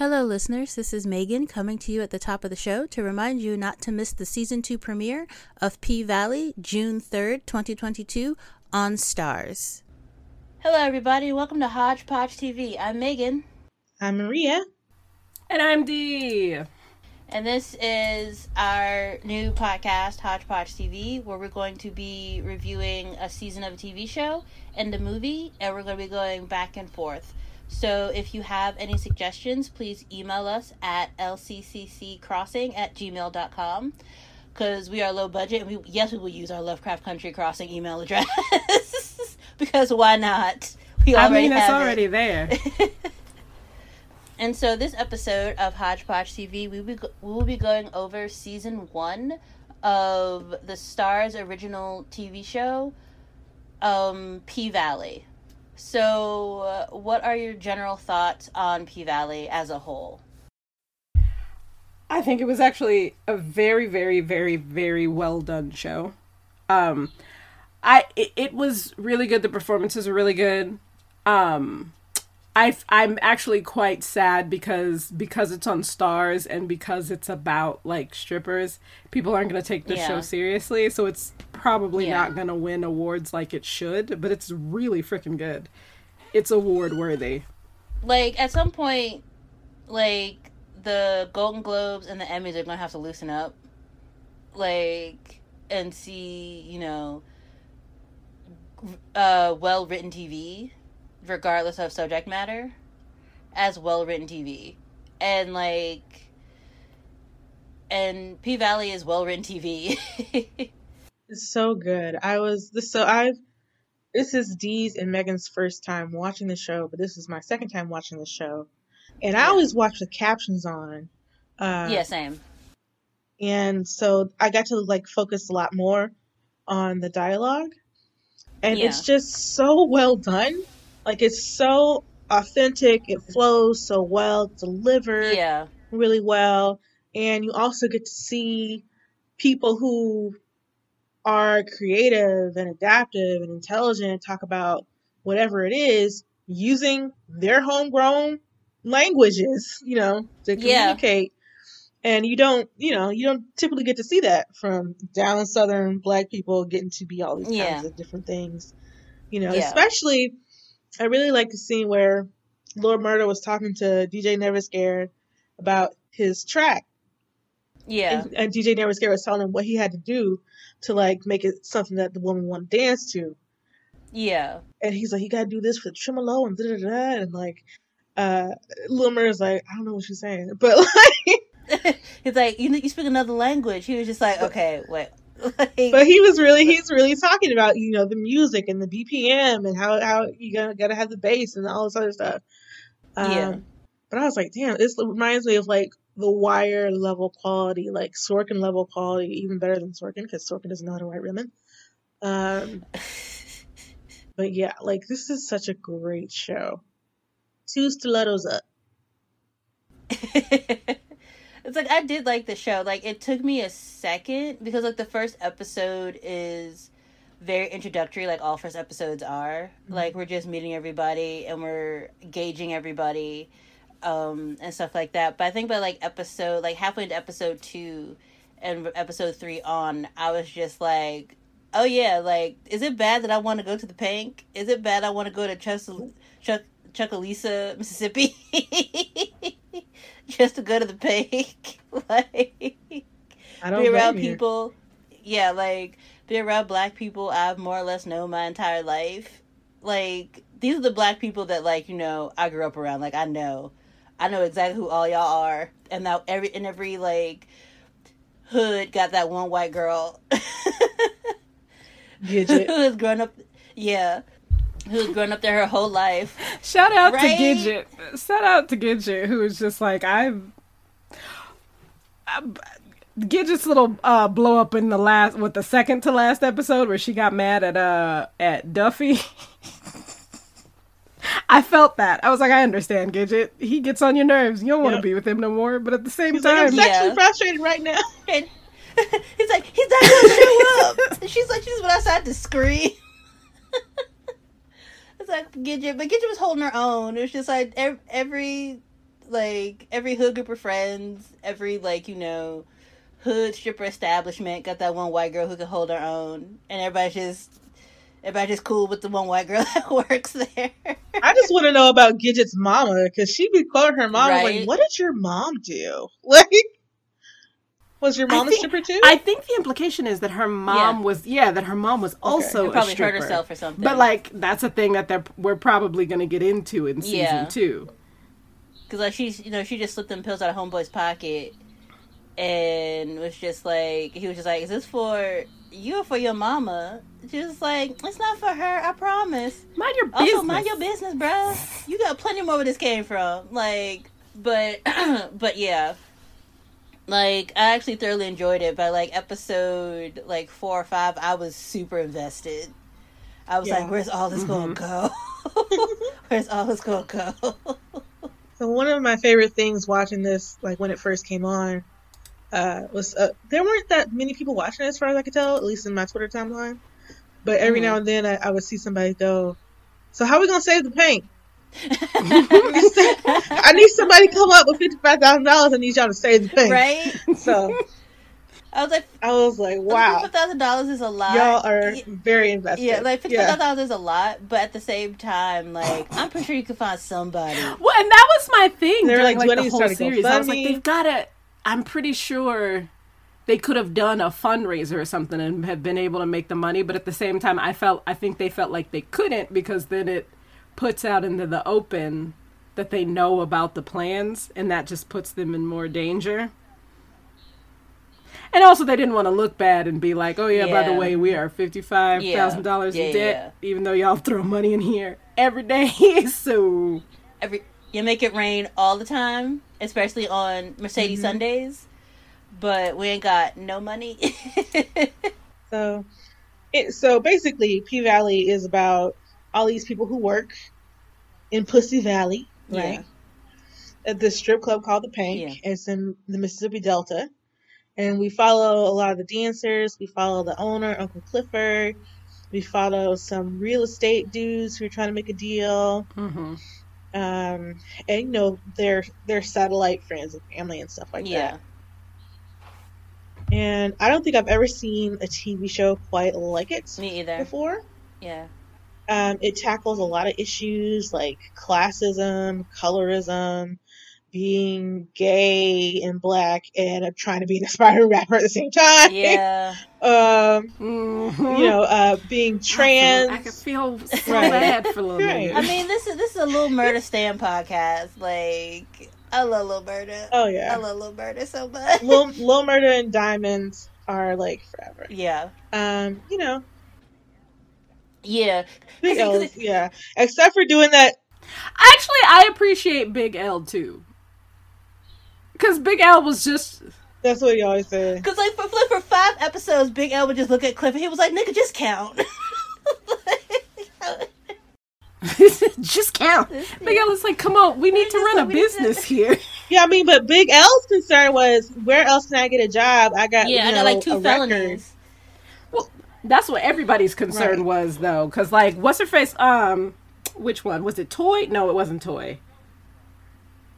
Hello, listeners. This is Megan coming to you at the top of the show to remind you not to miss the season two premiere of P Valley, June 3rd, 2022, on Starz. Hello, everybody. Welcome to Hodgepodge TV. I'm Megan. I'm Maria. And I'm Dee. And this is our new podcast, Hodgepodge TV, where we're going to be reviewing a season of a TV show and a movie, and we're going to be going back and forth. So if you have any suggestions, please email us at lcccrossing at gmail.com because we are low budget and we yes we will use our Lovecraft Country Crossing email address because why not? We already I mean, it's already it. there. and so this episode of Hodgepodge TV, we will, we will be going over season one of the Starz original TV show, um, P Valley. So, uh, what are your general thoughts on P Valley as a whole? I think it was actually a very, very, very, very well done show. Um, I it, it was really good. The performances were really good. Um, I I'm actually quite sad because because it's on Starz and because it's about like strippers, people aren't going to take the yeah. show seriously. So it's probably yeah. not going to win awards like it should. But it's really freaking good. It's award worthy. Like at some point, like the Golden Globes and the Emmys are going to have to loosen up, like and see you know, uh, well written TV regardless of subject matter, as well written TV. And like and P Valley is well written TV. it's so good. I was so I've this is Dee's and Megan's first time watching the show, but this is my second time watching the show. And I always watch the captions on. Uh, yeah, same. And so I got to like focus a lot more on the dialogue. And yeah. it's just so well done. Like it's so authentic. It flows so well, delivered yeah. really well, and you also get to see people who are creative and adaptive and intelligent and talk about whatever it is using their homegrown languages, you know, to communicate. Yeah. And you don't, you know, you don't typically get to see that from down southern black people getting to be all these yeah. kinds of different things. You know, yeah. especially I really like the scene where Lil Murda was talking to DJ Never Scared about his track. Yeah. And, and DJ Never Scared was telling him what he had to do to like make it something that the woman want to dance to. Yeah. And he's like, you gotta do this for the tremolo and da da da and like uh Lil Murda's like, I don't know what she's saying. But like He's like, you you speak another language. He was just like, Okay, wait, like, but he was really he's really talking about you know the music and the BPM and how how you gotta gotta have the bass and all this other stuff. Um, yeah. But I was like, damn, this reminds me of like the Wire level quality, like Sorkin level quality, even better than Sorkin because Sorkin doesn't know how to write women. Um, but yeah, like this is such a great show. Two stilettos up. It's like I did like the show. Like it took me a second because like the first episode is very introductory, like all first episodes are. Mm-hmm. Like we're just meeting everybody and we're gauging everybody, um, and stuff like that. But I think by like episode like halfway into episode two and episode three on, I was just like, Oh yeah, like is it bad that I want to go to the Pynk? Is it bad I want to go to Chuck Chuck Chucalissa, Mississippi? just to go to the Pynk. like be around people. Yeah, like be around black people I've more or less known my entire life. Like these are the black people that like, you know, I grew up around. Like I know. I know exactly who all y'all are. And now every in every like hood got that one white girl. Who has grown up yeah who's grown up there her whole life. Shout out right? to Gidget. Shout out to Gidget, who is just like I've. Gidget's little uh, blow up in the last, with the second to last episode where she got mad at uh at Duffy. I felt that. I was like, I understand, Gidget. He gets on your nerves. You don't want to be with him no more. But at the same he's time, like, I'm sexually yeah. frustrated right now. he's like, he's not gonna show up. She's like, she's went outside to scream like Gidget, but Gidget was holding her own. It was just like every, every Like every hood group of friends, every like you know, hood stripper establishment got that one white girl who can hold her own, and everybody's just everybody's just cool with the one white girl that works there. I just want to know about Gidget's mama because she be calling her mom Right. like, "What did your mom do? Like, was your mom I a think- stripper too?" I think the implication is that her mom Yeah. was yeah that her mom was also She probably a stripper. hurt herself or something. But like that's a thing that they're we're probably going to get into in season Yeah. two. Because like she's you know she just slipped them pills out of homeboy's pocket, and was just like he was just like, "Is this for you or for your mama?" She was like, "It's not for her, I promise." Mind your business. Also, mind your business, bruh. You got plenty more where this came from. Like, but but yeah. Like I actually thoroughly enjoyed it. but like episode like four or five, I was super invested. I was Yeah. like, "Where's all this gonna go? Where's all this gonna go?" So one of my favorite things watching this, like when it first came on, uh, was uh, there weren't that many people watching it as far as I could tell, at least in my Twitter timeline. But every Mhm. now and then, I, I would see somebody go, "So how are we gonna save the Pynk? I need somebody to come up with fifty five thousand dollars. I need y'all to save the thing, right? So I was like, I was like, "Wow, fifty thousand dollars is a lot. y'all are very invested." yeah, like fifty five thousand yeah. dollars is a lot, but at the same time, like I'm pretty sure you could find somebody. Well, and that was my thing. They're during, like, like, "Do the whole series. I was like, they've got to. I'm pretty sure they could have done a fundraiser or something and have been able to make the money. But at the same time, I felt I think they felt like they couldn't because then it puts out into the open that they know about the plans, and that just puts them in more danger. And also, they didn't want to look bad and be like, "Oh yeah, by the way, we are fifty-five thousand dollars Yeah, in yeah, debt, even though y'all throw money in here every day." so Every you make it rain all the time, especially on Mercedes Mhm. Sundays, but we ain't got no money. So, it so basically, P Valley is about all these people who work in Pussy Valley, right? At this strip club called the Pynk. It's in the Mississippi Delta, and we follow a lot of the dancers. We follow the owner, Uncle Clifford. We follow some real estate dudes who are trying to make a deal, Mm-hmm. um, and you know their their satellite friends and family and stuff like that. yeah, that. And I don't think I've ever seen a TV show quite like it me either. before. Yeah, Um, it tackles a lot of issues like classism, colorism, being gay and black, and uh, trying to be an aspiring rapper at the same time. yeah. um, Mhm. you know, uh, being trans. I could feel so Right. bad for little Right. I mean, this is this is a Little Murda stand podcast. Like, I love Little Murda. oh yeah, I love Little Murda so much. Lil, Lil Murda and Diamonds are like forever. yeah, Um, you know, yeah. Big 'Cause it- L's, yeah. Except for doing that. Actually, I appreciate Big L too. Because Big L was just. That's what he always said. Cause like for for five episodes, Big L would just look at Cliff and he was like, "Nigga, just count." just count. Big L is like, come on, we need to run a like, we need to- business here. Yeah, I mean, but Big L's concern was where else can I get a job? I got yeah, you I got like two a record. Felonies. That's what everybody's concern Right. was, though. Because, like, what's her face? Um, which one? Was it Toy? No, it wasn't Toy.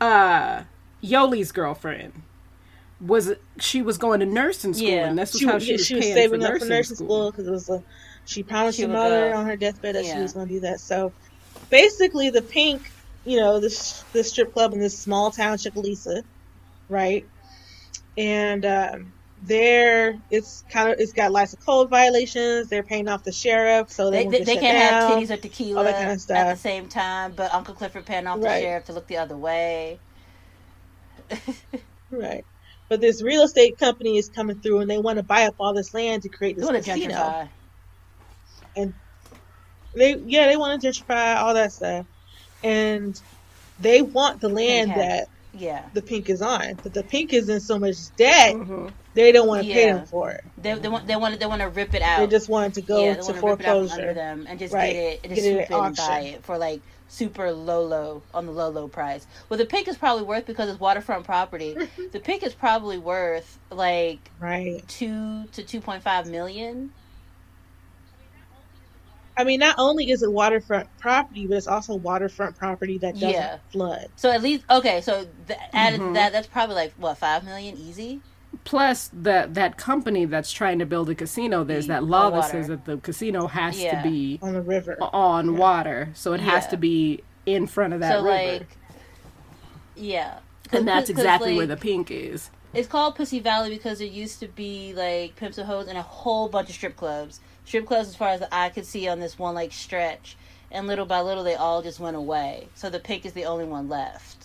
Uh, Yoli's girlfriend. Was she was going to nursing school, Yeah. and this was She, how was- she was, she was saving for up nursing for nursing school because it was a, she promised She her mother go. on her deathbed that she was going to do that. So basically, the Pynk, you know, this this strip club in this small town, Chucalissa, right? And um, there, it's kind of it's got lots of code violations. They're paying off the sheriff, so they, They, they, they can't have down. titties or tequila all that kind of at the same time, but Uncle Clifford paying off the sheriff to look the other way. Right. But this real estate company is coming through, and they want to buy up all this land to create this want casino. gentrify. They yeah, they want to gentrify all that stuff, and they want the land Okay. that Yeah, the Pynk is on, but the Pynk is in so much debt Mhm. They don't want to pay them for it. they they want they want they want to rip it out. They just want it to go yeah, they to want to rip it out under foreclosure. them and just Right. get it and Get just it swoop at and buy it for like super low low on the low low price. Well, the Pynk is probably worth because it's waterfront property. the Pynk is probably worth like Right. two to two point five million. I mean, not only is it waterfront property, but it's also waterfront property that doesn't Yeah. flood. So at least okay. So th- added Mhm. that that's probably like what five million easy. Plus, that that company that's trying to build a casino, there's that On law that says that the casino has Yeah. to be on the river. on water, so it has to be in front of that so river. like, yeah. 'Cause- and that's exactly like, where the Pynk is. It's called Pussy Valley because there used to be like pimps and hoes and a whole bunch of strip clubs. Strip clubs, as far as the eye could see on this one like stretch, and little by little they all just went away. So the Pynk is the only one left.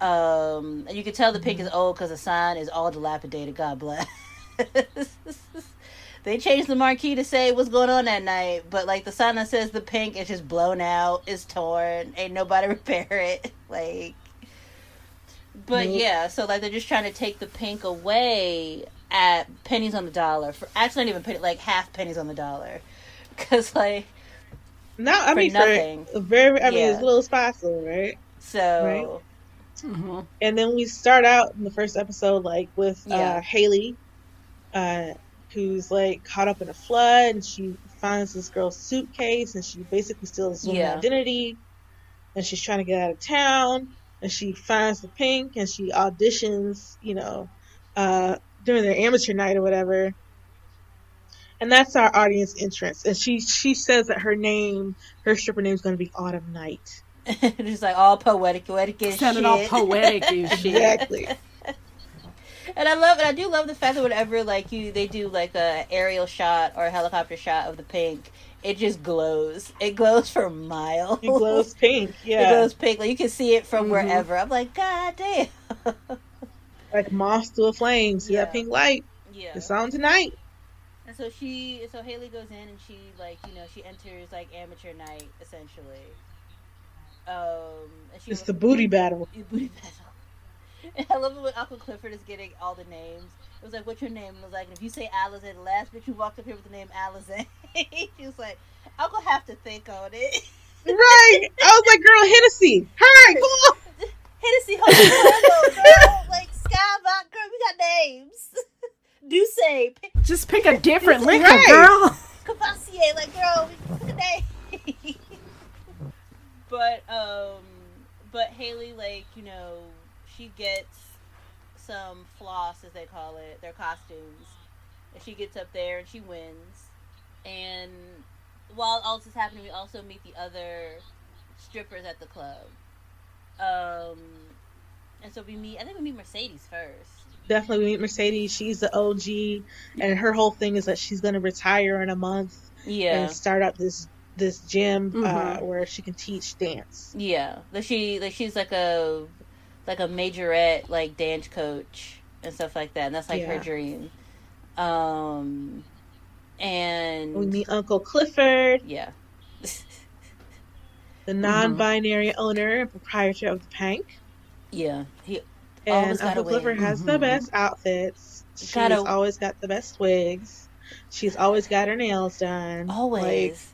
Um, and you can tell the Pynk is old because the sign is all dilapidated. God bless. they changed the marquee to say what's going on that night, but like the sign that says the Pynk is just blown out, is torn, ain't nobody repair it. Like, but Nope. yeah, so like they're just trying to take the Pynk away at pennies on the dollar. For actually, not even penny, like half pennies on the dollar, because like No, I mean nothing. for very. I mean, Yeah. it's a little spicy, right? so. Hmm And then we start out in the first episode like with Yeah. uh, Haley, uh, who's like caught up in a flood, and she finds this girl's suitcase, and she basically steals woman's Yeah. identity, and she's trying to get out of town, and she finds the pink, and she auditions, you know, uh, during their amateur night or whatever. And that's our audience entrance, and she she says that her name, her stripper name is going to be Autumn Night. just like all poetic, poetic and Sounded shit. all poetic and shit. Exactly. And I love it. I do love the fact that whenever like you they do like a aerial shot or a helicopter shot of the Pynk, it just glows. It glows for miles. It glows pink. Yeah, it glows pink. Like you can see it from Mhm. wherever. I'm like, God damn. like moths to a flame. See Yeah. that pink light? yeah. It's on tonight. And so she, so Haley goes in and she like you know she enters like amateur night essentially. Um, and she It's the booty battle. booty battle. And I love it when Uncle Clifford is getting all the names. It was like, "What's your name?" And it was like, "If you say Alizé, the last bitch who walked up here with the name Alizé." she was like, "Uncle have to think on it." Right. I was like, girl, Hennessy. Hurry, come on. Hennessy, hold girl. Like Skyy Vodka, we got names. Do say. Just pick a different liquor, Right. girl. Courvoisier, like girl, we pick a name. But um, but Haley, like you know, she gets some floss, as they call it, their costumes, and she gets up there and she wins. And while all this is happening, we also meet the other strippers at the club. Um, and so we meet. I think we meet Mercedes first. Definitely we meet Mercedes. She's the OG, and her whole thing is that she's going to retire in a month Yeah. and start up this this gym uh, Mhm. where she can teach dance. Yeah, like she like she's like a like a majorette like dance coach and stuff like that, and that's like her dream. Um, and We meet Uncle Clifford, yeah, the non-binary owner and proprietor of the Pynk. yeah, he And Uncle Clifford win. has the Mhm. best outfits. She's Gotta- always got the best wigs. She's always got her nails done. Like, always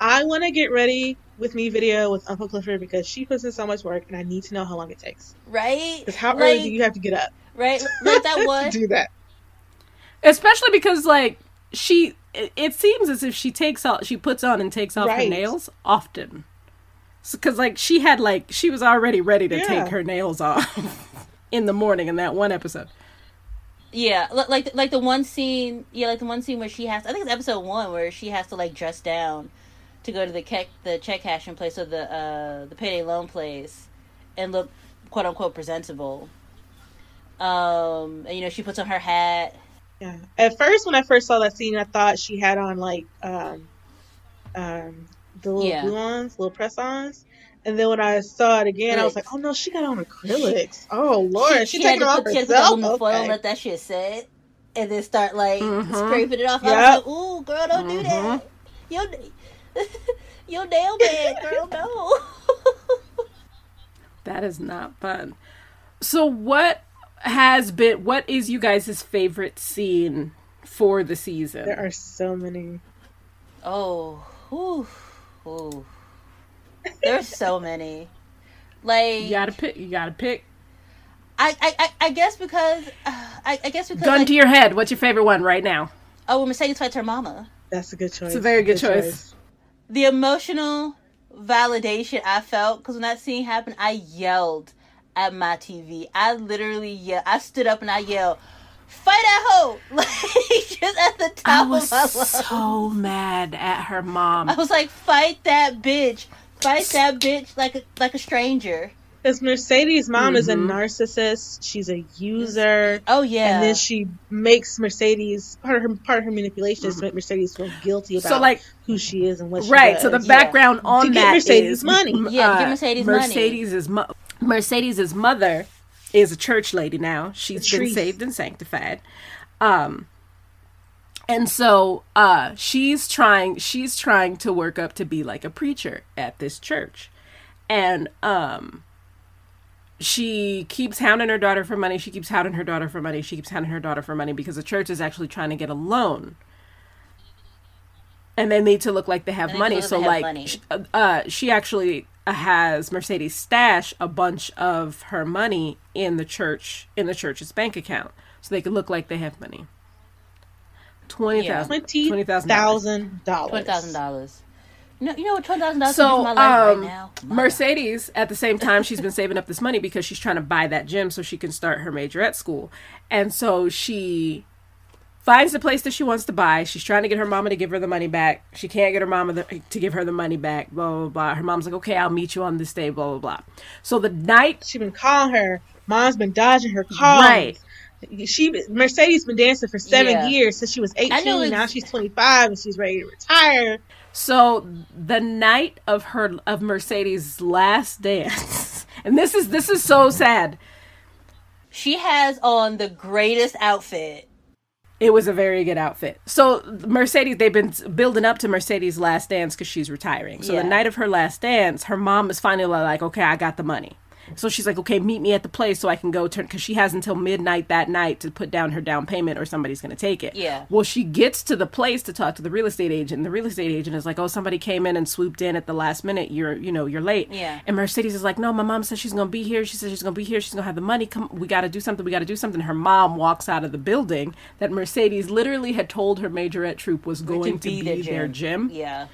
I want to get ready with me video with Uncle Clifford because she puts in so much work, and I need to know how long it takes. right, Because how early do you have to get up right, like that to one. do that? Especially because like she, it, it seems as if she takes off, she puts on and takes off her nails often. Because like she had like she was already ready to Yeah. take her nails off in the morning in that one episode. Yeah, like like the one scene, yeah, like the one scene where she has. I think it's episode one where she has to like dress down to go to the check the check cashing place or the uh the payday loan place and look quote unquote presentable. Um, and you know she puts on her hat. Yeah. At first, when I first saw that scene, I thought she had on like um, um, the little Yeah. glue-ons, little press-ons. And then when I saw it again, I was like, "Oh no, she got on acrylics! Oh lord, she, she had taking to off put, she had to put herself." aluminum foil and let that shit set, and then start like Mhm. scraping it off. I was like, "Ooh, girl, don't do Mhm. that. Your your nail bad, girl, no." That is not fun. So what has been what is you guys' favorite scene for the season? There are so many. Oh, whew, whew. There's so many. Like You gotta pick. You gotta pick. I, I, I, I guess because uh, I, I guess because Gun like, to your head. What's your favorite one right now? oh, when Mercedes fights her mama. That's a good choice. It's a very good choice. The emotional validation I felt because when that scene happened, I yelled at my TV. I literally yelled. I stood up and I yelled, "Fight that hoe!" Like just at the top I of was my lungs. so mad at her mom. I was like, "Fight that bitch! Fight that bitch like a like a stranger!" Because Mercedes' mom is a Mhm. narcissist. She's a user. Oh yeah, And then she makes Mercedes part of her part of her manipulation is to make Mercedes feel guilty about so like who she is and what she right does. so the Yeah. background on To get that Mercedes is- money. m- Yeah, to uh, get Mercedes money. Mercedes's mo- Mercedes's mother is a church lady now she's been Patrice. saved and sanctified um and so uh she's trying she's trying to work up to be like a preacher at this church and um she keeps hounding her daughter for money she keeps hounding her daughter for money she keeps hounding her daughter for money because the church is actually trying to get a loan and they need to look like they have They money so have like money. sh- uh, uh she actually has mercedes stash a bunch of her money in the church in the church's bank account so they can look like they have money Twenty thousand. Twenty Twenty thousand. thousand dollars. twenty thousand dollars. You know, you know what twenty thousand dollars So, for my life um, right now. Mercedes, at the same time, she's been saving up this money because she's trying to buy that gym so she can start her majorette school. And so she finds the place that she wants to buy. She's trying to get her mama to give her the money back. She can't get her mama the, to give her the money back. Blah blah blah. Her mom's like, "Okay, I'll meet you on this day." Blah blah blah. So the night, she's been calling her. Mom's been dodging her calls. Right. She Mercedes been dancing for seven Yeah. years since she was eighteen. Now she's twenty five and she's ready to retire. So the night of her of Mercedes' last dance, and this is this is so sad. she has on the greatest outfit. It was a very good outfit. So Mercedes, they've been building up to Mercedes' last dance because she's retiring. So Yeah. the night of her last dance, her mom is finally like, "Okay, I got the money." So she's like, "Okay, meet me at the place so I can go turn," because she has until midnight that night to put down her down payment, or somebody's going to take it. Yeah. Well, she gets to the place to talk to the real estate agent. And the real estate agent is like, "Oh, somebody came in and swooped in at the last minute. You're, you know, you're late." Yeah. And Mercedes is like, "No, my mom says she's going to be here. She says she's going to be here. She's going to have the money. Come, we got to do something. We got to do something." Her mom walks out of the building that Mercedes literally had told her majorette troop was going to be, their gym. Yeah.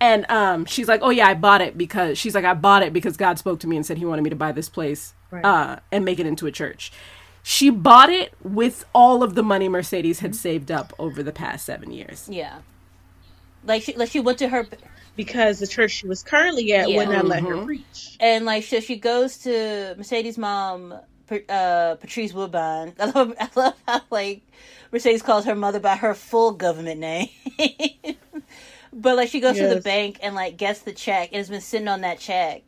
And um, she's like, "Oh yeah, I bought it because she's like, I bought it because God spoke to me and said He wanted me to buy this place Right. uh, and make it into a church." She bought it with all of the money Mercedes had saved up over the past seven years. Yeah. Like she like she went to her because the church she was currently at Yeah. would not let her Mhm. preach. and like so she goes to Mercedes' mom, uh, Patrice Woodbine. I love I love how like Mercedes calls her mother by her full government name. but like she goes to the bank and like gets the check and has been sitting on that check.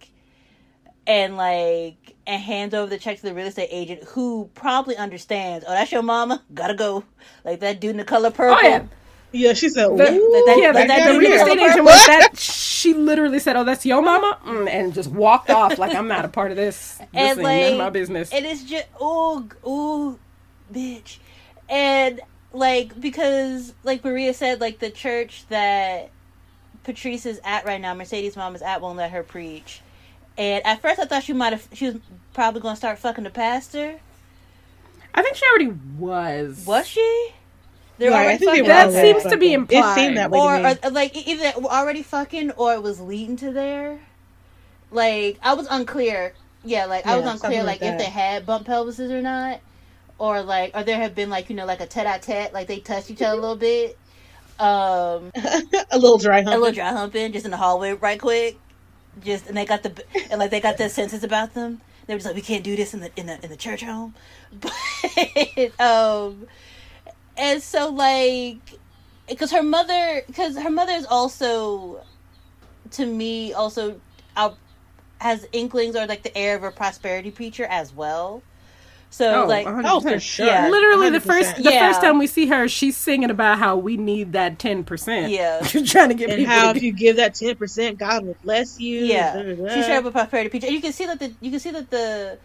And like and hands over the check to the real estate agent who probably understands, oh that's your mama, gotta go. Like that dude in the color purple. Oh yeah, Yeah, she said, the, "Ooh, that- yeah, that- the, that the real estate agent purple. was that. She literally said, "Oh, that's your mama," mm, and just walked off like I'm not a part of this. This And, ain't none of like, my business. And it's just ooh ooh bitch. And like because like Maria said, like the church that Patrice is at right now, Mercedes' mom is at won't let her preach. And at first I thought she might have she was probably gonna start fucking the pastor. I think she already was. Was she? They're Right, I already think fucking That already seems to be fucking. It seemed implied. that way or, to me. or like either already fucking or it was leading to there. Like I was unclear. Yeah, like I was unclear like, like if they had bump pelvises or not. Or like or there have been like, you know, like a tete a tete, like they touched each other a little bit. Um a little dry humping. a little dry humping just in the hallway right quick. Just and they got the and like they got the senses about them. They were just like, we can't do this in the in the in the church home. But um and so like because her mother because her mother is also to me also out has inklings or like the air of a prosperity preacher as well so Oh, like 100%. Oh, for sure. Yeah. Literally, the 100%. first the Yeah. first time we see her, she's singing about how we need that ten percent. Yeah. she's trying to get and people. how to if you give that ten percent, God will bless you. yeah da, da, da. she's straight up a prosperity preacher and you can see that the you can see that the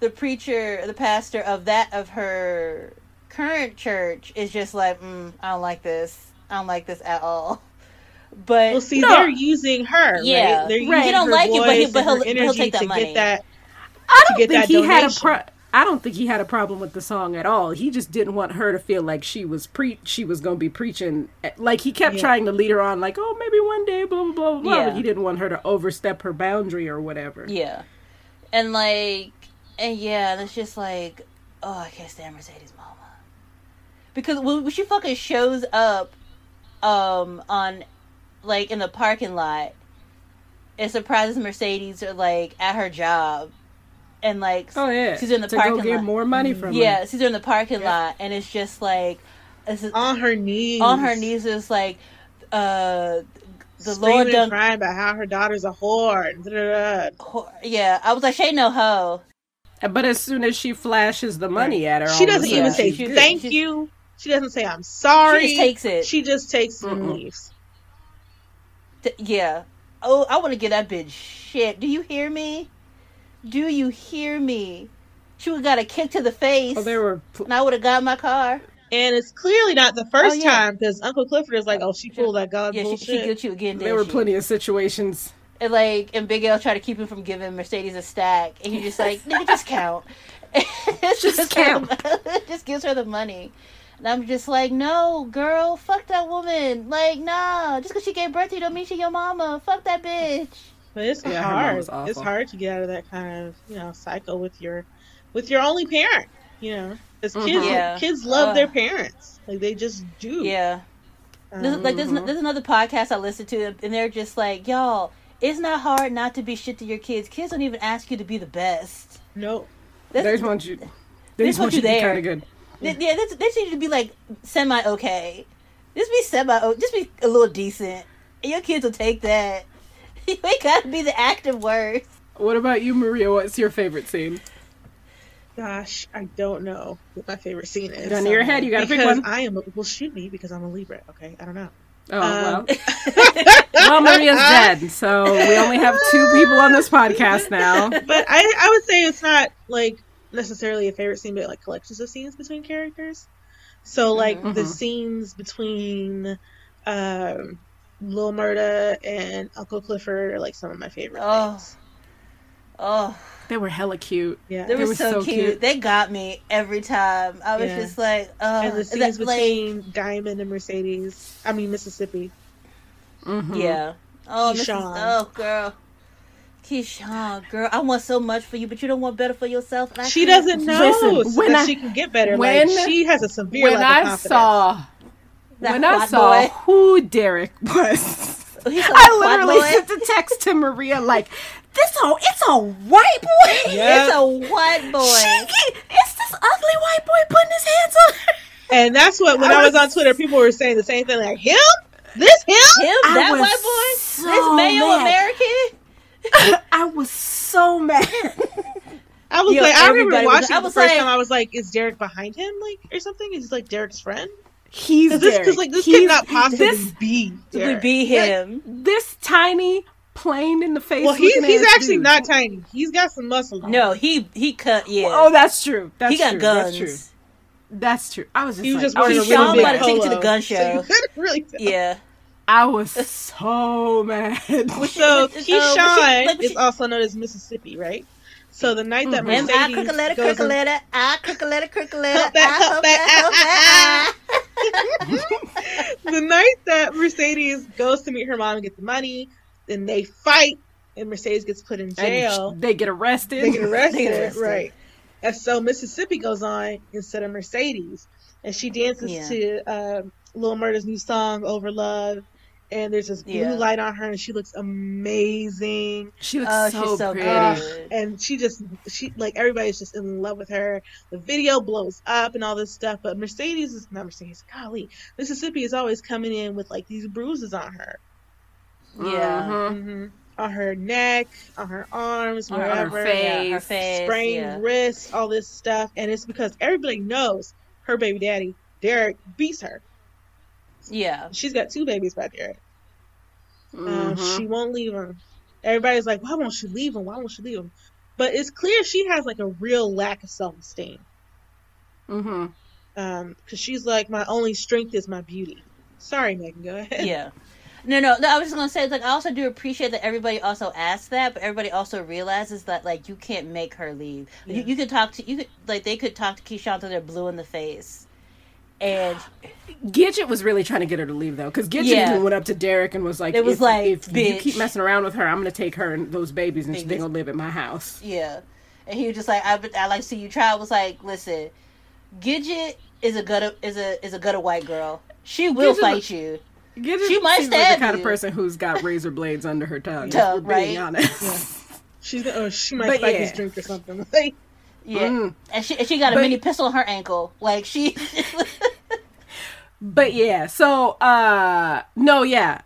the preacher the pastor of that of her current church is just like mm, i don't like this i don't like this at all but Well, see, No. they're using her. Yeah. right? They're Right. using He don't her like it, but he, but he'll, he'll energy take that to money. get that. I don't get think that he had a donation. pro. I don't think he had a problem with the song at all. He just didn't want her to feel like she was pre she was going to be preaching. Like he kept Yeah. trying to lead her on, like, oh, maybe one day, blah blah blah blah. Yeah. But he didn't want her to overstep her boundary or whatever. Yeah. And like and yeah, and it's just like, oh, I can't stand Mercedes mama. Because when she fucking shows up um on like in the parking lot, it surprises Mercedes are like at her job and like Oh yeah, she's in the to parking go get lot. more money from yeah, her. she's in the parking lot and it's just like it's just- On her knees. on her knees is like uh the screaming Lord and done crying about how her daughter's a whore. da-da-da. Yeah, I was like, she ain't no hoe. But as soon as she flashes the money at her, She all of a doesn't sudden even say she- thank she's- you. She doesn't say I'm sorry. She just takes it. She just takes it and Mm-mm. leaves. T- yeah. Oh, I want to get that bitch shit. Do you hear me? Do you hear me? She would have got a kick to the face, Oh, there were pl- and I would have got my car. And it's clearly not the first Oh, yeah. time because Uncle Clifford is like, "Oh, she pulled that god Yeah, she, bullshit." she guilt you again. there were she? plenty of situations. And like, and Big L tried to keep him from giving Mercedes a stack, and he just like, nigga, just count. It's Just her the- just gives her the money. And I'm just like, no, girl, fuck that woman. Like, nah, just because she gave birth to you don't mean she your mama. Fuck that bitch. But it's Yeah, hard. It's hard to get out of that kind of you know cycle with your with your only parent. You know, because kids Mhm. Yeah. kids love Ugh. their parents. Like they just do. Yeah. There's, Um, like there's, Mhm. there's another podcast I listen to, and they're just like, y'all, it's not hard not to be shit to your kids. Kids don't even ask you to be the best. no. That's, They just want you. They They just want want you you to be there. kind of good. They- yeah, that's, they just need to be like semi okay. Just be semi, just be a little decent, and your kids will take that. You ain't gotta be the active worst. What about you, Maria? What's your favorite scene? Gosh, I don't know what my favorite scene is. Gun to your head, you gotta pick one. I am. A, well, shoot me because I'm a Libra. Okay, I don't know. Oh Um, well. well, Maria's dead, so we only have two people on this podcast now. but I, I would say it's not like necessarily a favorite scene, but like collections of scenes between characters. So like the Mhm. scenes between um, Lil Murda and Uncle Clifford are like some of my favorite Oh. things. Oh, They were hella cute. Yeah, they They were were so, so cute. cute. They got me every time. I was Yeah. just like, oh, and the scenes that, like, Diamond and Mercedes. I mean Mississippi. Mhm. Yeah. Oh, Mrs. Oh, girl. Keyshawn, girl, I want so much for you, but you don't want better for yourself. She can't. doesn't know Listen, so when that I- she can get better. when- like she has a severe When lack of I saw That when I saw boy. who Derek was, He's a I white literally boy. sent a text to Maria like, "This a it's a white boy. Yeah. It's a white boy. She, it's this ugly white boy putting his hands on her." And that's what when I I was was- on Twitter, people were saying the same thing. Like him, this him. Him, that white boy, so this male mad. American. I was so mad. I was Yo, like, I everybody remember was- watching I it the first like- time. I was like, is Derek behind him, like or something? Is he like Derek's friend? He's this, Derek. because like this He's- could not possibly this, be. Derek. be him. this tiny, plain in the face. Well, he's he's actually dude. not tiny. He's got some muscle. on No, he he cut. Yeah, Oh, that's true. That's he got true. guns. That's true. That's true. I was just he was like, just I was wearing a just really Keyshawn big might have taken you to the gun so show. you really. Yeah. I was so mad. So uh, Keyshawn like, is also known as Mississippi, right? So the night that. M I Mercedes crook a letter, goes crook a letter, I crook a letter, crook a letter, I hump hump that, that, hump that. the night that Mercedes goes to meet her mom and get the money, then they fight, and Mercedes gets put in And jail. they get arrested. They get arrested, They get arrested. right? And so Mississippi goes on instead of Mercedes, and she dances Yeah. to um, Lil Murda's new song "Over Love." And there's this blue Yeah. light on her, and she looks amazing. She looks Oh, so, she's so pretty. good. and she just she like everybody's just in love with her. The video blows up and all this stuff, but Mercedes is not Mercedes. Golly, Mississippi is always coming in with like these bruises on her, Yeah. Mhm. hmm on her neck, on her arms, On her wherever, face. Yeah, her face. sprained yeah. wrists, all this stuff, and it's because everybody knows her baby daddy Derek beats her. Yeah. She's got two babies by there. Um, Mhm. she won't leave him. Everybody's like, why won't she leave him? Why won't she leave him? But it's clear she has like a real lack of self esteem. Mm-hmm. Um, because she's like, my only strength is my beauty. Sorry, Megan, go ahead. Yeah. No, no, no. I was just gonna say, like, I also do appreciate that everybody also asks that, but everybody also realizes that, like, you can't make her leave. You, Yeah. you could talk to, you could, like, they could talk to Keyshawn until they're blue in the face, and Gidget was really trying to get her to leave though, because Gidget Yeah. even went up to Derek and was like, It was if, like, if you "Bitch." keep keep messing around with her, I'm gonna take her and those babies and Babies. they gonna live at my house." yeah, and he was just like, I, I like to see you try. I was like, listen, Gidget is a good, is a is a good white girl. She will Gidget- fight you. Gidget She might seems like stab the kind you. of person who's got razor blades under her tongue. Tongue, if we're being right? honest. Yeah. She's gonna, oh, she might But spike yeah. his drink or something. Yeah, Mm. and she and she got a But- mini pistol on her ankle. Like she, But yeah, so uh no, yeah.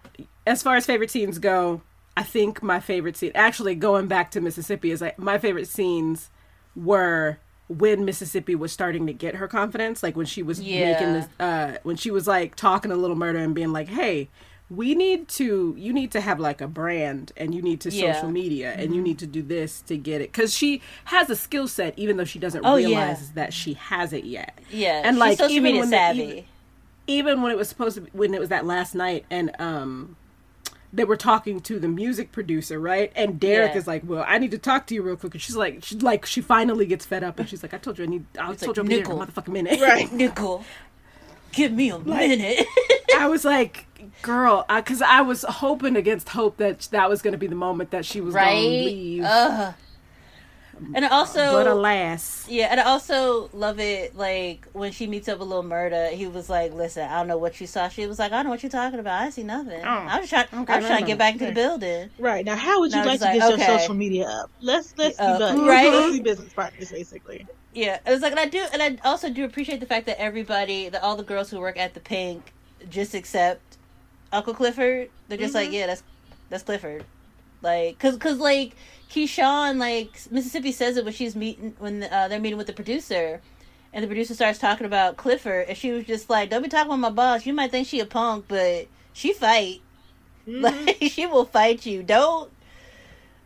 As far as favorite scenes go, I think my favorite scene actually going back to Mississippi is like my favorite scenes were when Mississippi was starting to get her confidence, like when she was making Yeah. this uh when she was like talking a Little Murda and being like, "Hey, we need to you need to have like a brand and you need to Yeah. social media and you need to do this to get it cuz she has a skill set even though she doesn't Oh, yeah. realize that she has it yet. yeah, And, like, even when the- even- even when it was supposed to be, when it was that last night and um they were talking to the music producer right and derek Yeah. is like well i need to talk to you real quick and she's like she's like she finally gets fed up and she's like i told you i need i It's told like, you i'm a motherfucking minute right. Nickel, give me a minute. i was like girl because I, was hoping against hope that that was going to be the moment that she was going right? to leave Ugh. And also, but alas yeah, and I also love it. Like when she meets up with Little Murda, he was like, "Listen, I don't know what you saw." She was like, "I don't know what you're talking about. I see nothing. Oh, I was trying. okay, I was trying to get back into the building." Right. Now, how would you like to get like, your social media up? Let's let's do that. right? Let's business partners, basically. Yeah, it was like, and I do, and I also do appreciate the fact that everybody, that all the girls who work at the Pynk, just accept Uncle Clifford. They're just like, Mhm. yeah, that's that's Clifford. Like, cause, cause, like Keyshawn, like Mississippi says it when she's meeting when uh, they're meeting with the producer, and the producer starts talking about Clifford, and she was just like, "Don't be talking about my boss. You might think she a punk, but she fight. Mhm. Like, she will fight you. Don't."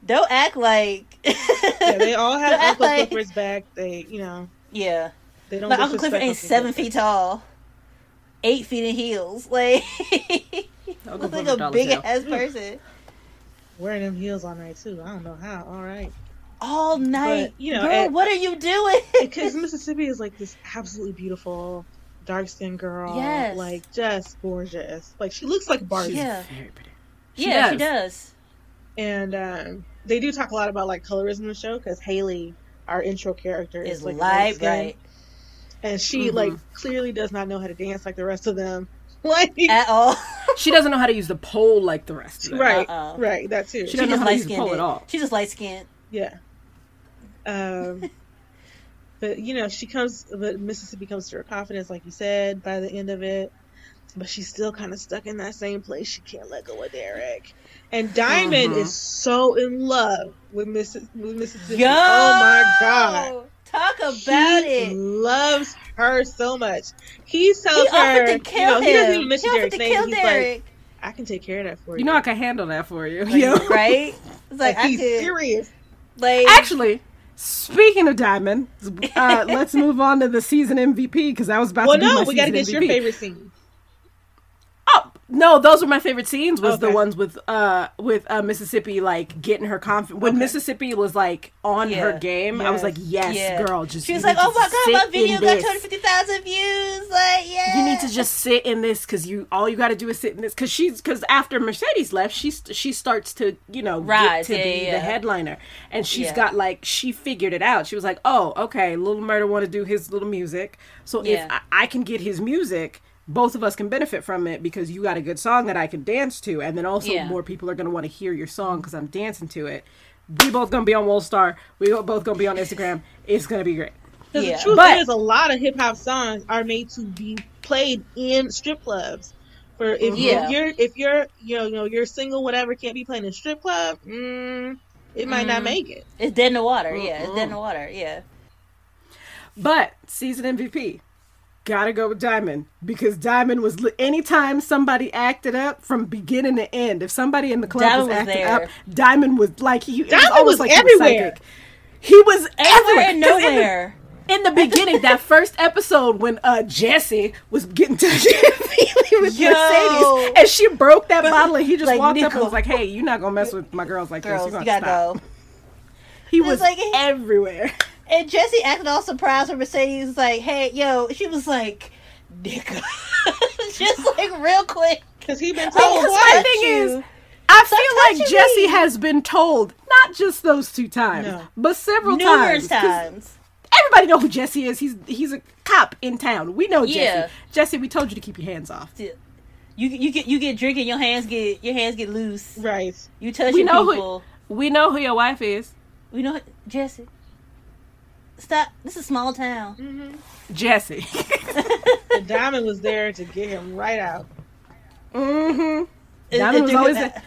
Don't act like yeah, they all have Don't Uncle like- Clifford's back. They, you know, yeah. they don't. Like Uncle Clifford ain't Uncle seven Clifford. feet tall, eight feet in heels. Like, Uncle looks like a big sale. ass person Wearing them heels all night too. I don't know how. All right, all night. you know, girl, and- what are you doing? because Mississippi is like this absolutely beautiful dark skinned girl. Yes. like just gorgeous. Like she looks like Barbie. Yeah. very pretty yeah, she does. And um, they do talk a lot about like colorism in the show because Haley, our intro character, is Is like light light bright and she Mhm. like clearly does not know how to dance like the rest of them. Like at all. she doesn't know how to use the pole like the rest of them right, Uh-uh. right, that too. She She doesn't know just how to light use the pole skinned. at all. She just light skinned. Yeah. Um, but you know, she comes. But Mississippi comes to her confidence, like you said, by the end of it. But she's still kind of stuck in that same place. She can't let go of Derek. And Diamond is so in love with, Miss, with Mississippi. Yo, Oh my god, Talk about he it. loves her so much. He tells He her, offered to you know, him. he doesn't even mention he Derek's name. He's Derek. like, I can take care of that for you. you know i can handle that for you Like, yeah. right? It's like, Like, I he's could, serious. like Actually, speaking of Diamond, uh, let's move on to the season MVP because that was about Well, to be no, my we got to season get your favorite scene. No, those were my favorite scenes. Was the ones with uh with uh, Mississippi like getting her confidence when Okay. Mississippi was like on her Yeah. game. I was like, yes, Yeah. girl, just she was like, "Oh my god, my video got two hundred fifty thousand views!" Like, yeah, You need to just sit in this because you all you got to do is sit in this because she's because after Mercedes left, she she starts to you know Rise, get to be the headliner, and she's got like she figured it out. She was like, oh okay, Little Murda want to do his little music, so if I, I can get his music. Both of us can benefit from it because you got a good song that I can dance to, and then also Yeah. more people are gonna want to hear your song because I'm dancing to it. We both gonna be on World Star. We both gonna be on Instagram. It's gonna be great. Because Yeah. the truth But- is, a lot of hip hop songs are made to be played in strip clubs. For if Yeah. you're if you're you know, you know you're single, whatever, can't be playing in a strip club, mm, it might not Mm. make it. It's dead in the water. Yeah, it's dead in the water. Yeah. But season MVP, gotta go with Diamond because Diamond was li- anytime somebody acted up from beginning to end. If somebody in the club Diamond was was acting there. up, Diamond was like he Diamond almost was like he everywhere. He was Everywhere everywhere and 'Cause in the- nowhere. in the beginning, that first episode when uh Jesse was getting touchy with Yo. Mercedes, and she broke that bottle, and he just Like, walked up and was like, "Hey, you're not gonna mess with my girls like Girls, this. you You gotta gotta stop." go. He It's was like- everywhere. And Jesse acted all surprised when Mercedes was like, "Hey, yo," she was like, "Nigga," just like real quick. Because he been Oh, told because twice. my thing is, I feel like Jesse me. has been told not just those two times, No. but several Numerous times. 'cause times. Everybody know who Jesse is. He's he's a cop in town. We know Jesse. Yeah. Jesse, we told you to keep your hands off. You you get you get drinking, your hands get your hands get loose. Right. You touching We know people. who we know who your wife is. We know Jesse. Stop. This is a small town. Jesse. The diamond was there to get him right out. mm-hmm. Diamond it was always him there.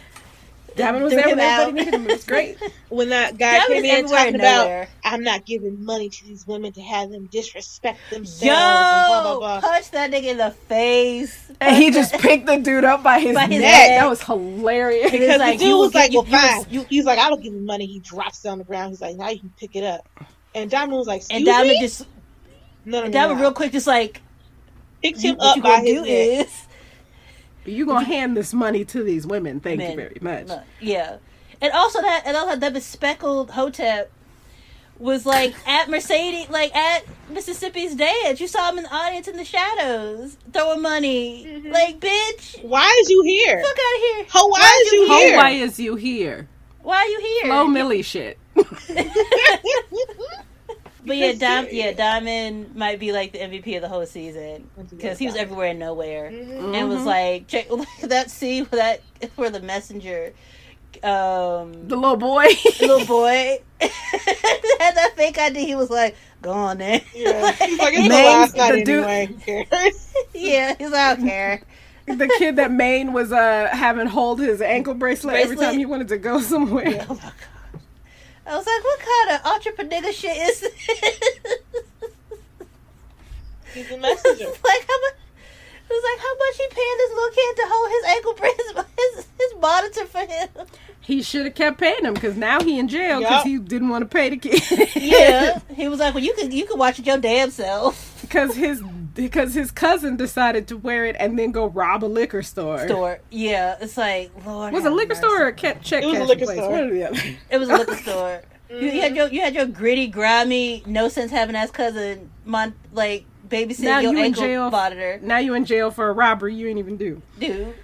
Diamond was there when him out. everybody needed him. It was great. When that guy Diamond came in talking and about. I'm not giving money to these women to have them disrespect themselves. Yo, and blah, blah, blah. punch that nigga in the face. And he just picked the dude up by his, By his neck. neck. That was hilarious. He Because like, the dude was like, well, fine. He's like, I don't give him money. He drops it on the ground. He's like, now you can pick it up. And Diamond was like, and excuse Diamond me? just no, no, no, Diamond no. real quick just like picked him up by his do neck. is you gonna hand this money to these women. Thank Man, you very much. no, yeah. And also that and also that bespeckled Hotep was like at Mercedes like at Mississippi's dance. You saw him in the audience in the shadows throwing money. Mm-hmm. Like, bitch, Why is you here? fuck out of here. Ho, why is you Oh, here? why is you here? Why are you here? Flo Milli shit. But yeah, Because Dim- yeah, Diamond might be like the MVP of the whole season because he was Diamond. everywhere and nowhere, Mhm. and was Mhm. like, check that scene where that where the messenger, um, The little boy. The little boy had that fake ID. He was like, "Go on there." Yeah. He's like, it's the Man, last night the anyway. Who cares? yeah, he's like, I don't care. the kid that Maine was uh having hold his ankle bracelet, every time he wanted to go somewhere. Oh my god. I was like, what kind of entrepreneur shit is this? He's a messenger. like how much? It was like how much he paying this little kid to hold his ankle bracelet, his his monitor for him. He should have kept paying him because now he in jail because Yup. he didn't want to pay the kid. Yeah, he was like, well, you could you could watch it your damn self. because his because his cousin decided to wear it and then go rob a liquor store. Store, yeah, it's like Lord. Was it a liquor mercy. store or a ca- check It was a liquor place? store. One or the other. It was a liquor store. You, you had mm-hmm. your you had your gritty, grimy, no sense having ass cousin, mon, like babysitting Now your you in ankle jail. monitor, Now you in jail for a robbery you ain't even do. dude.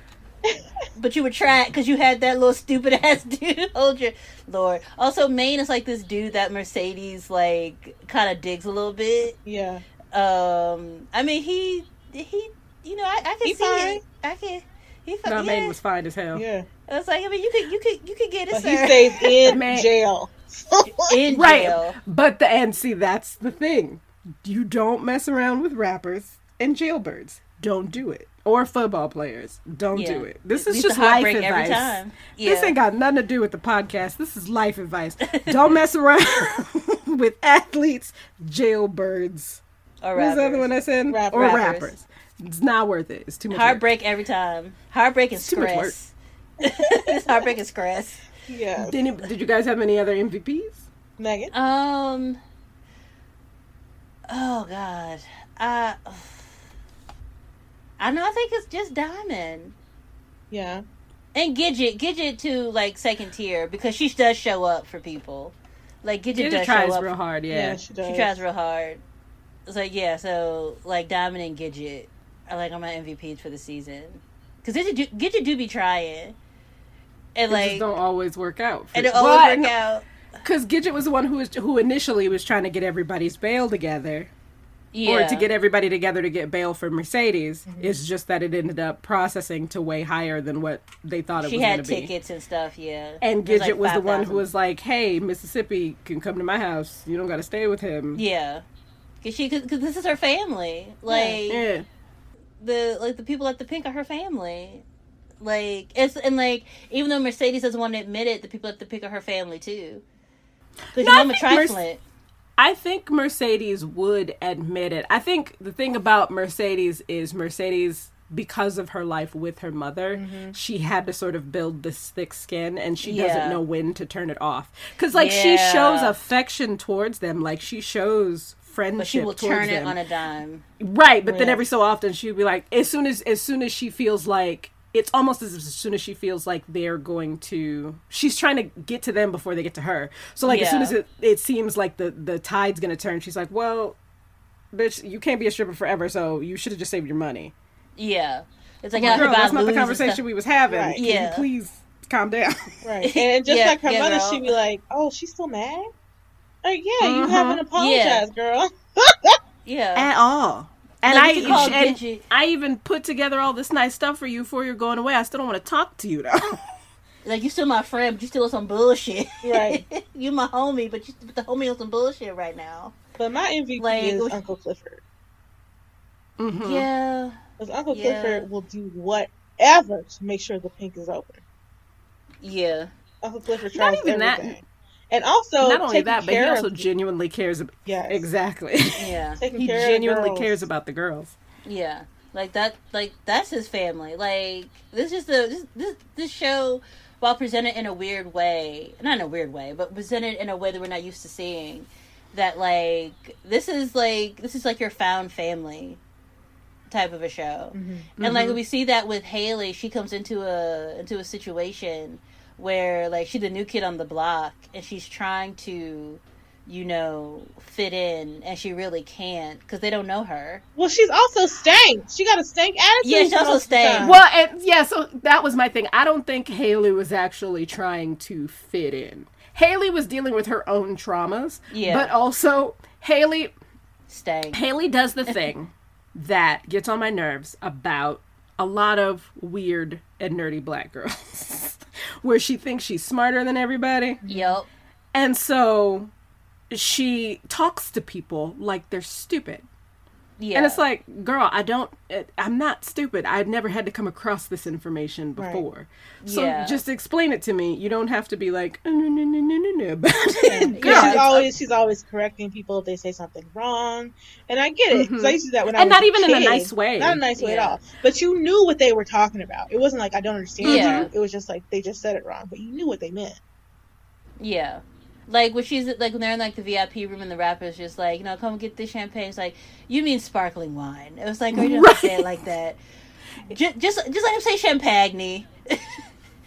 But you were trapped because you had that little stupid ass dude hold your Lord. Also, Maine is like this dude that Mercedes like kind of digs a little bit. Yeah. Um, I mean he he you know I, I can He see fine. it. I can. He No, yeah. Maine was fine as hell. Yeah. I was like, I mean, you could you could you could get it, But he stays in Man. jail. in Right. jail. But the and see that's the thing. You don't mess around with rappers and jailbirds. Don't do it. Or football players. Don't Yeah. do it. This is just heart life advice. every time. This ain't got nothing to do with the podcast. This is life advice. Don't mess around with athletes, jailbirds. Or What was the other rappers. one I said? Rappers. Or Rappers. rappers. It's not worth it. It's too much. work. Heartbreak every time. Heartbreak and It's too much work. stress. it's heartbreak and stress. yeah. Did, any- did you guys have any other MVPs? Megan. Um. Oh God. Uh. I know. I think it's just Diamond Yeah. and Gidget. Gidget too, like second tier because she does show up for people. Like Gidget, Gidget does tries show up. real hard, Yeah, yeah. she does. She tries real hard. It's like yeah. So like Diamond and Gidget are like on my MVPs for the season because Gidget do, Gidget do be trying. And It like, just don't always work out. for- and it always I work out. Because Gidget was the one who was who initially was trying to get everybody's bail together, Yeah. or to get everybody together to get bail for Mercedes. Mm-hmm. It's just that it ended up processing to way higher than what they thought it she was going had to be. tickets and stuff. Yeah. And It was Gidget like was the one 5,000. who was like, "Hey, Mississippi can come to my house. You don't got to stay with him." Yeah. Cause she, cause, 'cause this is her family. Like Yeah. the like the people at the Pynk are her family. Like it's and like even though Mercedes doesn't want to admit it, the people at the Pynk are her family too. Because No, I Mama trifling. I think Mercedes would admit it. I think the thing about Mercedes is Mercedes because of her life with her mother, mm-hmm. she had to sort of build this thick skin and she Yeah. doesn't know when to turn it off. Cuz like she shows affection towards them, like she shows friendship. But she will towards turn it on a dime. Right, but then every so often she'd be like, as soon as as soon as she feels like it's almost as if as soon as she feels like they're going to, she's trying to get to them before they get to her. So like as soon as it it seems like the the tide's gonna turn, she's like, well, bitch, you can't be a stripper forever, so you should have just saved your money. Yeah. It's like, Like, I girl, that's not the conversation we was having. Right. Can you Yeah. please calm down. Right. And just Yeah, like her yeah, mother, girl. she'd be like, "Oh, she's still mad." Like, yeah, you Mhm. haven't apologized, girl. Yeah. At all. And Like, I you call and Gigi. I even put together all this nice stuff for you before you're going away. I still don't want to talk to you though. Like you still my friend, but you still on some bullshit. Right. you my homie, but you but the homie on some bullshit right now. But my MVP Like, is which- Uncle Clifford. Mhm. Yeah. Because Uncle Yeah. Clifford will do whatever to make sure the Pynk is open. Yeah. Uncle Clifford Not tries everything. that. Everything. And also, Not only that, but he also genuinely cares. About, yes, exactly. Yeah. he genuinely cares about the girls. Yeah. Like that like that's his family. Like this is the this this, this show while presented in a weird way, not in a weird way, but presented in a way that we're not used to seeing. That like this is like this is like your found family type of a show. Mhm. And like we see that with Hailey, she comes into a into a situation where like she's the new kid on the block and she's trying to you know fit in and she really can't because they don't know her. Well, she's also stank. She got a stank attitude. Yeah, she also most of the stank. Well, and yeah, so that was my thing. I don't think Hailey was actually trying to fit in. Hailey was dealing with her own traumas. Yeah. But also, Hailey stank Hailey does the thing that gets on my nerves about a lot of weird and nerdy black girls, where she thinks she's smarter than everybody. Yep. And so she talks to people like they're stupid. Yeah. And it's like, girl, I don't, eh, I'm not stupid. I've never had to come across this information Right. before. So Yeah. just explain it to me. You don't have to be like, "Uh, no, no, no, no, no, no, about it. Girl, Yeah, she's always she's always correcting people if they say something wrong, and I get it because I mm-hmm. used to do that when I And not even in a nice way. not a nice way at all. But you knew what they were talking about. It wasn't like I don't understand Yeah. you. It was just like they just said it wrong, but you knew what they meant. Yeah. Like when she's like when they're in like the VIP room and the rapper's just like, you know, come get this champagne. It's like, you mean sparkling wine. It was like, you don't have say it like that. Just, just, just let him say champagne.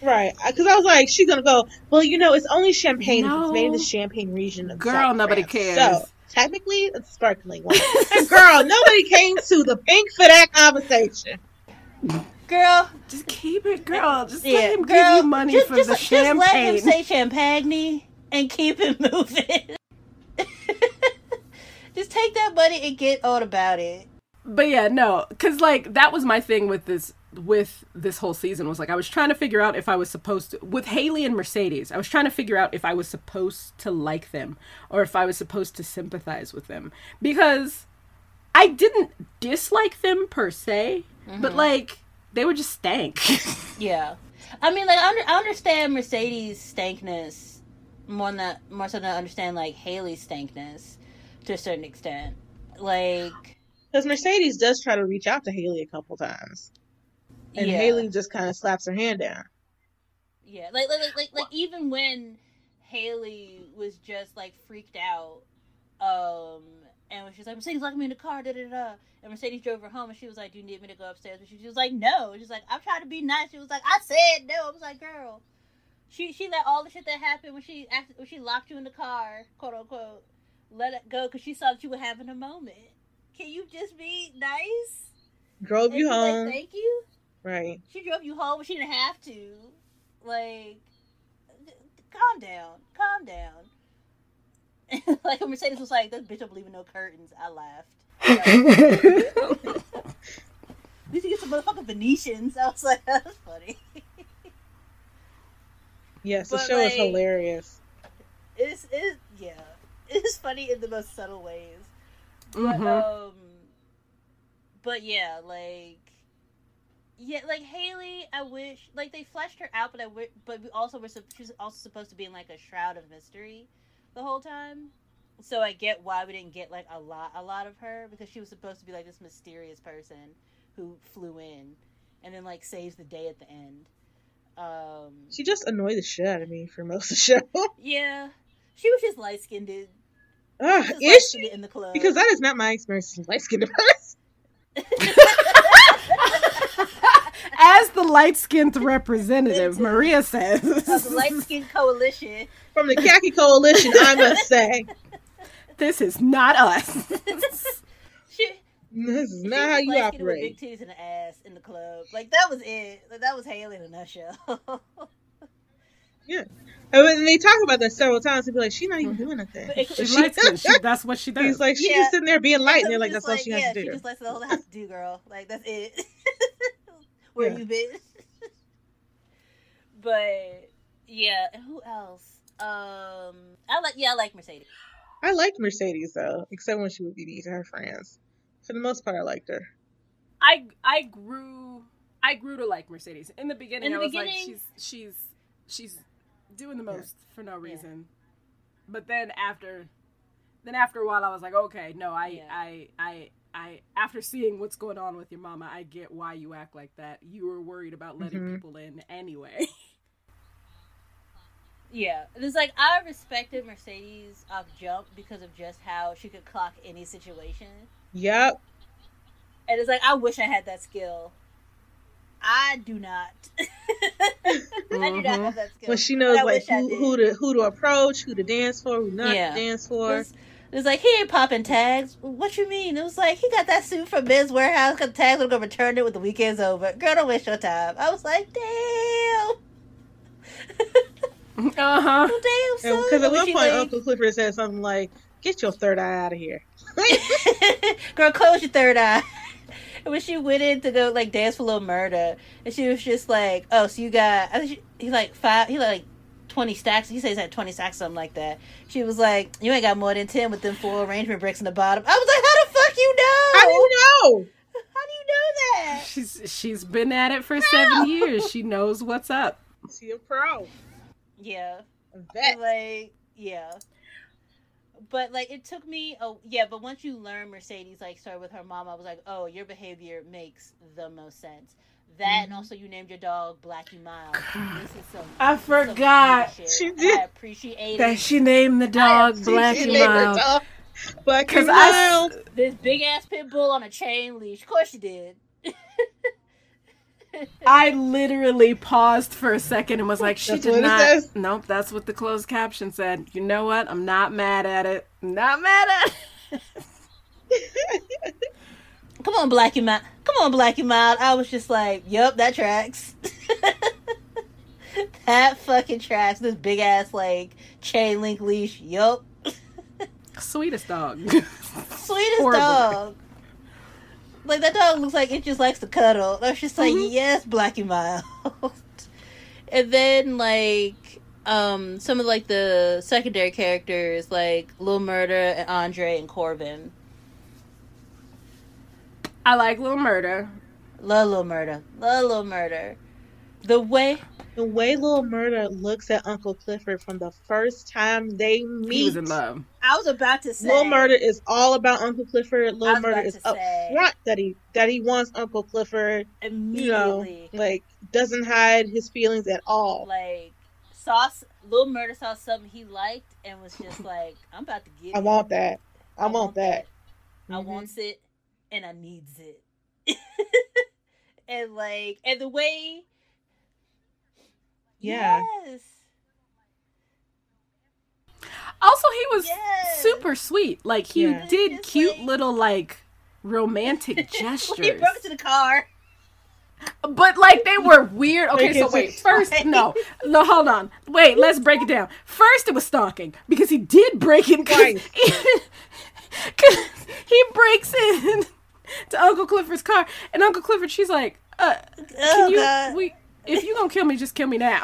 Right, because I was like, she's gonna go. Well, you know, it's only champagne. if No. It's made in the Champagne region of Girl, South nobody France. cares. So technically, it's sparkling wine. girl, nobody came to the Pynk for that conversation. Girl, Just keep it, girl. Just yeah, let him girl, give you money just, for just, the champagne. just let him say champagne and keep it moving. just take that money and get on about it. but yeah, no, because like that was my thing with this with this whole season was like I was trying to figure out if I was supposed to with Hailey and Mercedes. I was trying to figure out if I was supposed to like them or if I was supposed to sympathize with them because I didn't dislike them per se, but mm-hmm. like they were just stank. Yeah, I mean, like I, under, I understand Mercedes' stankness more than more so than understand like Hailey's stankness to a certain extent. Like, Because Mercedes does try to reach out to Hailey a couple times, and yeah, Hailey just kind of slaps her hand down. yeah, like, like, like, like, like even when Hailey was just like freaked out, um, and when she was like, Mercedes locked me in the car, da da da, and Mercedes drove her home, and she was like, "Do you need me to go upstairs?" She, she was like, "No." She's like, "I'm trying to be nice." She was like, "I said no." I was like, "Girl." She she let all the shit that happened when she act- when she locked you in the car, quote unquote, let it go because she saw that you were having a moment. Can you just be nice? Drove And you be like, home, Thank you. right? She drove you home, but she didn't have to. Like, calm down, calm down. like when Mercedes was like, "This bitch don't believe in no curtains," I laughed. Like, At least you get some motherfucking Venetians. I was like, "That's funny." Yes, the But, show is hilarious. It's it yeah. It's funny in the most subtle ways. But Mhm. um But yeah, like yeah, like Hailey, I wish like they fleshed her out, but I wish, but we also were sup- she's also supposed to be in like a shroud of mystery the whole time. So I get why we didn't get like a lot a lot of her because she was supposed to be like this mysterious person who flew in and then like saves the day at the end. Um She just annoyed the shit out of me for most of the show. yeah. She was just light skinned. Ugh, Just is she? in the club? Because that is not my experience as a light skinned person. As the light skinned representative, Maria says. the light skinned coalition. From the khaki coalition, I must say. This is not us. She, This is not how you operate. big titties and an ass in the club. Like that was it. Like, that was Hailey in a nutshell. Yeah. And they talk about that several times, they'll be like, she's not even doing nothing. But it- She's she- light skinned. She, that's what she does. He's like, she's Yeah. just sitting there being light, and they're like, just that's all she has yeah, to She do. just likes all that has to do, girl. Like that's it. Where Yeah. you been? but yeah, who else? Um, I like yeah, I like Mercedes. I liked Mercedes, though, except when she would be mean to her friends. For the most part, I liked her. I I grew I grew to like Mercedes. In the beginning, In the I was beginning- like, she's she's she's doing the Yeah. most for no reason. But then after then after a while, I was like, okay, no, I Yeah. I I I after seeing what's going on with your mama, I get why you act like that. You were worried about letting Mhm. people in anyway. Yeah, and it's like I respected Mercedes off jump because of just how she could clock any situation, Yep. and it's like I wish I had that skill. I do not. I do not Mhm. have that skill. When she knows like who, who to who to approach, who to dance for, who not Yeah. to dance for. It's, it's like he ain't popping tags. What you mean? It was like he got that suit from Men's Wearhouse. Got tags. We're gonna return it when the weekend's over. Girl, don't waste your time. I was like, damn, uh huh. damn. Because at one point, like- Uncle Clifford said something like, "Get your third eye out of here." Girl, close your third eye. And when she went in to go like dance for Little Murda, and she was just like, "Oh, so you got?" I think she, he like five. He like twenty stacks. He says he had twenty stacks, something like that. She was like, "You ain't got more than ten with them four arrangement bricks in the bottom." I was like, "How the fuck you know? How do you know? How do you know that?" She's she's been at it for seven years. She knows what's up. She a pro, Yeah, a vet. like yeah. But like it took me oh yeah, but once you learn Mercedes like started with her mom, I was like, oh, your behavior makes the most sense. That and Mhm. also you named your dog Blackie Miles. This is some I forgot shit. She did. I appreciate that it. she named the dog She- Blackie she named her Miles. dog Blackie Because I This big ass pit bull on a chain leash. Of course she did. I literally paused for a second and was like, she That's did not. says? Nope, that's what the closed caption said. You know what? I'm not mad at it. Not mad at it. Come on, Blackie Miles. Come on, Blackie Miles. I was just like, yep, that tracks. that fucking tracks. This big ass like chain link leash. Yup. Sweetest dog. Sweetest Horrible. dog. Like that dog looks like it just likes to cuddle. I was just like, Mhm. yes, Blackie Miles. and then like um some of like the secondary characters like Lil Murda and Andre and Corbin. I like Little Murda. Love Lil Murda. Love Lil Murda. The way The way Little Murda looks at Uncle Clifford from the first time they meet. He was in love. I was about to say Little Murda is all about Uncle Clifford. I Little Murda is to up say. front that he that he wants Uncle Clifford. You know, immediately like doesn't hide his feelings at all. like saw Lil Murda saw something he liked and was just like, I'm about to get I it. want that. I, want that. I Mhm. wants it and I needs it. and like and the way Yeah. Yes. Also, he was Yes. super sweet. Like, he Yeah. did Just cute like- little, like, romantic When he broke into the car. But like they were weird. Okay, so wait. First, no, no, hold on. Wait, let's break it down. First, it was stalking because he did break in. Cause, Twice. 'cause he breaks in to Uncle Clifford's car, and Uncle Clifford, she's like, uh, Oh "Can you? god. We, if you gonna kill me, just kill me now."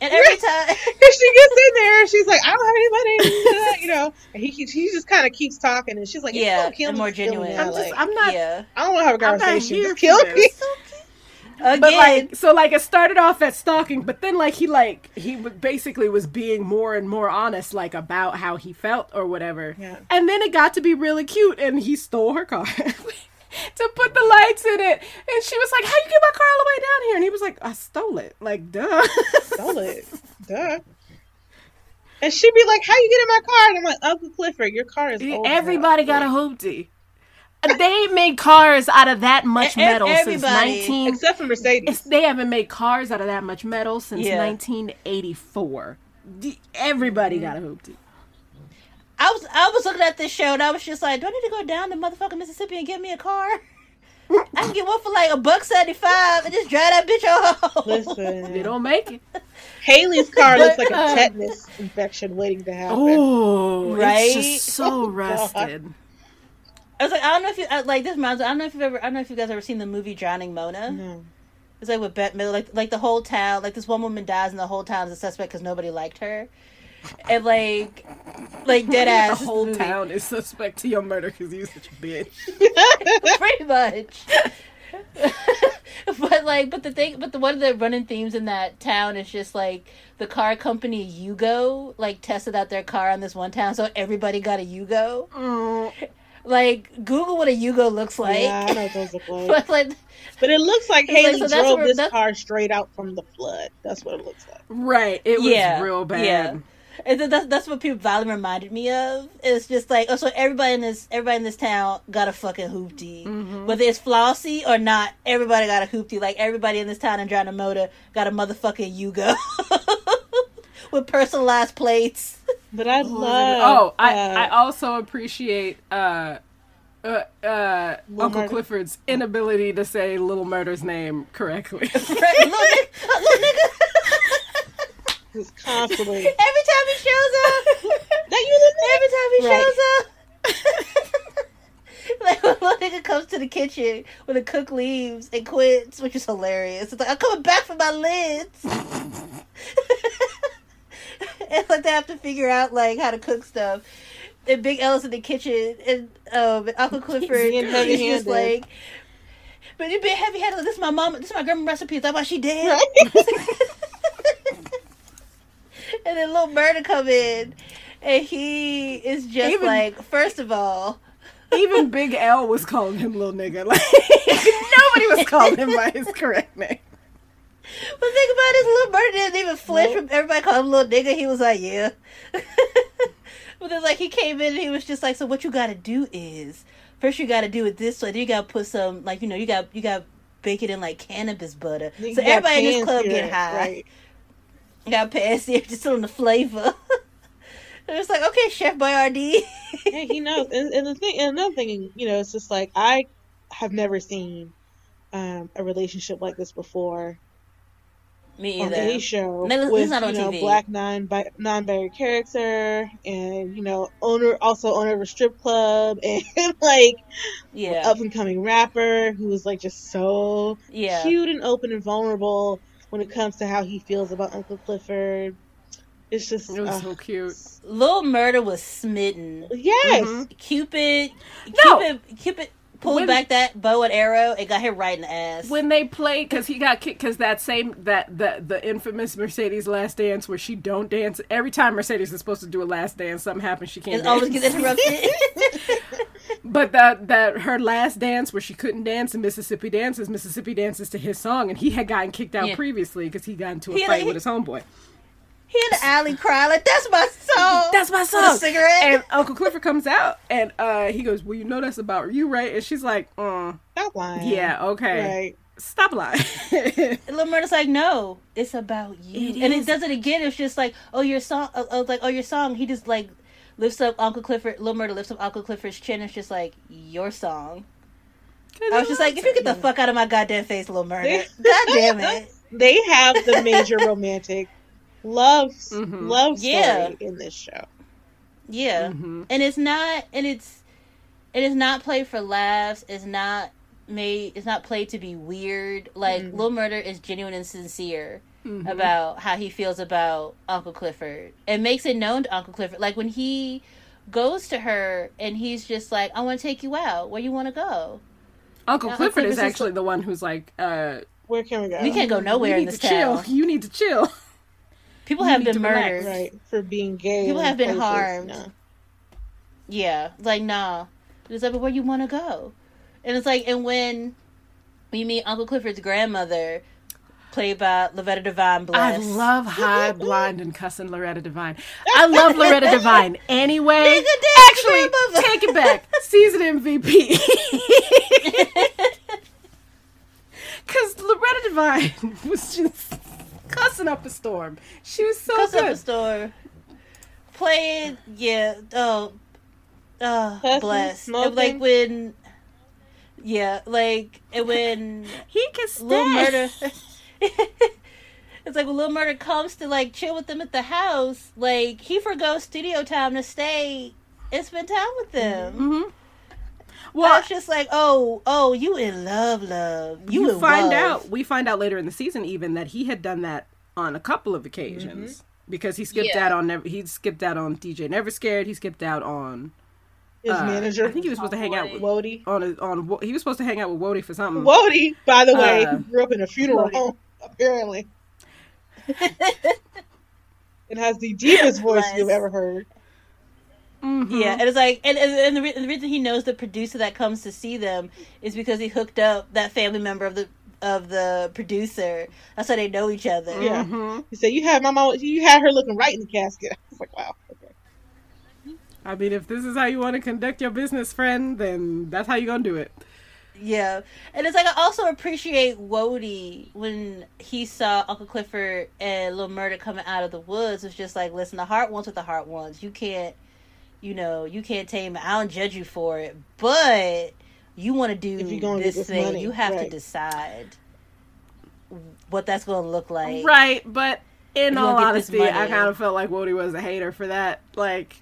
and every time And she gets in there, she's like, I don't have any money, you know. And he he just kind of keeps talking, and she's like, if you Yeah, don't kill and me, more just kill me genuine. I'm just, Like, I'm not. Yeah. I don't want to have a I'm not conversation. here Just kill me. Again. But like, so like it started off as stalking, but then like he like he basically was being more and more honest, like about how he felt or whatever. Yeah. And then it got to be really cute, and he stole her car to put the lights in it. And she was like, "How you get my car all the way down here?" And he was like, "I stole it." Like, duh. Stole it. Duh. And she'd be like, "How you get in my car?" And I'm like, "Uncle Clifford, your car is old." Everybody got a hoopty. They ain't made cars out of that much metal since 19. except for Mercedes. They haven't made cars out of that much metal since Yeah. 1984. Everybody mm-hmm. got a hoopty. I was I was looking at this show and I was just like, do I need to go down to motherfucking Mississippi and get me a car? I can get one for like a buck seventy five and just drive that bitch home. Listen, they don't make it. Hailey's car looks like a Uh, tetanus infection waiting to happen. Oh, Right? It's just so rusted. I was like, I don't know if you uh, like this reminds. I don't know if you've ever. I don't know if you guys ever seen the movie Drowning Mona. No. It's like with Bette Midler, like like the whole town, like this one woman dies and the whole town is a suspect because nobody liked her, and like, like dead ass. the whole town is suspect to your murder because you're such a bitch. pretty much. but like, but the thing, but the one of the running themes in that town is just like the car company Yugo like tested out their car on this one town, so everybody got a Yugo. Mm, Like, Google what a Yugo looks like. yeah, I know what those look like. but like, But it looks like It's like, Hailey so drove this car straight out from the flood. That's what it looks like. right. It was Yeah, real bad. yeah. And then that's that's what people Valen reminded me of. It's just like oh, so everybody in this everybody in this town got a fucking hoopty, Mhm. whether it's flossy or not. Everybody got a hoopty. Like everybody in this town in driving got a motherfucking Yugo with personalized plates. But I love. Oh, love. I, uh, I also appreciate uh, uh, uh, Uncle Murder. Clifford's inability to say Little Murda's name correctly. Right, little nigga, little nigga. It's constantly. Every time he shows up, that you every time he Right. shows up. Like when little nigga comes to the kitchen when the cook leaves and quits, which is hilarious. It's like I'm coming back for my lids. and like they have to figure out like how to cook stuff. And Big L's in the kitchen, and um, and Uncle Clifford is just like, "But you being heavy handed. This is my mom. This is my grandma recipe. Is that why she dead?" Right? and then Little Murda come in, and he is just Even- like, first of all, Even Big L was calling him little nigga. Like nobody was calling him by his correct name. but think about it, Little Murda didn't even flinch Nope. from everybody calling him little nigga. He was like, yeah. but then like he came in and he was just like, so what you got to do is first you got to do it this way. Then you got to put some like you know you got you got bake it in like cannabis butter. You so everybody in this club get high. Right. Got past here just on the flavor. and it's like okay, Chef Boyardee. Yeah, he knows. And, and the thing, and another thing, you know, it's just like I have never seen um, a relationship like this before Me either. on any show No, with not on you know TV. black non non binary character and you know owner also owner of a strip club and like Yeah. up and coming rapper who is like just so yeah. cute and open and vulnerable when it comes to how he feels about Uncle Clifford. It's just It was uh, so cute. Little Murda was smitten. yes. Mhm. Cupid, No. Cupid, Cupid pulled When- back that bow and arrow and got him right in the ass. When they played, because he got kicked, because that same that the the infamous Mercedes Last Dance where she don't dance. Every time Mercedes is supposed to do a last dance, something happens. She can't. it always dance. gets interrupted. But that that her last dance where she couldn't dance in Mississippi dances, Mississippi dances to his song, and he had gotten kicked out Yeah. previously because he got into a He- fight he- with his homeboy. he in the alley crying like, "That's my song. That's my With a song. cigarette. And Uncle Clifford comes out and uh, he goes, "Well, you know that's about you, right?" And she's like, uh, Stop lying. "Yeah, okay, Right. stop lying." And Little Murda's like, "No, it's about you." It and is. it does it again. It's just like, "Oh, your song." Uh, uh, like, "Oh, your song." He just like lifts up Uncle Clifford. Little Murda lifts up Uncle Clifford's chin. It's just like your song. I was just like, "If you get the fuck out of my goddamn face, Little Murda." God damn it. They have the major romantic love Mhm. love story Yeah. in this show. Yeah. Mhm. and it's not and it's it is not played for laughs it's not made it's not played to be weird like Mhm. Lil Murda is genuine and sincere Mhm. about how he feels about uncle clifford and makes it known to uncle clifford like when he goes to her and he's just like i want to take you out where you want to go Uncle Now, Clifford Uncle is actually just- the one who's like, uh, Where can we go? we can't go nowhere in need this to chill. town You need to chill." people You have been to relax. murdered Right for being gay. People have been places. harmed. No. Yeah, like nah. It's like, but where you want to go? And it's like, and when we meet Uncle Clifford's grandmother, played by Loretta Devine Bless. I love high, blind, and cussing Loretta Devine. I love Loretta Devine anyway. Actually, take it back. Season MVP. Because Loretta Devine was just cussing up a storm. She was so Cuss up a storm. store. Playing, yeah. Oh, uh, Cussing, bless. smoking. Like when, yeah, like and when He can stay. Little Murda. it's like when Little Murda comes to like chill with them at the house. Like he forgoes studio time to stay and spend time with them. hmm Well, it's just like, oh, oh, you in love, love. You, you in find love. out we find out later in the season even that he had done that on a couple of occasions because he skipped Yeah. out on never he skipped out on DJ Never Scared he skipped out on His uh, manager, I think he was supposed to hang out with Wody. on a, on he was supposed to hang out with Wody for something Wody, by the way, Uh, grew up in a funeral Wody. home, apparently. it has the deepest voice Bless. you've ever heard. Mhm. Yeah, and it's like, and, and, and, the, re- and the reason he knows the producer that comes to see them is because he hooked up that family member of the of the producer. That's how they know each other. Yeah. Mhm. He said, "You had my mom. You had her looking right in the casket." I was like, "Wow." Okay. I mean if this is how you want to conduct your business friend then that's how you're gonna do it Yeah, and it's like I also appreciate Wody when he saw Uncle Clifford and Little Murda coming out of the woods. It's just like, listen, the heart wants what the heart wants. You can't, you know, you can't tame it. I don't judge you for it, but you want to do If you're this this thing, money, you have to decide what that's going to look like. right but in all gonna get this honesty I kind of felt like Wody was a hater for that like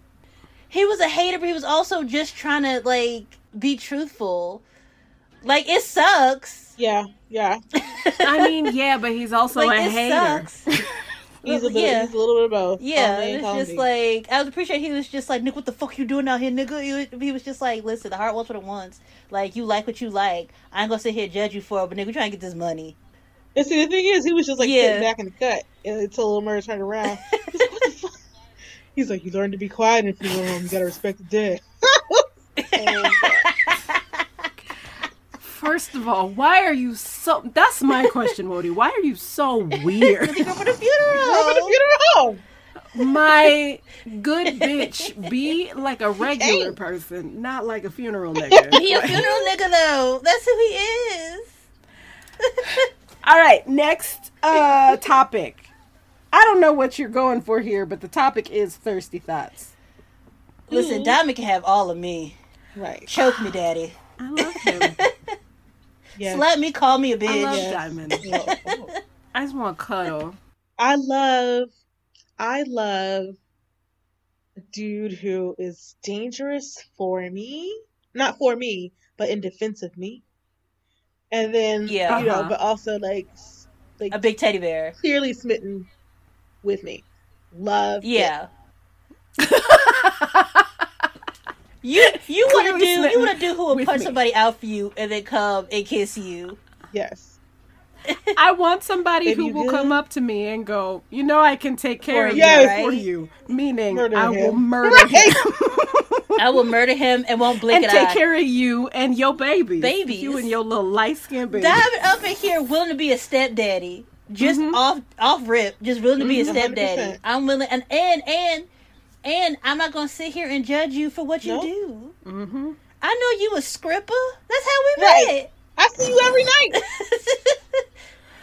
He was a hater, but he was also just trying to like be truthful. Like it sucks. Yeah, yeah. I mean yeah but he's also like a it hater sucks. He's a bit. yeah. He's a little bit of both. Yeah, Column it's just B. like I would appreciate he was just like Nick, what the fuck you doing out here, nigga? He was, he was just like, listen, the heart wants what it wants. Like you like what you like. I ain't gonna sit here and judge you for it, but nigga, we trying to get this money. And see, the thing is, he was just like Yeah. sitting back in the cut and until Little Murda turned around. He's like, "What the fuck?" He's like, "You learn to be quiet in funeral home. You gotta respect the dead." And, uh, First of all, why are you so? That's my question, Wody. Why are you so weird? He grew up at a Grew up in a funeral. funeral. My good bitch, be like a regular can't. person, not like a funeral nigga. He a funeral nigga though. That's who he is. All right, next uh topic. I don't know what you're going for here, but the topic is thirsty thoughts. Listen, Diamond can have all of me. Right. Choke me, daddy. I love him. Yeah. Slap me, call me a bitch. I love Yes. Diamond. Yeah. I just want to cuddle. I love, I love a dude who is dangerous for me, not for me, but in defense of me. And then, Yeah. you know, Uh-huh. but also like, like A big teddy bear. clearly smitten with me. Love. Yeah. You you want to Clearly do you want to do who will with punch me. somebody out for you and then come and kiss you. Yes. I want somebody Baby, who will good? come up to me and go, "You know, I can take care of Yes. you Right? for you." Meaning, Murder I will murder Right. him I will murder him and won't blink and an take eye. care of you and your baby, Babies. you and your little light skinned baby. Diamond up in here willing to be a stepdaddy. Just Mhm. off off rip, just willing to be a Mhm. stepdaddy. 100%. I'm willing and and and and I'm not gonna sit here and judge you for what you Nope. do. hmm I know you a scripper. That's how we Right. met. I see you every night.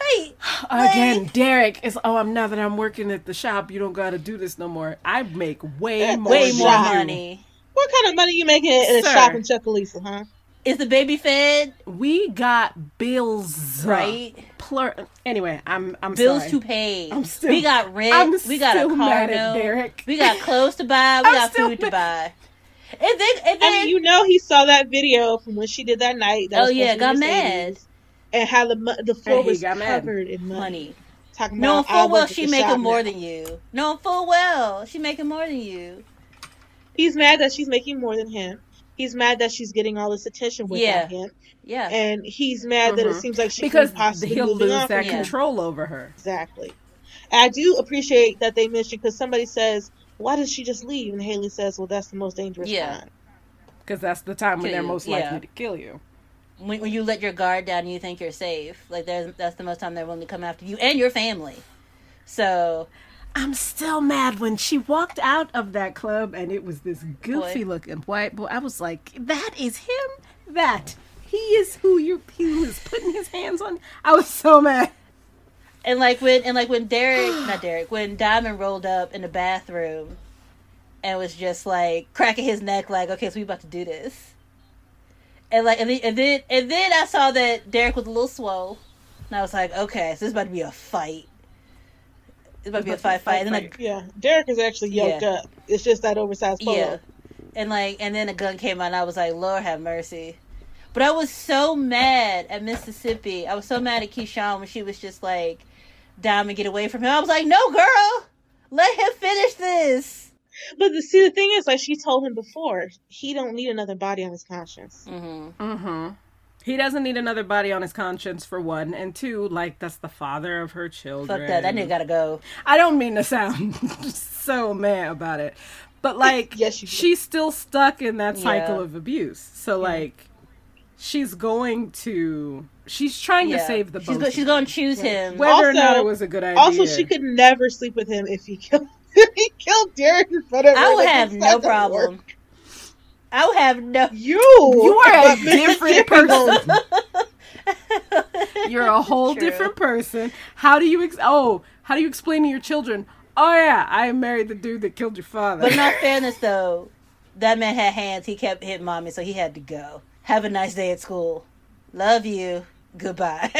right. Again, Derek is. Oh, I'm now that I'm working at the shop. You don't got to do this no more. I make way more. Way more shop. money. What kind of money you making in a shop in Chucalissa, huh? Is the baby fed? We got bills, Right. Plur- anyway, I'm. I'm Bills sorry. to pay. I'm still- we got rent. I'm we got a still car mad at. Derek. We got clothes to buy. We I'm got still food to buy. And then, and I then mean, you know, he saw that video from when she did that night. That oh was yeah, got mad. Mercedes, And how the the floor was got mad. covered in money. Money. Talking Knowing about I full well she the making more now. than you. Knowing full well she making more than you. He's mad that she's making more than him. He's mad that she's getting all this attention without Yeah. him, Yeah. and he's mad that it Mhm. seems like she because possibly he'll moving lose that him. control over her. Exactly. And I do appreciate that they mentioned because somebody says, "Why did she just leave?" And Hailey says, "Well, that's the most dangerous Yeah. time." Because that's the time when they're you, most yeah. likely to kill you. when, when you let your guard down and you think you're safe. Like that's the most time they're willing to come after you and your family. So I'm still mad when she walked out of that club and it was this goofy Boy. looking white boy. I was like, that is him? That. He is who you he was putting his hands on. I was so mad. and like when and like when Derek not Derek when Diamond rolled up in the bathroom and was just like cracking his neck like okay so we about to do this and like and then and then, and then I saw that Derek was a little swole and I was like okay so this is about to be a fight it's about to be a fight fight and then like Yeah, Derek is actually yoked Yeah. up. It's just that oversized polo. Yeah. And like and then a gun came out and I was like, Lord have mercy. But I was so mad at Mississippi. I was so mad at Keyshawn when she was just like, Diamond, get away from him. I was like, No girl! Let him finish this. But the, see, the thing is, like she told him before, he don't need another body on his conscience. Mm-hmm. Mm-hmm. He doesn't need another body on his conscience for one, and two, like that's the father of her children. Fuck that. That nigga gotta go. I don't mean to sound so mad about it, but like, Yes, you she's still stuck in that cycle Yeah. of abuse. So like, she's going to, she's trying to save the she's, both. go- she's gonna choose him. whether or not it was a good idea. Also, she could never sleep with him if he killed. If he killed Derek in front of her. I would Like, have no problem. work. I would have no You, You are a different person. You're a whole True. different person. How do you? Ex- oh, how do you explain to your children? Oh yeah, I married the dude that killed your father. But in all fairness, though, that man had hands. He kept hitting mommy, so he had to go. Have a nice day at school. Love you. Goodbye.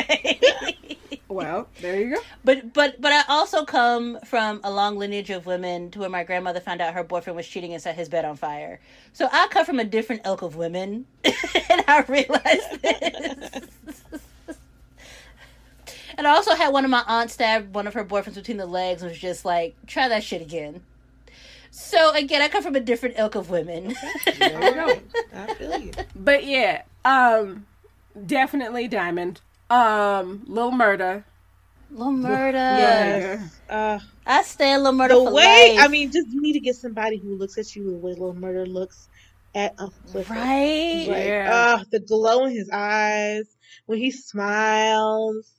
Well, there you go. but but but I also come from a long lineage of women to where my grandmother found out her boyfriend was cheating and set his bed on fire. So I come from a different ilk of women, and I realized this. And I also had one of my aunts stab one of her boyfriends between the legs and was just like, try that shit again. So again, I come from a different ilk of women. There you go. I feel you. But yeah, um, definitely Diamond. Um, Lil Murda. Lil Murda. Yes. Uh, I stand Lil Murda the for way life. I mean, just you need to get somebody who looks at you the way Little Murda looks at Uncle Clifford. right? Like, Yeah. uh, the glow in his eyes when he smiles,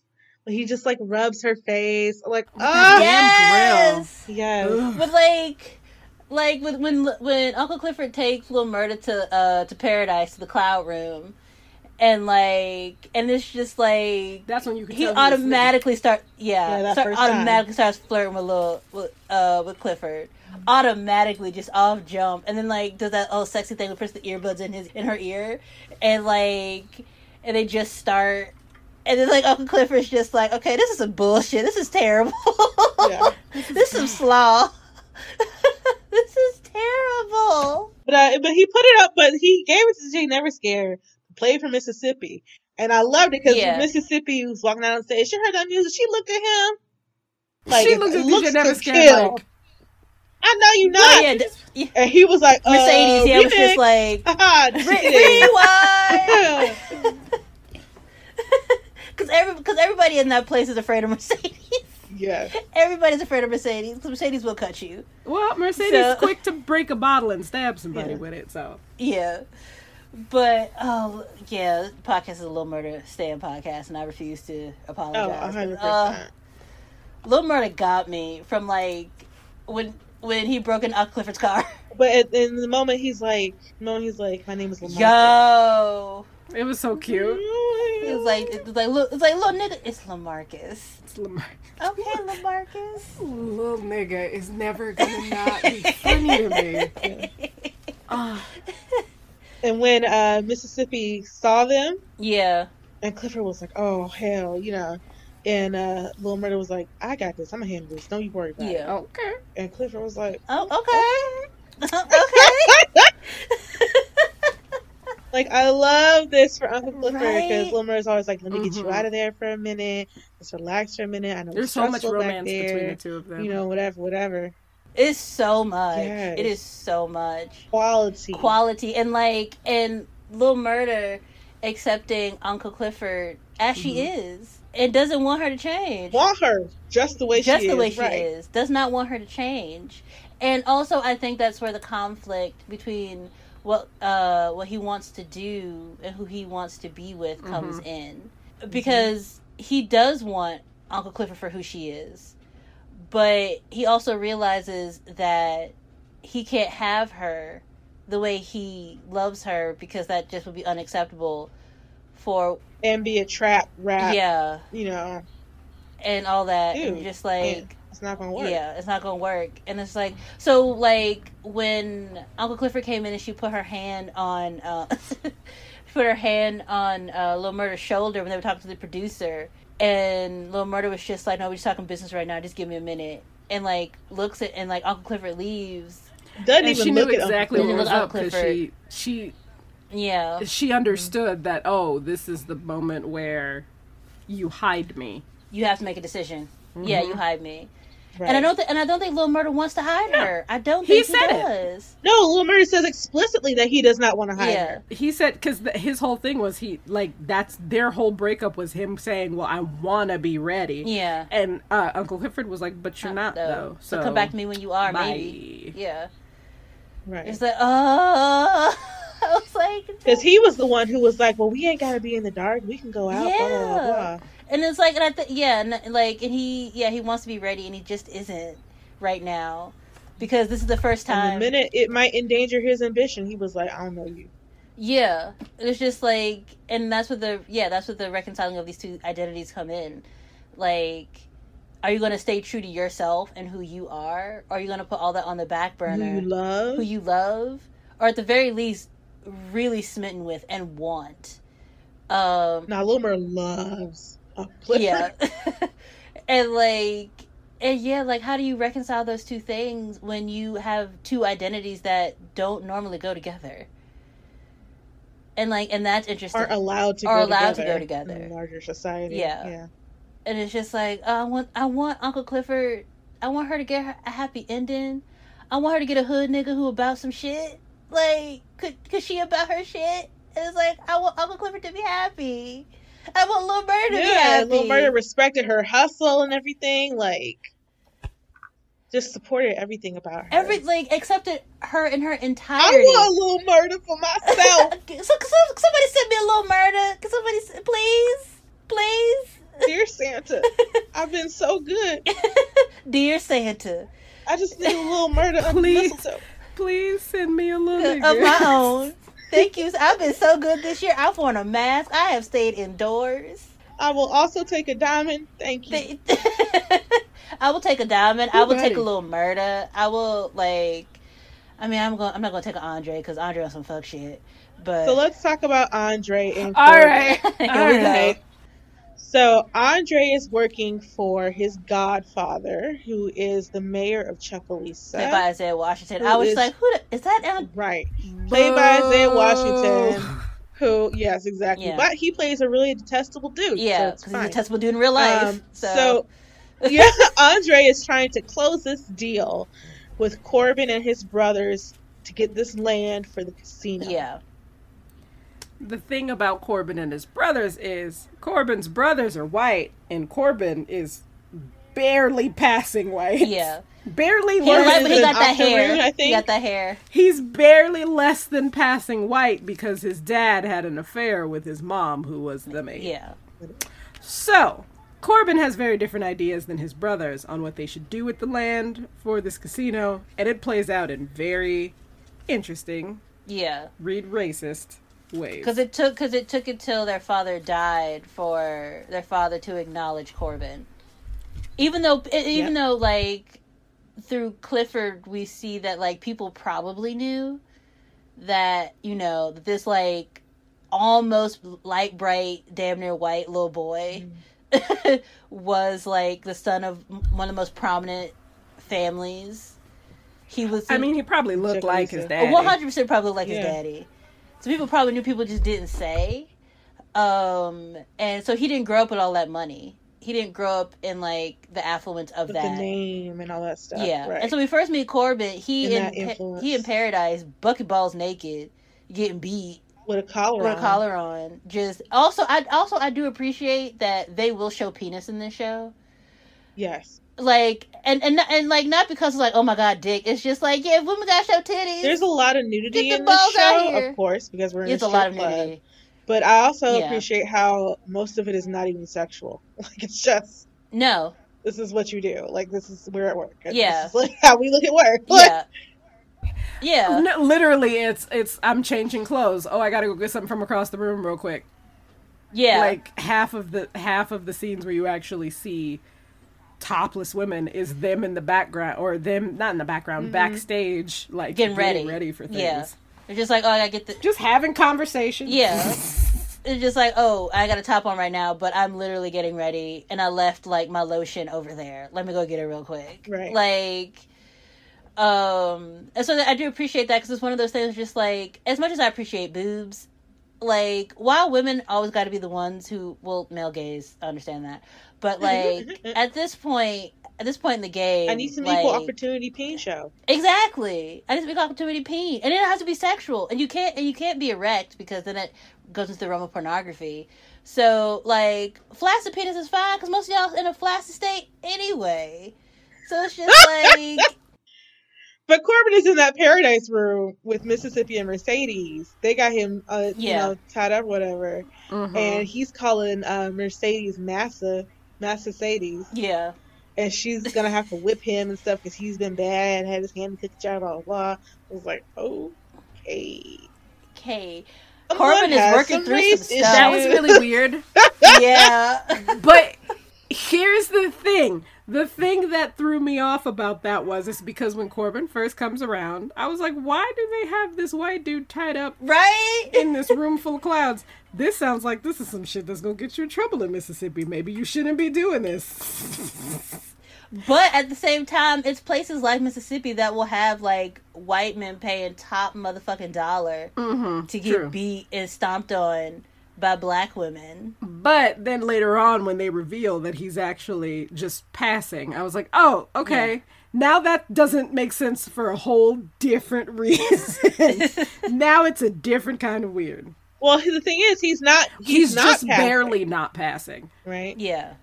when he just like rubs her face, like that ah, yes. yes, Ugh. But like, like when when when Uncle Clifford takes Lil Murda to uh to paradise to the cloud room, and like, and it's just like That's when you can he automatically start yeah, Yeah, start, first time. automatically starts flirting with little with, uh with Clifford. Automatically just off jump. And then like does that oh sexy thing with puts the earbuds in his in her ear. And like and they just start and then like Uncle Clifford's just like okay this is some bullshit. This is terrible. Yeah. this is some slaw. This is terrible. But uh, but he put it up, but he gave it to Jay Never Scared to play for Mississippi, and I loved it because Yeah. Mississippi was walking down the stage. She heard that music. She looked at him. she looked at looks DJ Never to kill. like, I know you not. Yeah, yeah. And he was like, uh, Mercedes yeah was just like Haha, Re- shit. rewind because every because everybody in that place is afraid of Mercedes. yeah. Everybody's afraid of Mercedes because Mercedes will cut you. well, Mercedes So- quick to break a bottle and stab somebody Yeah. with it. So Yeah, but oh yeah, this podcast is a Little Murda stand podcast, and I refuse to Oh, apologize. a hundred Uh. Little Murda got me from like when when he broke in Uncle Clifford's car. But at, in the moment he's like, no, he's like, my name is Lamar. Yo, it was so cute. it was like it was like look, it's like little nigga, it's Lamarcus. It's Lamar. Okay, Lamarcus. Little nigga is never gonna not be funny to me. Ah, And when uh, Mississippi saw them, yeah, and Clifford was like, oh hell, you know, and uh, Lil Murda was like, I got this. I'm gonna handle this. Don't you worry about it. yeah. okay. And Clifford was like, Oh, okay. okay. like I love this for Uncle Clifford because Right? Lil Murda's always like, let me get you Mhm. out of there for a minute. Let's relax for a minute. I know There's so much stressful back romance between the two of them. You know, whatever, whatever. It's so much. Yes. It is so much Quality. quality and like and Little Murda accepting Uncle Clifford as she Mm-hmm. is and doesn't want her to change. Want her just the way Just she the is. way she right. is. Does not want her to change. And also I think that's where the conflict between what uh what he wants to do and who he wants to be with comes in because he does want Uncle Clifford for who she is, but he also realizes that he can't have her the way he loves her because that just would be unacceptable for and be a trap rap. yeah You know, and all that Ew. and just like yeah, it's not gonna work. yeah, it's not gonna work. And it's like so like when Uncle Clifford came in and she put her hand on uh put her hand on uh Lil Murda's shoulder when they were talking to the producer and Little Murda was just like, No, we're just talking business right now, just give me a minute and like looks at and like Uncle Clifford leaves. Doesn't And even she knew look at exactly Uncle what was up because she she Yeah. she understood that oh this is the moment where you hide me You have to make a decision. Yeah, you mm-hmm. hide me. Right. And I don't th- and I don't think Lil Murda wants to hide her. I don't He think he, said it. does. No, Lil Murda says explicitly that he does not want to hide Yeah. her. he said because his whole thing was he like that's their whole breakup was him saying well i want to be ready Yeah. and uh, uncle clifford was like but you're not though So, so, come back to me when you are, bye. maybe. Yeah. Right. It's like, oh, I was like, Because he was the one who was like, "Well, we ain't gotta be in the dark. We can go out." Blah, blah, blah, Yeah. blah. And it's like, and I think, yeah, and like, and he, yeah, he wants to be ready, and he just isn't right now because this is the first time. the minute it might endanger his ambition, he was like, "I don't know you." Yeah, it's just like, and that's what the yeah, that's what the reconciling of these two identities come in. Like, are you going to stay true to yourself and who you are, or are you going to put all that on the back burner? Who you love? who you love, or at the very least, really smitten with and want. Um, now, Murda loves. yeah, and like, and yeah, like, how do you reconcile those two things when you have two identities that don't normally go together? And like, and that's interesting. Aren't allowed to Are go allowed to together go together. in a larger society. Yeah. yeah. and it's just like uh, I want I want Uncle Clifford I want her to get her a happy ending. I want her to get a hood nigga who about some shit. Like could could she about her shit? And it's like I want Uncle Clifford to be happy. I want Lil Murda to be Yeah, happy. Lil Murda respected her hustle and everything. Like, just supported everything about her. Every like accepted her in her entirety. I entirety. want Lil Murda for myself. so, so somebody send me a little Murda. Can somebody s- please, please? Dear Santa, I've been so good. Dear Santa, I just need a little Murda Please. please send me a little of my own. Thank you. I've been so good this year. I've worn a mask. I have stayed indoors. I will also take a diamond. Thank you. I will take a diamond. I will take buddy. a little Murda. I will like. I mean, I'm going. I'm not going to take an Andre because Andre on some fuck shit. But So let's talk about Andre and all Corbin. right Here we all go. right So Andre is working for his godfather, who is the mayor of played by Isaiah Washington. I was is- like, who the, is that? Al- Right. Played by Isaiah. Washington. Who, yes, exactly. Yeah. But he plays a really detestable dude. Yeah, because it's he's a testable dude in real life. Um, so, so, yeah, Andre is trying to close this deal with Corbin and his brothers to get this land for the casino. yeah, the thing about corbin and his brothers is corbin's brothers are white and corbin is barely passing white yeah. barely He, less he got that hair. I He think. got that hair. He's barely less than passing white because his dad had an affair with his mom, who was the maid. Yeah, So, Corbin has very different ideas than his brothers on what they should do with the land for this casino, and it plays out in very interesting, yeah. read racist ways. Because it took because it took until their father died for their father to acknowledge Corbin. Even though even though like through Clifford we see that like people probably knew that you know that this like almost light bright damn near white little boy mm-hmm. was like the son of one of the most prominent families. He was I mean, he probably looked Check like his dad. one hundred percent probably like Yeah. his daddy. So people probably knew people just didn't say. Um and so he didn't grow up with all that money. He didn't grow up in like the affluence of With that. the name and all that stuff. yeah. Right. And so we first meet Corbin, he in Pa- he in paradise, bucket balls naked, getting beat with a collar with a collar on. Just also I also I do appreciate that they will show penis in this show. Yes. like and and and like not because it's like oh my god dick it's just like yeah if women got show titties There's a lot of nudity Get the in this balls out show, of course, because we're in the show. it's a a lot of club. nudity But I also Yeah. appreciate how most of it is not even sexual. Like it's just no this is what you do. Like this is we're at work. And Yeah. This is like how we look at work. Like, yeah yeah No, literally, it's it's I'm changing clothes. Oh, I gotta go get something from across the room real quick. yeah Like half of the half of the scenes where you actually see topless women is them in the background or them not in the background backstage like Getting ready. ready for things. Yeah. it's just like oh I gotta get the Just having conversation. yeah it's just like oh I got a top on right now but I'm literally getting ready and I left like my lotion over there let me go get it real quick Right. like um and so I do appreciate that because it's one of those things just like as much as I appreciate boobs like while women always got to be the ones who well male gaze I understand that but like at this point at this point in the game I need some like, equal opportunity peen show. Exactly. I need to be opportunity peen, and it has to be sexual, and you can't and you can't be erect because then it goes into the realm of pornography. So like flaccid penis is fine because most of y'all in a flaccid state anyway. So it's just like But Corbin is in that paradise room with Mississippi and Mercedes. They got him, uh, you Yeah. know, tied up, whatever. Mhm. And he's calling uh, Mercedes Massa, Massa Sadie's, yeah, and she's gonna have to whip him and stuff because he's been bad, had his hand kicked out, blah blah. blah. I was like, okay. okay. Someone Corbin is working some through race some stuff. that was really weird. Yeah, but here's the thing the thing that threw me off about that was is because when corbin first comes around i was like why do they have this white dude tied up right. in this room full of clouds this sounds like this is some shit that's gonna get you in trouble in mississippi. Maybe you shouldn't be doing this. But at the same time, it's places like Mississippi that will have like white men paying top motherfucking dollar mm-hmm, to get beat and stomped on by black women. but then later on when they reveal that he's actually just passing i was like oh okay. Now that doesn't make sense for a whole different reason. Now it's a different kind of weird Well, the thing is, he's not. He's, he's, not just passing, barely not passing. right. Yeah.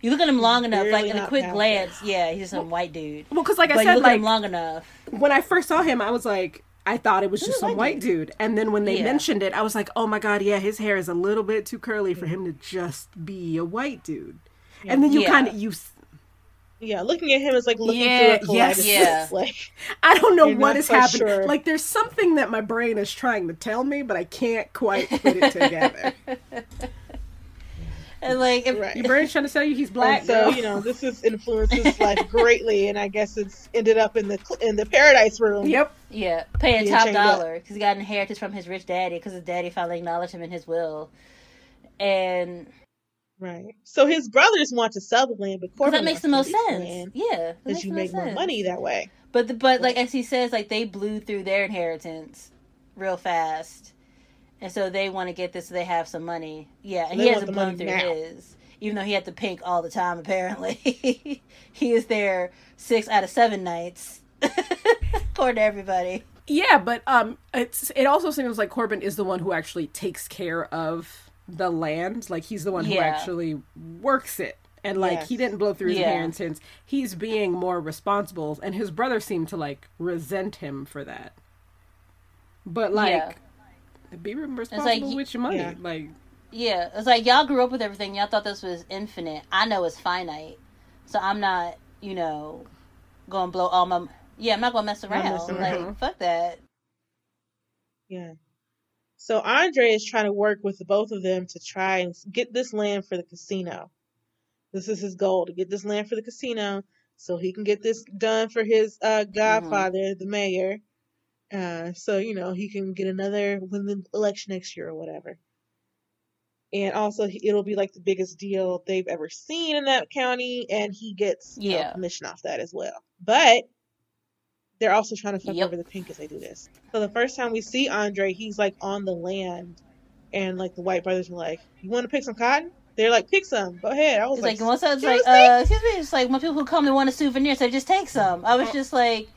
You look at him long enough, like in a quick passing. glance, yeah, he's just some white dude. Well, because like I but you said, look at like him long enough. when I first saw him, I was like, I thought it was just a some white white dude. and then when they Yeah. mentioned it, I was like, oh my god, yeah, his hair is a little bit too curly for mm-hmm. him to just be a white dude. And then you Yeah. kind of you, s- Yeah, looking at him is like looking Yeah, through a yes. kaleidoscope. Yeah. Like, I don't know You're what not is quite happening. sure. Like there's something that my brain is trying to tell me, but I can't quite put it together. And like, if, Right. Your brain's trying to tell you he's black. so you know, this has influenced his life greatly, and I guess it's ended up in the in the paradise room. Yep. yeah, paying top dollar because he got inheritance from his rich daddy because his daddy finally acknowledged him in his will. And Right. So his brothers want to sell the land, but 'cause Corbin that makes the most sense. Yeah, Because you make more sense. money that way. But the, but like as he says, like they blew through their inheritance real fast, and so they want to get this. so They have some money. Yeah, and They he hasn't the blown money through now. his, even though he had to Pynk all the time. Apparently, he is there six out of seven nights, according to everybody. Yeah, but um, it's it also seems like Corbin is the one who actually takes care of the land. Like he's the one who actually works it, and like Yes. he didn't blow through his Yeah. inheritance. He's being more responsible, and his brother seemed to like resent him for that. But like, Yeah. be responsible you- with your money. Yeah. Like, Yeah, it's like y'all grew up with everything. Y'all thought this was infinite. I know it's finite, so I'm not, you know, gonna blow all my. Yeah, I'm not gonna mess around. messing Like fuck that. Yeah. So Andre is trying to work with both of them to try and get this land for the casino. This is his goal to get this land for the casino so he can get this done for his uh, godfather, the mayor. Uh, so, you know, he can get another win the election next year or whatever. And also, it'll be like the biggest deal they've ever seen in that county, and he gets you know, Yeah. commission off that as well. But they're also trying to fuck Yep. over the Pynk as they do this. So the first time we see Andre, he's like on the land, and like the white brothers are like, "You want to pick some cotton?" They're like, "Pick some. Go ahead." I was It's like, like, once I was like, "Excuse me?" uh, excuse me, it's like when people who come to want a souvenir, so just take some. I was just like,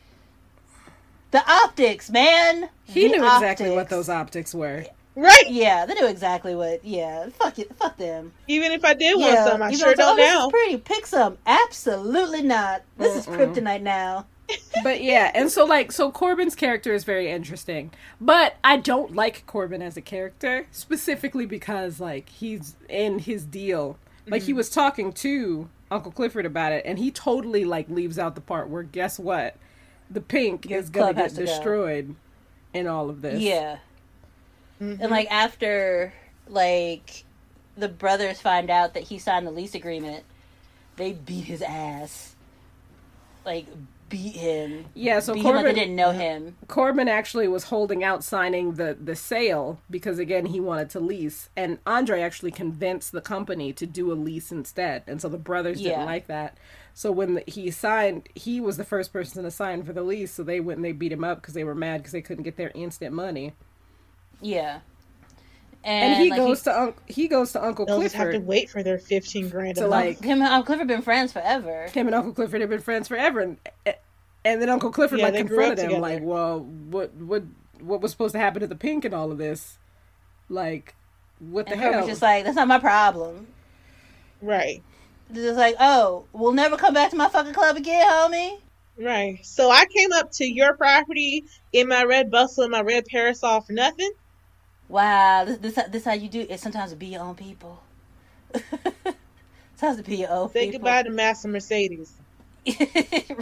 the optics, man. he The knew exactly what those optics were. Right. Yeah, they knew exactly what. Yeah, fuck it, fuck them. Even if I did want yeah, some, I even sure though it's like, don't oh, this now. is pretty. Pick some. Absolutely not. This is Mm-mm. kryptonite now. But yeah, and so like so Corbin's character is very interesting. But I don't like Corbin as a character specifically because like he's in his deal. Like he was talking to Uncle Clifford about it and he totally like leaves out the part where guess what? The Pynk Your is gonna get to go. destroyed in all of this. Yeah, Mhm. and like after like the brothers find out that he signed the lease agreement, they beat his ass. Like beat him. Yeah, so beat him like Corbin didn't know him. Corbin actually was holding out signing the the sale because again he wanted to lease, and Andre actually convinced the company to do a lease instead, and so the brothers Yeah. didn't like that. So when the, he signed, he was the first person to sign for the lease, so they went and they beat him up because they were mad because they couldn't get their instant money. Yeah. And, And, he like, goes to Unc he goes to Uncle They'll just have to wait for their fifteen grand To, like- him and Uncle Clifford been friends forever. Him and Uncle Clifford have been friends forever, and and then Uncle Clifford Yeah, like they grew up confronted him, together. like, "Well, what what what was supposed to happen to the Pynk and all of this? Like, what the And hell?" Clifford's just like, that's not my problem. Right. It's just like, oh, we'll never come back to my fucking club again, homie. Right. So I came up to your property in my red bustle and my red parasol for nothing. Wow, this this, this how you do it. Sometimes be your own people. sometimes to be your own Say people. goodbye to Master Mercedes.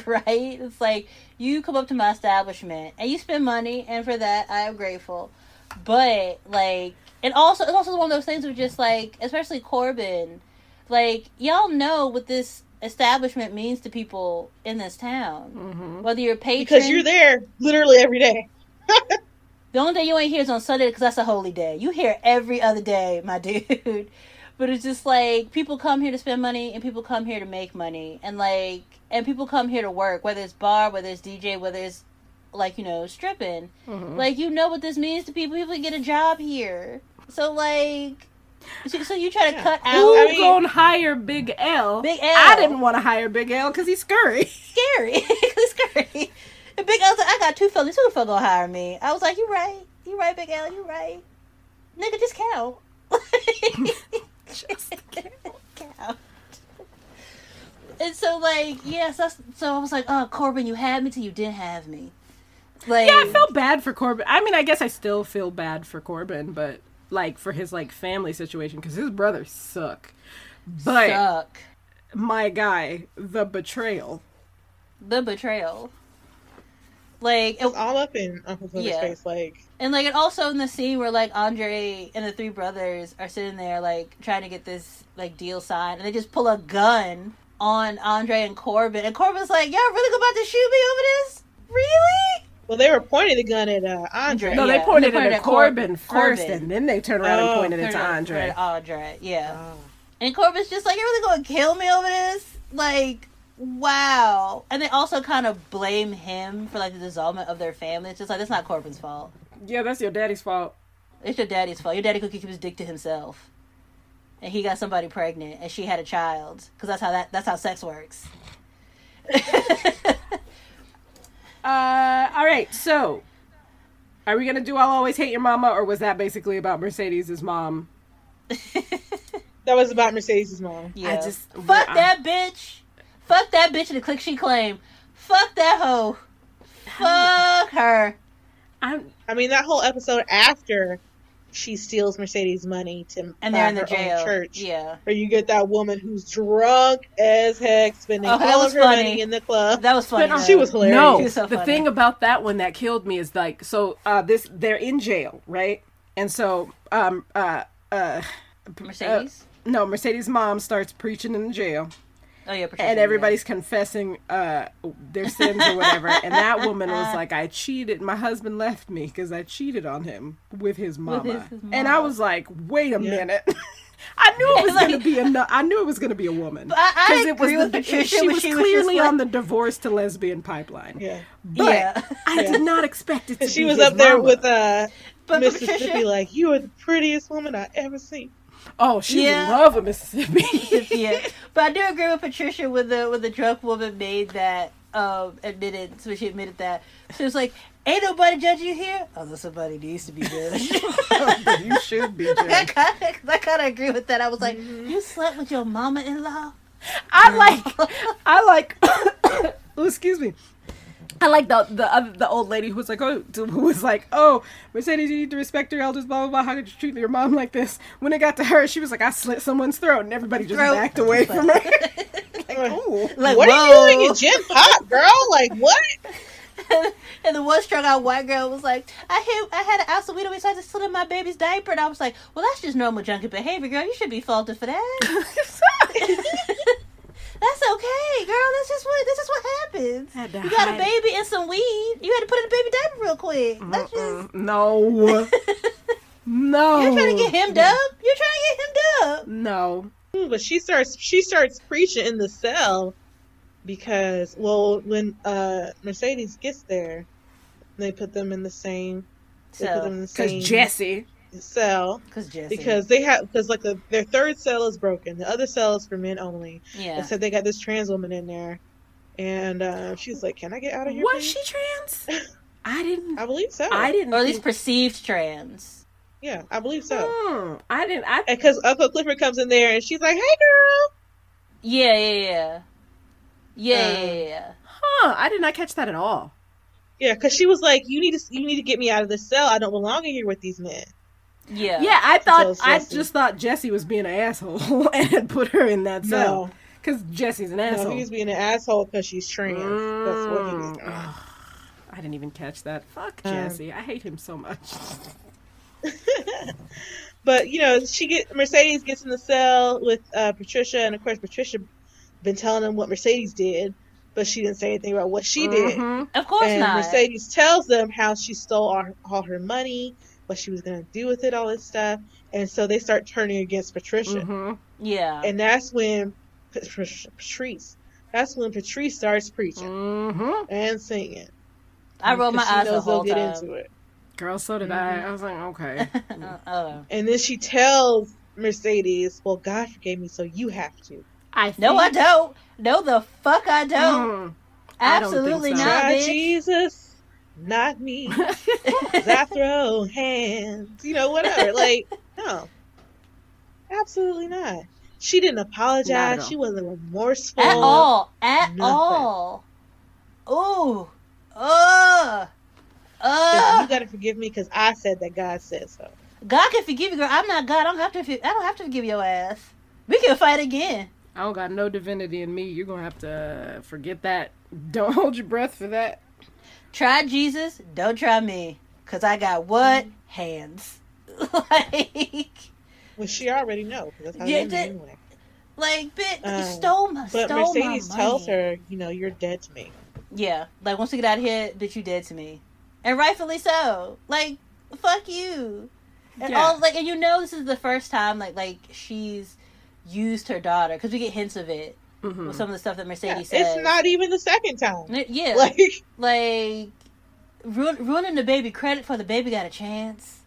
right? It's like you come up to my establishment and you spend money, and for that I am grateful. But like, and also it's also one of those things where just like, especially Corbin, like y'all know what this establishment means to people in this town. hmm Whether you're a patron, Because you're there literally every day. The only day you ain't here is on Sunday because that's a holy day. You here every other day, my dude. But it's just like people come here to spend money and people come here to make money and like and people come here to work, whether it's bar, whether it's DJ, whether it's like you know stripping. hmm Like you know what this means to people. People get a job here, so like, so, so you try to Yeah. cut Who out I mean- gonna hire Big L? Big L. I didn't want to hire Big L because he's scurry. scary. it's scary. And Big L's like, I got two fellas. Who the fuck gonna hire me? I was like, you right. You right, Big L. You right. Nigga, just count. Just count. And so, like, yes, that's, so I was like, oh, Corbin, you had me till you didn't have me. Like, Yeah, I felt bad for Corbin. I mean, I guess I still feel bad for Corbin, but like for his like family situation because his brothers suck. But suck. my guy, the betrayal. The betrayal. Like, it, It's all up in Uncle Clifford's Yeah. face. Like, And like, and also in the scene where like Andre and the three brothers are sitting there like trying to get this like deal signed, and they just pull a gun on Andre and Corbin, and Corbin's like, "Y'all really about to shoot me over this? Really?" well, they were pointing the gun at uh, Andre. No, Yeah, they pointed they it at at Cor- Corbin first, and then they turned around Oh. and pointed it to Andre. turn Andre, yeah. Oh. And Corbin's just like, "You're really gonna kill me over this? Like, wow!" And they also kind of blame him for like the dissolvement of their family. It's just like that's not Corbin's fault. Yeah, that's your daddy's fault. It's your daddy's fault. Your daddy could keep his dick to himself, and he got somebody pregnant, and she had a child. Because that's how that that's how sex works. Uh, all right. So, are we gonna do "I'll Always Hate Your Mama" or was that basically about Mercedes' mom? That was about Mercedes' mom. yeah. just- fuck I- that bitch. Fuck that bitch and the click she claimed. Fuck that hoe. Fuck her. I'm I mean, that whole episode after she steals Mercedes' money to And they're in the jail. church, Yeah, where you get that woman who's drunk as heck, spending Oh, all of her funny. money in the club. that was funny. But, um. She was hilarious. No, She was so the funny. thing about that one that killed me is like, so uh, this they're in jail, right? And so, um, uh, uh, Mercedes. no, Mercedes' mom starts preaching in the jail, oh yeah, Patricia, and everybody's confessing uh their sins or whatever. And that woman was like, "I cheated. My husband left me because I cheated on him with his mama." his And I was like, "Wait a Yeah. minute." I knew it was Like- gonna be a. no- I knew it was gonna be a woman But I- I it was agree the, Patricia she when was she clearly just like- on the divorce to lesbian pipeline. Yeah. But Yeah. I Yeah. did not expect it to And she be was his up there mama. with uh, But Mississippi, Patricia- like, you are the prettiest woman I ever seen. Oh, she Yeah. was in love with Mississippi. yeah, but I do agree with Patricia when the when the drunk woman made that um, admitted, so she admitted that. She was like, "Ain't nobody judging you here." Although somebody needs to be judged. you should be I judged. kind of, I kind of agree with that. I was like, "You slept with your mama-in-law." I like, I like. oh, excuse me. I like the the other, the old lady who was like, oh, who was like, oh, Mercedes, you need to respect your elders, blah blah blah. How could you treat your mom like this? When it got to her, she was like, I slit someone's throat, and everybody just Throat. backed away from her. like, oh, Like, what whoa. are you doing in Gen Pop, girl? Like what? and the one strung out white girl was like, I hit, I had an ounce of weed beside to slit in my baby's diaper. And I was like, well, that's just normal junkie behavior, girl. You should be faulted for that. That's okay, girl. That's just what, this is what happens. Had to You got a baby and some weed. You had to put in a baby diaper real quick. That's just... No, no. You're trying to get him up. You're trying to get him up. No. But she starts she starts preaching in the cell because well when uh Mercedes gets there, they put them in the same they So, in the Because same Jesse. Cell because Jesse. because they have because like the, their third cell is broken. The other cell is for men only. yeah. And so they got this trans woman in there, and uh, she's like, "Can I get out of here?" Was please?" she trans? I didn't. I believe so. I didn't. or at least perceived trans. yeah, I believe so. Hmm, I didn't. I Because Uncle Clifford comes in there and she's like, "Hey, girl." Yeah, yeah, yeah. Yeah, Um, yeah, yeah. huh. I did not catch that at all. Yeah, because she was like, "You need to, you need to get me out of this cell. I don't belong in here with these men." Yeah. Yeah, I thought I just thought Jesse was being an asshole and put her in that cell No, because Jesse's an asshole. he was being an asshole because she's trans. That's what he was Mm. I didn't even catch that. Fuck Um, Jesse. I hate him so much. But you know, she get Mercedes gets in the cell with uh, Patricia, and of course, Patricia been telling them what Mercedes did, but she didn't say anything about what she did. Mhm. Of course and not. Mercedes tells them how she stole all her, all her money, what she was going to do with it, all this stuff. And so they start turning against Patricia. Mhm. yeah. And that's when Pat- Pat- Patrice, that's when Patrice starts preaching Mhm. and singing. I rolled my she eyes the knows they'll whole get time. into it. Girl, so did I. I was like, okay. oh. And then she tells Mercedes, well, God forgave me, so you have to. I think, No, I don't. No, the fuck I don't. Mm. I don't Absolutely so. not, bitch. Jesus, not me. I throw hands. You know, whatever. Like, no. Absolutely not. She didn't apologize. She wasn't remorseful. At all. At Nothing. all. Oh, Ugh. Said, Ugh. You gotta forgive me because I said that God said so. God can forgive you, girl. I'm not God. I don't have to. I don't have to forgive your ass. We can fight again. I don't got no divinity in me. You're gonna have to forget that. Don't hold your breath for that. Try Jesus. Don't try me. Cause I got what hands. like, Well, she already know that's how Yeah, that- anyway. like, bitch, you Um, stole my. But stole Mercedes my tells her, you know, you're dead to me. Yeah, like once we get out of here, bitch, you dead to me, and rightfully so. Like, fuck you. And Yeah. all like, and you know, this is the first time like like she's used her daughter because we get hints of it Mhm. with some of the stuff that Yeah, Mercedes says. it's not even the second time. N- Yeah, Like, like ruin, ruining the baby credit for the baby got a chance.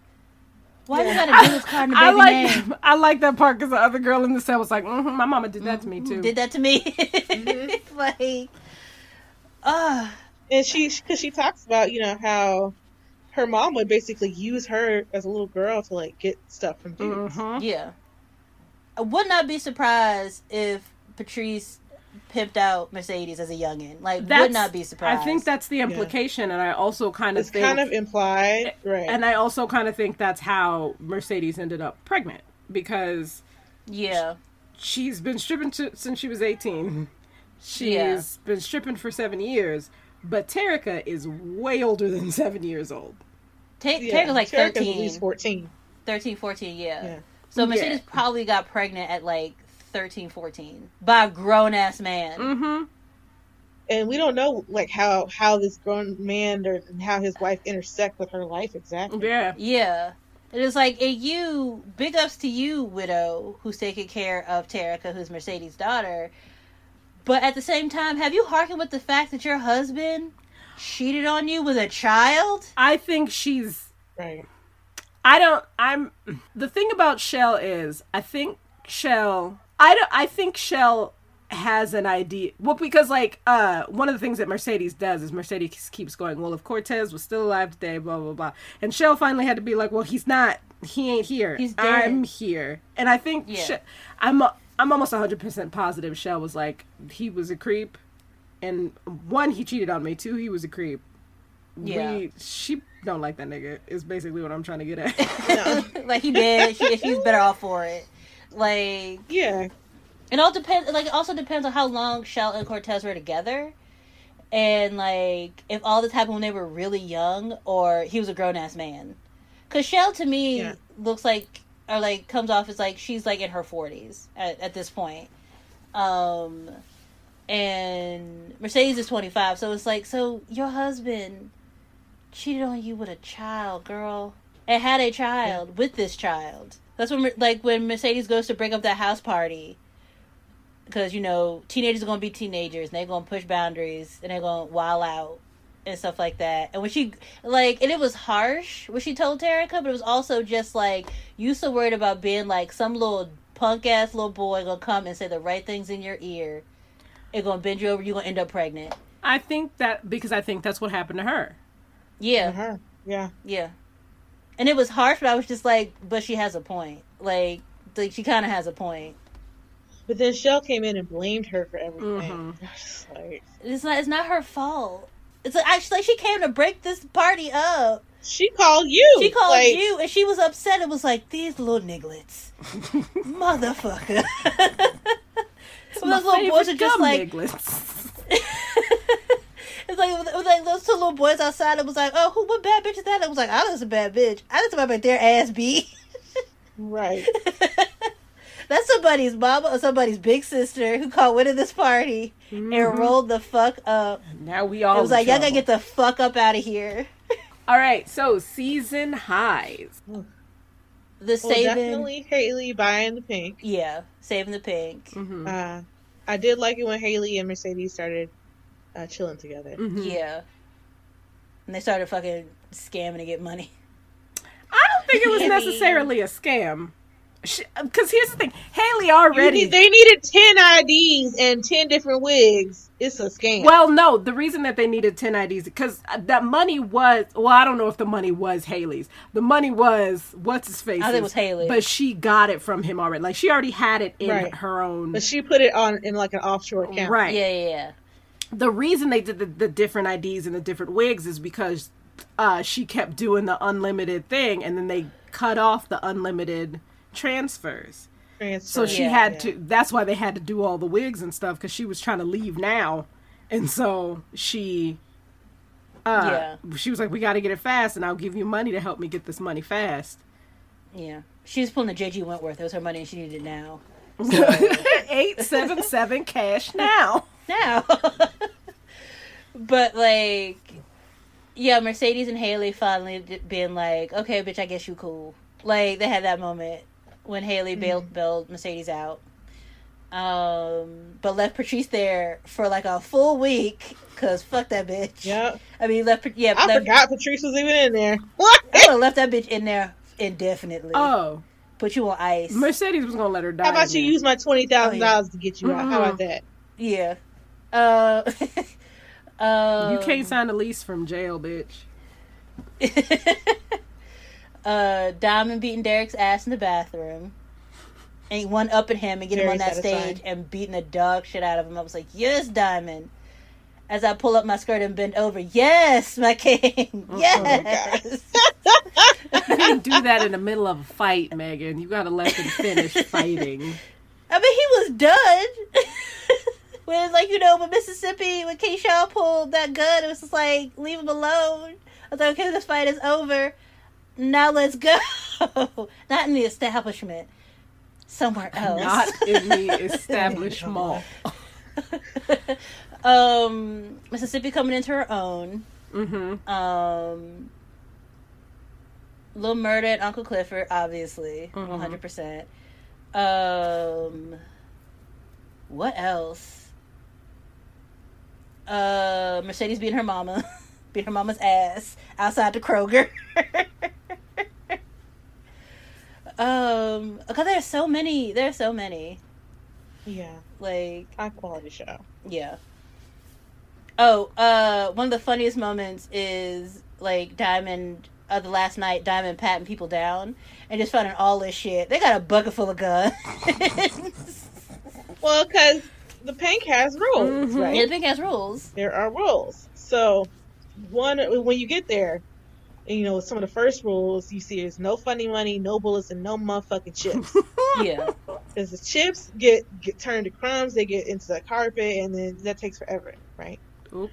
Why you Yeah. gotta do this card in the I like name? I like that part because the other girl in the cell was like, mm "My mama did that to me too." Did that to me. Mhm. like, ah, and she, because she talks about, you know, how her mom would basically use her as a little girl to like get stuff from dudes. Mhm. yeah. I would not be surprised if Patrice pimped out Mercedes as a youngin. Like, would not be surprised. I think that's the implication, and I also kind of It's think, kind of implied, right? and I also kind of think that's how Mercedes ended up pregnant because yeah, she's been stripping to, since she was eighteen. She's Yeah. been stripping for seven years, but Terica is way older than seven years old. Ta- yeah, Tarek like Terica's 13, at least 14. 13, 14, yeah. Yeah. So Mercedes Yeah. probably got pregnant at like 13, 14 by a grown ass man. Mm-hmm. And we don't know like how how this grown man or how his wife intersect with her life exactly. Yeah. Yeah. It is like, and you, big ups to you, widow, who's taking care of Terica, who's Mercedes' daughter. But at the same time, have you hearkened with the fact that your husband cheated on you with a child? I think she's Right. I don't. I'm. The thing about Shell is, I think Shell. I don't. I think Shell has an idea. Well, because like uh one of the things that Mercedes does is Mercedes keeps going, Well, if Cortez was still alive today, blah blah blah. And Shell finally had to be like, Well, he's not he ain't here. He's dead. I'm here. And I think Yeah. She- I'm I'm almost 100% positive Shell was like he was a creep and one he cheated on me, two he was a creep. Yeah. We, she don't like that nigga. Is basically what I'm trying to get at. like he did. She, she's better off for it. Like Yeah. it all depends. Like it also depends on how long Shell and Cortez were together, and like if all this happened when they were really young, or he was a grown ass man. Because Shell to me Yeah. looks like, or like comes off as like she's like in her forties at, at this point. Um, and Mercedes is twenty five, so it's like, so your husband cheated on you with a child, girl, and had a child with this child. That's when, like, when Mercedes goes to break up that house party, because you know teenagers are gonna be teenagers, and they're gonna push boundaries, and they're gonna wild out and stuff like that. And when she like, and it was harsh what she told Terica, but it was also just like you so worried about being like some little punk ass little boy gonna come and say the right things in your ear, it gonna bend you over, you gonna end up pregnant. I think that because I think that's what happened to her. Yeah. Uh-huh. Yeah. Yeah. And it was harsh, but I was just like, but she has a point. Like, like she kind of has a point. But then Shell came in and blamed her for everything. Mhm. I was just like, It's not. It's not her fault. It's like actually she came to break this party up. she called you. She called Like, you, and she was upset. It was like these little nigglets, motherfucker. It's Well, those little boys are just like- nigglets. It's like it was like those two little boys outside. It was like, oh, who? What bad bitch is that? It was like, I was a bad bitch. I just about their ass beat. Right. That's somebody's mama or somebody's big sister who caught wind of this party and rolled the fuck up. Now we all. It was in like, y'all gotta get the fuck up out of here. All right, so season highs. The Well, saving, definitely Hailey buying the Pynk. yeah, saving the Pynk. Mm-hmm. Uh, I did like it when Hailey and Mercedes started uh, chilling together. Mm-hmm. Yeah, and they started fucking scamming to get money. I don't think it was necessarily a scam. Because here's the thing, Hailey already. need- they needed 10 IDs and 10 different wigs. It's a scam. Well, no, the reason that they needed 10 IDs because that money was well, I don't know if the money was Hailey's. The money was what's his face? I think it was Hailey. But she got it from him already. Like she already had it in Right. her own but she put it on in like an offshore account. Right. Yeah, yeah, yeah. The reason they did the, the different IDs and the different wigs is because uh, she kept doing the unlimited thing and then they cut off the unlimited transfers. Transfer. So she Yeah, had yeah. to. That's why they had to do all the wigs and stuff because she was trying to leave now, and so she. Uh, She was like, "We got to get it fast, and I'll give you money to help me get this money fast." Yeah, she was pulling the JG Wentworth. It was her money, and she needed it now. Eight seven seven cash now. Now, but like, yeah, Mercedes and Hailey finally being like, "Okay, bitch, I guess you cool." Like they had that moment when Hailey bailed, bailed Mercedes out, um, but left Patrice there for like a full week because fuck that bitch. Yep. I mean, left. Yeah, I left, forgot Patrice was even in there. What? I would have left that bitch in there indefinitely. Oh, Put you on ice. Mercedes was gonna let her die. How about you use my twenty thousand dollars to get you out? How about that? Yeah. Uh. uh, You can't sign a lease from jail, bitch. uh, Diamond beating Derek's ass in the bathroom. And he one upping him and getting him on that satisfying. stage and beating the dog shit out of him. I was like, yes, Diamond. As I pull up my skirt and bend over, yes, my king, yes. You can't do that in the middle of a fight, Megan. You gotta let them finish fighting. I mean, he was done. When like you know, when Mississippi, when Keyshawn pulled that gun, it was just like leave him alone. I was like, okay, this fight is over. Now let's go. Not in the establishment, somewhere else. Not in the establishment. um, Mississippi coming into her own. Mm-hmm. Um, Little Murda and Uncle Clifford, obviously, Mhm. one hundred percent. Um, what else? Uh, Mercedes beating her mama, beat her mama's ass outside the Kroger. um, because there's so many. There's so many. Yeah, Like, high quality show. yeah. Oh, uh, one of the funniest moments is like Diamond. Uh, the last night, Diamond patting people down and just finding all this shit. They got a bucket full of guns. Well, because the Pynk has rules, Mhm. right? yeah, the Pynk has rules. There are rules. So, one when you get there, and, you know some of the first rules you see is no funny money, no bullets, and no motherfucking chips. Yeah, Because the chips get get turned to crumbs, they get into the carpet, and then that takes forever, right? Oop.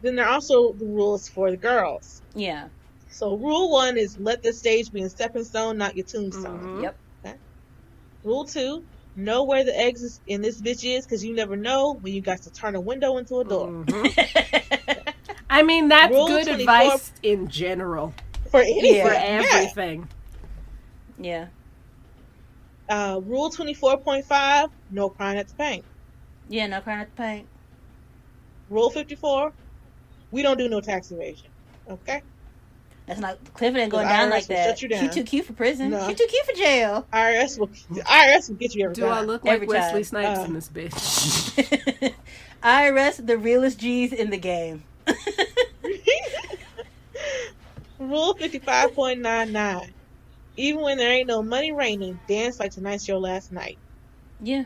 Then there are also the rules for the girls. yeah, So rule one is let the stage be a stepping stone, not your tombstone. Mhm. Yep. Rule two, know where the exit in this bitch is, because you never know when you got to turn a window into a door. Mhm. I mean, that's Rule good advice in general For anything. Yeah. for everything. yeah, Uh, rule 24.5, no crying at the bank. yeah. No crying at the paint. Rule 54, we don't do no tax evasion. Okay? That's not Clifford ain't going down IRS like will that. shut you She down. too cute for prison. No. She too cute for jail. IRS will, the IRS will get you every Do I look like Every Wesley time. Snipes Uh. in this bitch? IRS, the realest G's in the game. Rule 55.99, even when there ain't no money raining, dance like tonight's your last night. yeah,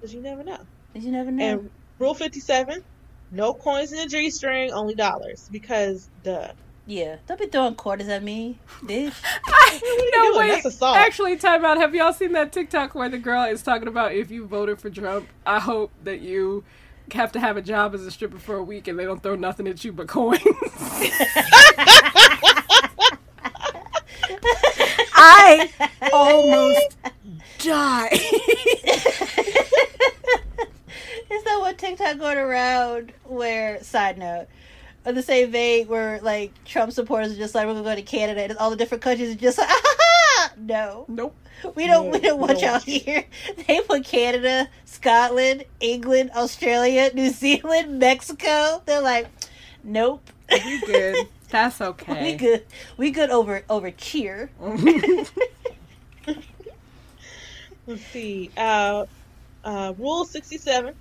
Because you never know. you never know. And rule 57, no coins in the G string, only dollars. Because, duh. Yeah, don't be throwing quarters at me, bitch. you no doing? wait. That's assault. Actually, time out. Have y'all seen that TikTok where the girl is talking about if you voted for Trump, I hope that you have to have a job as a stripper for a week and they don't throw nothing at you but coins. I almost died. Is that what TikTok going around? Where side note, on the same vein where like Trump supporters are just like we're gonna go to Canada and all the different countries are just like ah, no, nope. we don't No, we don't want don't y'all here. They put Canada, Scotland, England, Australia, New Zealand, Mexico. They're like, nope, We good. That's okay we good, we good over over cheer. Let's see. Uh, uh, rule 67.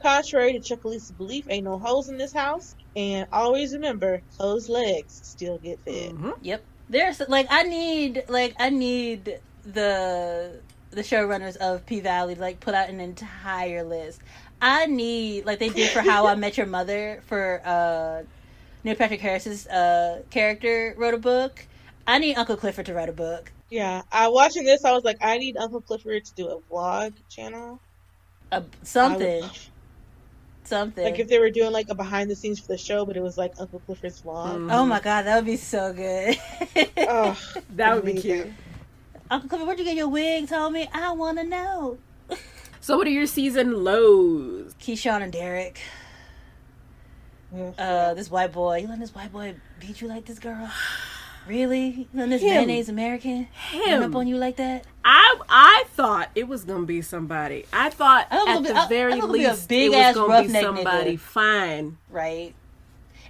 Contrary to Chucalissa's belief, ain't no holes in this house. And always remember, closed legs still get fed. Mhm. Yep. There's like I need like I need the the showrunners of P Valley like put out an entire list. I need like they did for How I Met Your Mother for uh Neil Patrick Harris's uh character wrote a book. I need Uncle Clifford to write a book. Yeah, I watching this. I was like, I need Uncle Clifford to do a vlog channel. something. would- something. something. like if they were doing like a behind the scenes for the show, but it was like Uncle Clifford's vlog. Mm. oh my god, that would be so good. Oh, That would be cute. Uncle Clifford, where'd you get your wig, Tommy? I wanna know. So, what are your season lows? Keyshawn and Derek. Yeah. uh, this white boy. You letting this white boy beat you like this, girl? Really? Letting this Him. mayonnaise American run up Him. on you like that? I I thought it was gonna be somebody. I thought I at the I- I very thought it was be a least it big-ass was gonna be somebody nigga. fine. Right?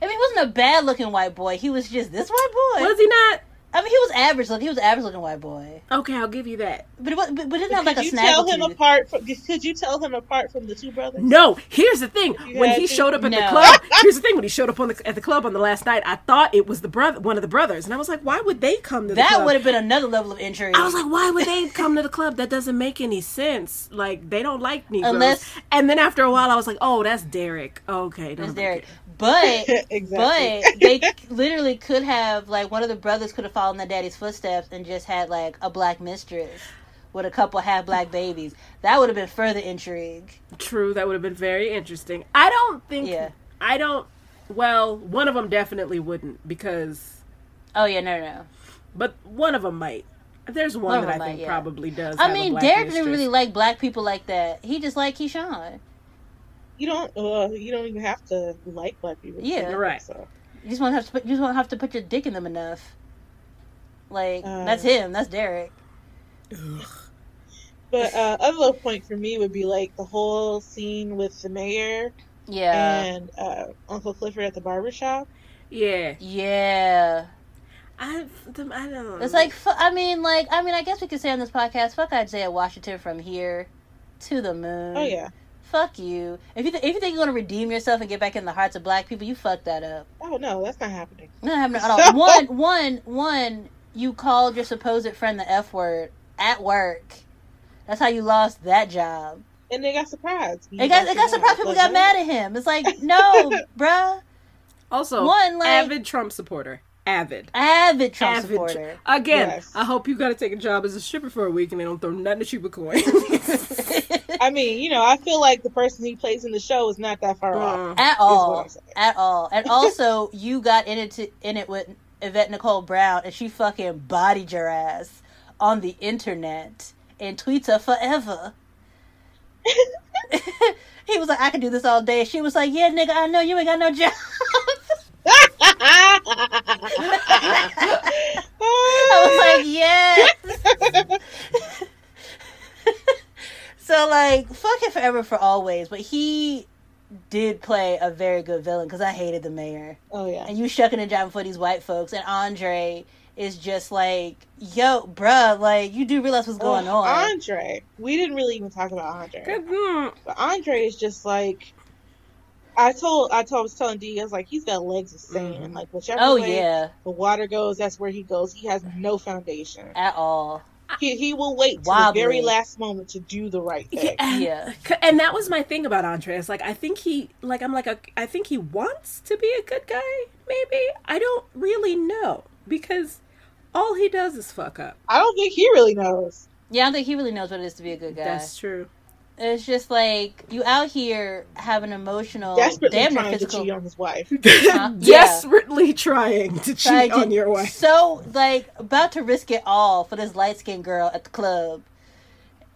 I mean, he wasn't a bad looking white boy. He was just this white boy. Was he not? I mean, he was average looking. He was average looking white boy. Okay, I'll give you that. But it was, but, but it didn't have like a you tell him apart? From, could you tell him apart from the two brothers? No, here's the thing. You when he to? showed up at the club, here's the thing. When he showed up on the at the club on the last night, I thought it was the brother, one of the brothers, and I was like, why would they come to the That club? would have been another level of intrigue. I was like, why would they come to the club? That doesn't make any sense. Like they don't like Negroes. Unless- and then after a while, I was like, oh, that's Derek. Okay, That's no, Derek. But exactly. But they literally could have like one of the brothers could have followed in their daddy's footsteps and just had like a black mistress with a couple half black babies. That would have been further intrigue. True, that would have been very interesting. I don't think. Yeah. I don't. Well, one of them definitely wouldn't because, Oh yeah, no, no. but one of them might. There's one, One that I them think yeah. probably does. I have a mean, black Derek mistress. didn't really like black people like that. He just liked Keyshawn. you don't. Uh, you don't even have to like black people. Yeah. do it, Right. So. You just want to have to put, you just want to have to put your dick in them enough. Like Uh, that's him. That's Derek. But uh, other low point for me would be like the whole scene with the mayor Yeah. and uh, Uncle Clifford at the barbershop. Yeah, yeah. I, I don't. It's like I mean, like I mean, I guess we could say on this podcast, fuck Isaiah Washington from here to the moon. Oh yeah. Fuck you. If you th- if you think you're gonna redeem yourself and get back in the hearts of black people, you fucked that up. Oh no, that's not happening. Not happening at all. One, one, one. You called your supposed friend the f word at work. That's how you lost that job. And they got surprised. It got, it got surprised. People got mad at him. It's like, no, bruh. Also, One, like- avid Trump supporter. Avid. Avid Trump Avid supporter. Again, Yes. I hope you got to take a job as a stripper for a week and they don't throw nothing at you but coin. I mean, you know, I feel like the person he plays in the show is not that far off. Mm. At all. At all. And also, you got in it to, in it with Yvette Nicole Brown, and she fucking bodied your ass on the internet and tweets her forever. he was like, I could do this all day. She was like, Yeah, nigga, I know you ain't got no job. I was like, Yes. so like, fuck it forever for always. But he did play a very good villain because I hated the mayor. oh yeah. And you shucking and jiving for these white folks, and Andre is just like, yo, bruh, like you do realize what's going Oh, on. Andre. We didn't really even talk about Andre. But Andre is just like I told I told I was telling D I was like he's got legs of sand. Mhm. Like whichever oh way yeah, the water goes, that's where he goes. He has no foundation. at all. He he will wait to the very last moment to do the right thing. Yeah, Yeah. And that was my thing about Andre. It's like I think he, like I'm like a, I think he wants to be a good guy. Maybe I don't really know because all he does is fuck up. I don't think he really knows. Yeah, I don't think he really knows what it is to be a good guy. That's true. It's just like you out here having emotional, Desperately damn near trying to physical. cheat on his wife. Uh, yeah. Desperately trying to cheat Like, on your wife. So like about to risk it all for this light skinned girl at the club.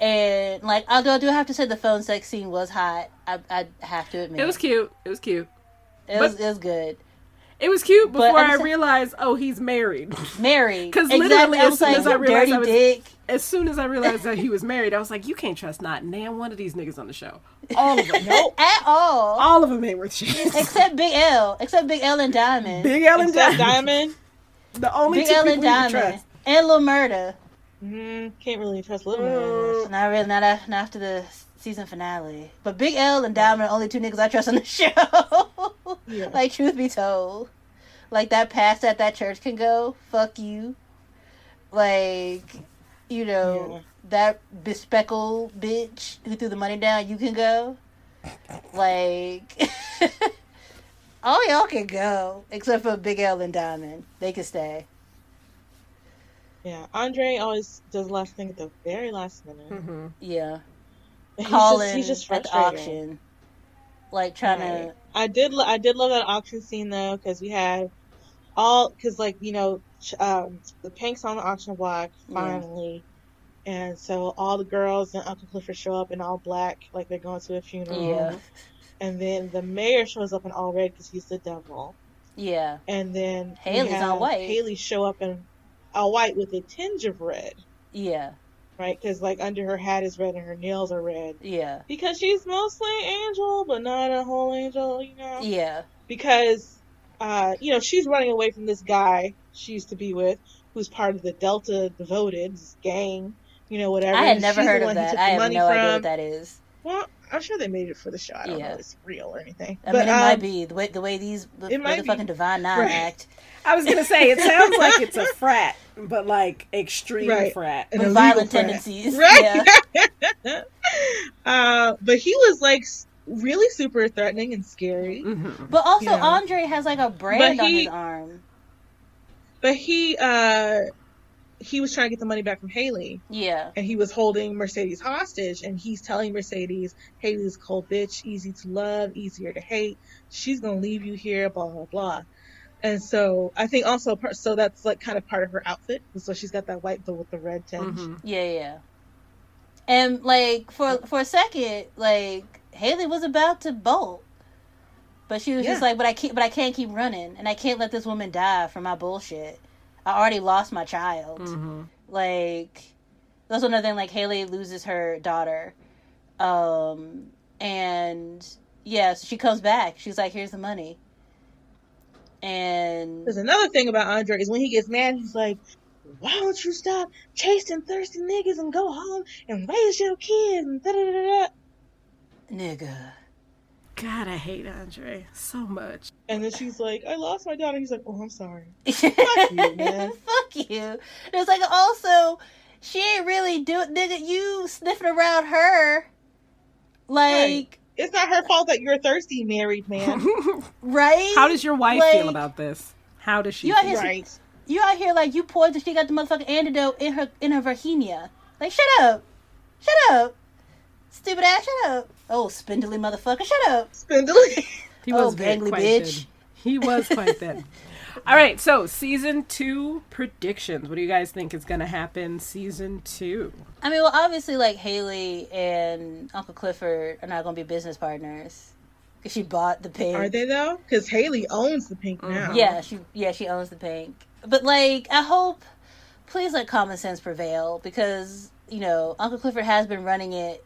And like although I do have to say the phone sex scene was hot. I I have to admit It was cute. It was cute. It was, it was good. It was cute before I'm realized, oh, he's married. Married. 'Cause Exactly. literally as soon like, as I realized I was- dick. As soon as I realized that he was married, I was like, you can't trust not nan one of these niggas on the show. All of them. Nope. At all. All of them ain't worth shit. Except Big L. Except Big L and Diamond. Big L and Diamond. Diamond. The only Big two L people and you can trust. And Lil Murda. Mm, can't really trust Little Mm. Man. Not really, not, a- not after the season finale. But Big L and Diamond are the only two niggas I trust on the show. Yeah. like, truth be told. Like, that pass that that church can go, fuck you. Like, you know, Yeah. that bespeckled bitch who threw the money down, you can go. Like, all y'all can go, except for Big L and Diamond. They can stay. Yeah. Andre always does last thing at the very last minute. Mhm. Yeah. He's Calling just, he's just at the auction. Like, trying to. I did. lo- I did love that auction scene though, because we had all because like you know ch- um, the Pynk's on the auction block Yeah. finally, and so all the girls and Uncle Clifford show up in all black, like they're going to a funeral. Yeah. And then the mayor shows up in all red because he's the devil. Yeah. And then Hailey's all white. Hailey show up in all white with a tinge of red, Yeah. Right? Because like under her hat is red and her nails are red. Yeah. Because she's mostly angel, but not a whole angel, you know Yeah. because uh, you know she's running away from this guy she used to be with, who's part of the Delta Devoted gang. You know, whatever. I had never she's heard of that. I have no idea what that is. Well, I'm sure they made it for the show. I don't Yeah. know if it's real or anything. I but mean, it um, might be the way the way these the, it might motherfucking be. Divine Nine Right. act I was gonna say it sounds like it's a frat, but like extreme Right. frat. An with violent frat. tendencies. Right. Yeah. uh, but he was like really super threatening and scary. Mhm. But also, Yeah. Andre has like a brand But on he- his arm. But he uh, he was trying to get the money back from Hailey. Yeah. and he was holding Mercedes hostage, and he's telling Mercedes, "Hailey's a cold bitch, easy to love, easier to hate. She's gonna leave you here, blah blah blah." And so I think also, part- so that's like kind of part of her outfit. So she's got that white though with the red tinge. Mhm. Yeah. Yeah. And like for for a second, like Hailey was about to bolt. But she was just like, but I can't, but I can't keep running, and I can't let this woman die for my bullshit. I already lost my child. Mhm. like that's another thing like hailey loses her daughter um and yeah so she comes back she's like here's the money and There's another thing about Andre is when he gets mad, he's like, why don't you stop chasing thirsty niggas and go home and raise your kids and da da da da. Nigga. God, I hate Andre so much. And then she's like, I lost my daughter. He's like, oh, I'm sorry. Fuck you, man. Fuck you. It's like also, she ain't really do nigga. You sniffing around her, like It's not her fault that you're thirsty, married man. right? How does your wife Like, feel about this? How does she? You out feel? here- right. you out here like you poisoned? She got the motherfucking antidote in her in her vagina. Like shut up, shut up, stupid ass, shut up. Oh, spindly motherfucker, shut up. Spindly. He Oh, was good, gangly bitch. good. He was quite thin. All right, so season two predictions. What do you guys think is going to happen season two? I mean, well, obviously, like Hailey and Uncle Clifford are not going to be business partners because she bought the Pynk. Are they though? Because Hailey owns the Pynk now. Mm-hmm. Yeah, she yeah she owns the Pynk. But like, I hope, please let common sense prevail because you know Uncle Clifford has been running it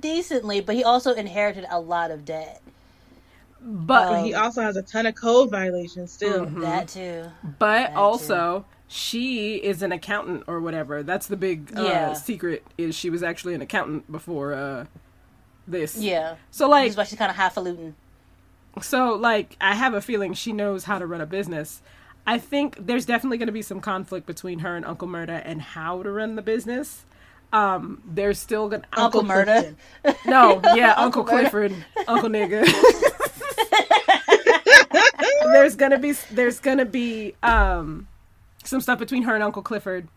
decently, but he also inherited a lot of debt. But But he also has a ton of code violations still. Mhm. That too. but too. also she is an accountant or whatever. That's the big uh, Yeah. secret is she was actually an accountant before uh this. Yeah, So like that's why she's kind of highfalutin. So, like, I have a feeling she knows how to run a business. I think there's definitely going to be some conflict between her and Uncle Murda and how to run the business. Um, there's still gonna Uncle Murda. Clifton. no, yeah, Uncle, Uncle Clifford, Uncle nigga. there's gonna be there's gonna be um some stuff between her and Uncle Clifford.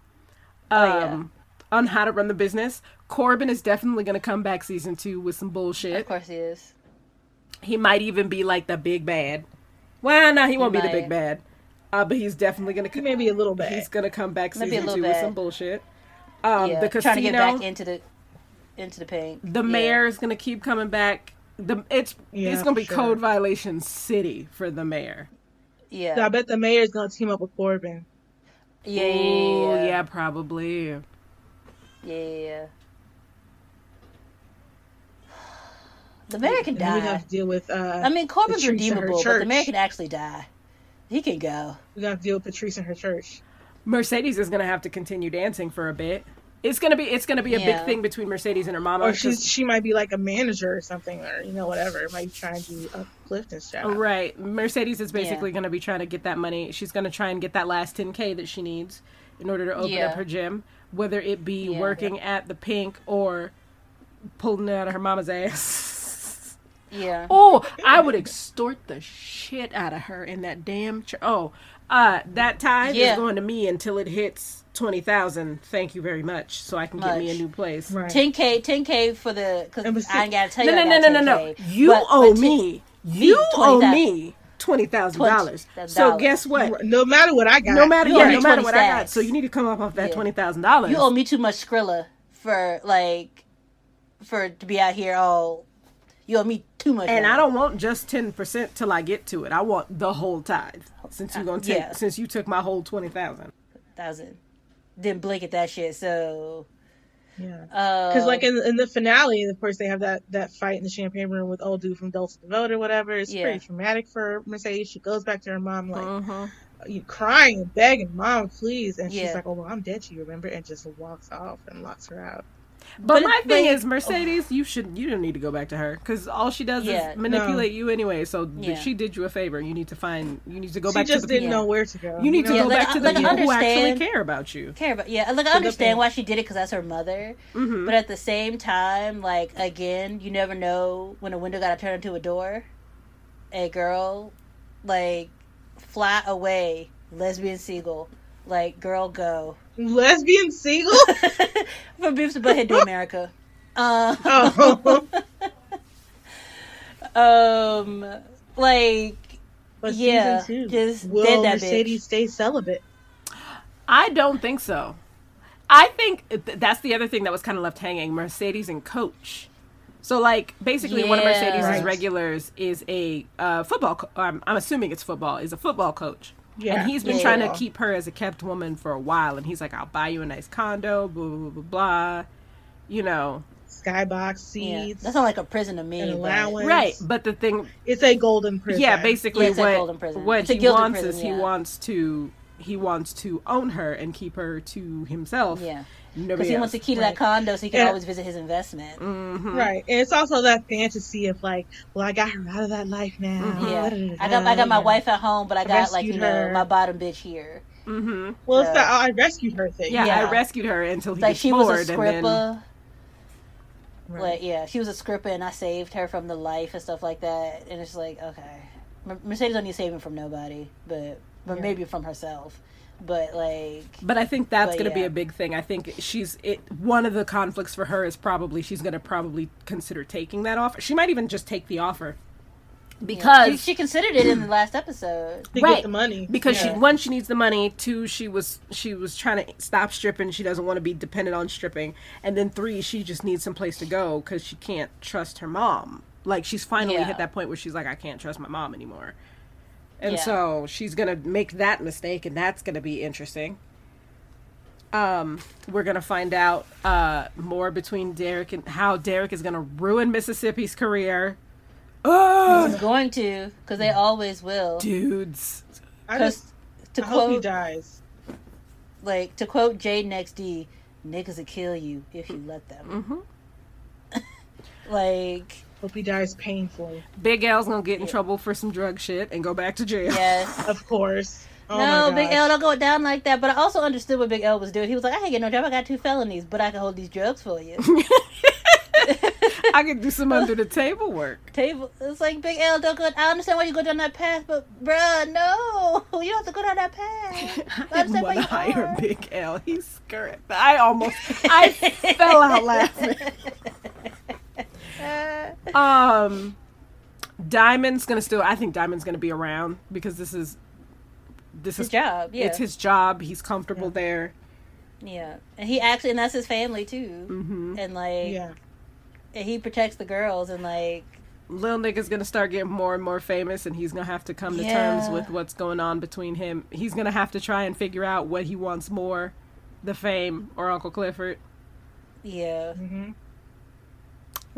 Um, Oh, yeah. on how to run the business. Corbin is definitely gonna come back season two with some bullshit. Of course he is. He might even be like the big bad. Well, no, he won't be the big bad. Uh, but he's definitely gonna He come. may a little bad. He's gonna come back Might be a season little two with some bullshit. Um, yeah, the trying to get casino, back into the into the Pynk. the Yeah. mayor is gonna keep coming back. The it's Yeah, it's gonna be for code violation city for the mayor. Yeah, So I bet the mayor is gonna team up with Corbin. yeah, yeah, Ooh, yeah, yeah, probably. yeah, yeah, yeah. The mayor can And then we die. have to deal with uh I mean, Corbin's Patrice and her redeemable, but the mayor can actually die. He can go. we got to deal with Patrice and her church. Mercedes is gonna have to continue dancing for a bit. It's gonna be it's gonna be a Yeah. big thing between Mercedes and her mama. Or she's she might be like a manager or something, or you know whatever. Might be trying to uplift this job. Right. Mercedes is basically Yeah. going to be trying to get that money. She's going to try and get that last 10K that she needs in order to open Yeah. up her gym, whether it be Yeah. working at the Pynk or pulling it out of her mama's ass. Yeah. oh, I would extort the shit out of her in that damn ch- Oh, uh that tithe Yeah. is going to me until it hits 20,000. Thank you very much so I can get me a new place. Right. 10k, 10k for the because And but see- I ain't gotta tell No, you. no, I no, got no, no, no. 10K, You but- owe but me. You owe 20,000. me twenty thousand dollars. So guess what? No matter what I got. No matter yeah, no matter 20 what I got. So you need to come up off that Yeah. twenty thousand dollars. You owe me too much Skrilla for like for to be out here all. You owe me too much. And money. I don't want just ten percent till I get to it. I want the whole tithe. Since you gonna take Yeah. since you took my whole twenty thousand. thousand. Didn't blink at that shit. So Yeah. uh, Because like in in the finale, of course, they have that that fight in the champagne room with old dude from Dulce the Vote or whatever. It's Yeah. pretty traumatic for Mercedes. She goes back to her mom like Uh-huh. you crying and begging, "Mom, please!" And she's like, "Oh well, I'm dead to you, remember?" And just walks off and locks her out. But, But my thing but- is, Mercedes, you should you don't need to go back to her because all she does Yeah. is manipulate you anyway. So Yeah. she did you a favor. You need to find. You need to go she back just to the didn't people. know where to go. You need to know? go like, back I- to the like, people who actually care about you. care about yeah. Like I understand why she did it because that's her mother. Mhm. But at the same time, like again, you never know when a window got to turn into a door. A girl, like fly away, lesbian seagull. Like, girl, go lesbian seagull. from Beavis and Butthead to America. Uh, oh, um, like but Yeah, season two, just will dead that Mercedes stay celibate? I don't think so. I think th- that's the other thing that was kind of left hanging. Mercedes and Coach. So, like, basically, one of Yeah. Mercedes' Right. regulars is a uh, football. Co- um, I'm assuming it's football. Is a football coach. Yeah, and he's been Yeah. trying to keep her as a kept woman for a while. And he's like, "I'll buy you a nice condo." Blah blah blah blah. blah. You know, skybox yeah, seats. that's not like a prison to me. An allowance. right? But the thing, It's a golden prison. yeah, basically Yeah, what what It's he wants prison, is he wants to he wants to own her and keep her to himself. Yeah. Nobody Because he else. wants the key to Right. that condo so he can Yeah. always visit his investment. Mhm. Right. And it's also that fantasy of like, well, I got her out of that life now. Mhm. Yeah. I got I got my Yeah. wife at home, but I I got like you know her. my bottom bitch here. Mhm. Well, it's Yeah. that I rescued her thing. Yeah, Yeah. I rescued her until he Like she bored, was a and then scripper. Right. Like yeah, she was a scripper, and I saved her from the life and stuff like that. And it's like okay, Mercedes don't need saving from nobody, but but Yeah. maybe from herself. But like But I think that's going to be a big thing. I think she's it. One of the conflicts for her is probably she's going to probably consider taking that offer. She might even just take the offer because she, she considered it in the last episode. to Right. get the money. because Yeah. she one she needs the money. Two she was she was trying to stop stripping. She doesn't want to be dependent on stripping. And then three she just needs some place to go because she can't trust her mom. Like she's finally Yeah. hit that point where she's like I can't trust my mom anymore. And Yeah. so she's gonna make that mistake, and that's gonna be interesting. Um, we're gonna find out uh more between Derek and how Derek is gonna ruin Mississippi's career. Oh, He's going to because they always will. dudes. I just Because to I hope he dies. like to quote Jade Next D, niggas will kill you if you let them. hmm Like Hope he dies painfully. Big L's gonna get in Yeah. trouble for some drug shit and go back to jail. yes. Of course. Oh no, Big. L don't go down like that. But I also understood what Big L was doing. He was like, I can't get no job. I got two felonies, but I can hold these drugs for you. I can do some under the table work. Table. It's like Big L don't go. I understand why you go down that path, but bruh, no, you don't have to go down that path. I understand didn't why want to hire are. Big L. He's scurry. I almost, I fell out laughing. Um, Diamond's gonna still. I think Diamond's gonna be around because this is this His is job, yeah, It's his job. He's comfortable there. yeah, and he actually, and that's his family too, hmm and like, Yeah. and he protects the girls, and like, Lil nigga's gonna start getting more and more famous, and he's gonna have to come to Yeah. terms with what's going on between him. He's gonna have to try and figure out what he wants more, the fame or Uncle Clifford. yeah, hmm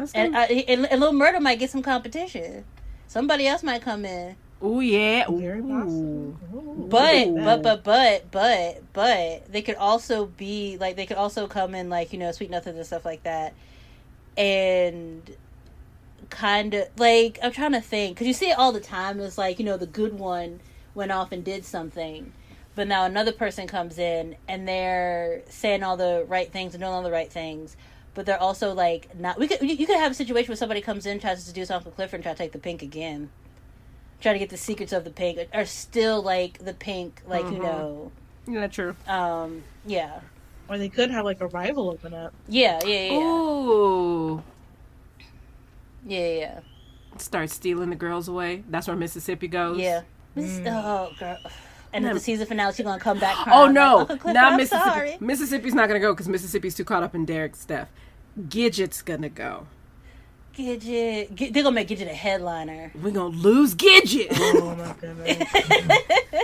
That's and, uh, and and Little Murda might get some competition. Somebody else might come in. oh yeah, Very Ooh. possible. Ooh, But look but but but but but they could also be like they could also come in like you know sweet nothings and stuff like that, and kind of like I'm trying to think because you see it all the time. It's like you know the good one went off and did something, but now another person comes in and they're saying all the right things and doing all the right things. But they're also like not. We could you you could have a situation where somebody comes in tries to seduce Uncle Clifford and try to take the Pynk again, try to get the secrets of the Pynk, are still like the Pynk, like you Mhm. know, Yeah, true. um, yeah, Or they could have like a rival open up. yeah, yeah, yeah, Ooh. yeah, yeah, yeah. Start stealing the girls away. That's where Mississippi goes. yeah. Mm. Oh, girl. And No. at the season finale, she's gonna come back. Oh no, like, Uncle not I'm Mississippi. Sorry. Mississippi's not gonna go because Mississippi's too caught up in Derek's stuff. Gidget's gonna go. Gidget, Gid- they're gonna make Gidget a headliner. We're gonna lose Gidget. Oh my goodness.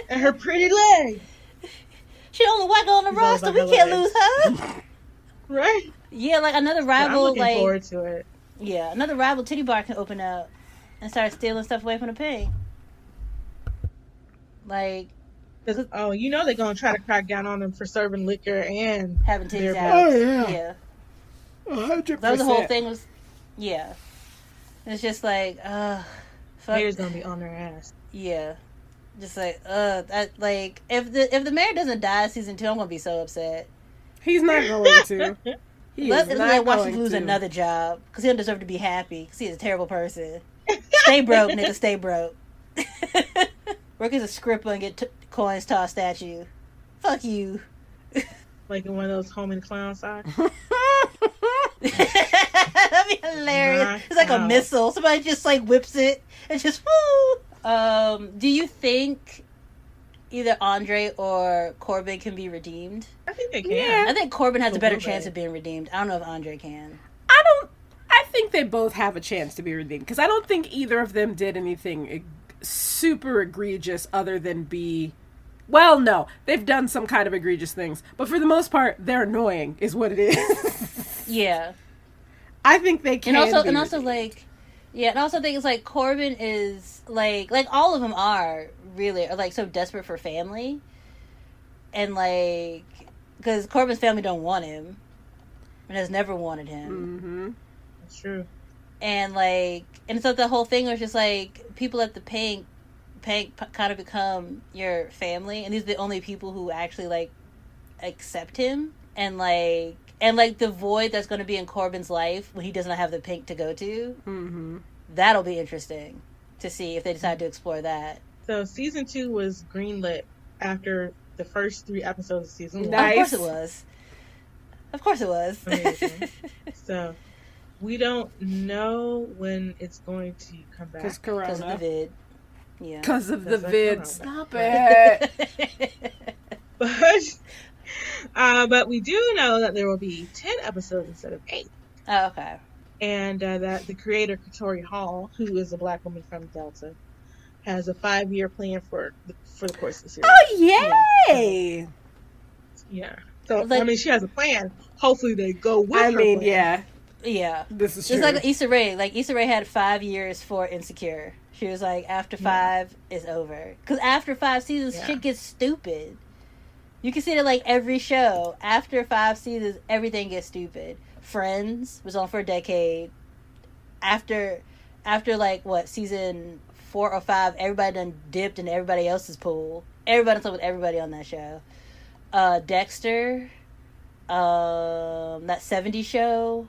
and her pretty leg. she the only white girl on the It's all roster. We can't legs. lose her. Right? yeah, like another I'm rival, looking like forward to it. yeah, another rival titty bar can open up and start stealing stuff away from the pig. Like 'Cause, oh, you know they're gonna try to crack down on them for serving liquor and having titties Beer out. Oh, yeah. yeah. 100%. That was the whole thing. Was yeah. It's just like uh, fuck. Mayor's gonna be on their ass. Yeah. Just like uh, that like if the if the mayor doesn't die season two, I'm gonna be so upset. He's not going to. He Let, is it's not like watch going him lose to. another job because he don't deserve to be happy because he's a terrible person. stay broke, nigga. Stay broke. Work as a scripper and get t- coins tossed at you. Fuck you. Like in one of those home and clown socks. That'd be hilarious. Knock It's like a missile. Somebody just like whips it and just woo. Um, do you think either Andre or Corbin can be redeemed? I think they can. Yeah. I think Corbin has a A better chance bit. of being redeemed. I don't know if Andre can. I don't. I think they both have a chance to be redeemed because I don't think either of them did anything super egregious other than be. Well, no, they've done some kind of egregious things, but for the most part, they're annoying, is what it is. Yeah. I think they can. and also be and also like yeah and also think it's like corbin is like like all of them are really are like so desperate for family and like because Corbin's family don't want him and has never wanted him. Mm-hmm. That's true. and like and so the whole thing was just like people at the Pynk Pynk p- kind of become your family and these are the only people who actually like accept him and like and like the void that's going to be in corbin's life when he does not have the Pynk to go to Mm-hmm. that'll be interesting to see if they decide to explore that So season two was greenlit after the first three episodes of season one. Nice. of course it was of course it was So we don't know when it's going to come back. Because because of the vid yeah Because of the Because vid. Stop it. But uh, but we do know that there will be ten episodes instead of eight, oh, okay and uh, that the creator Katori Hall, who is a black woman from Delta, has a five year plan for the, for the course of the series. oh, yay! Yeah. So I mean, she has a plan. Hopefully, they go with. I her mean, plan. yeah. yeah This is true. It's like Issa Rae. Like Issa Rae had five years for Insecure. She was like, after Yeah. five is over. Because after five seasons, Yeah. shit gets stupid. You can see it like every show. After five seasons, everything gets stupid. Friends was on for a decade. After, after like what season four or five, everybody done dipped in everybody else's pool. Everybody slept with everybody on that show. Uh, Dexter, um, that 70s show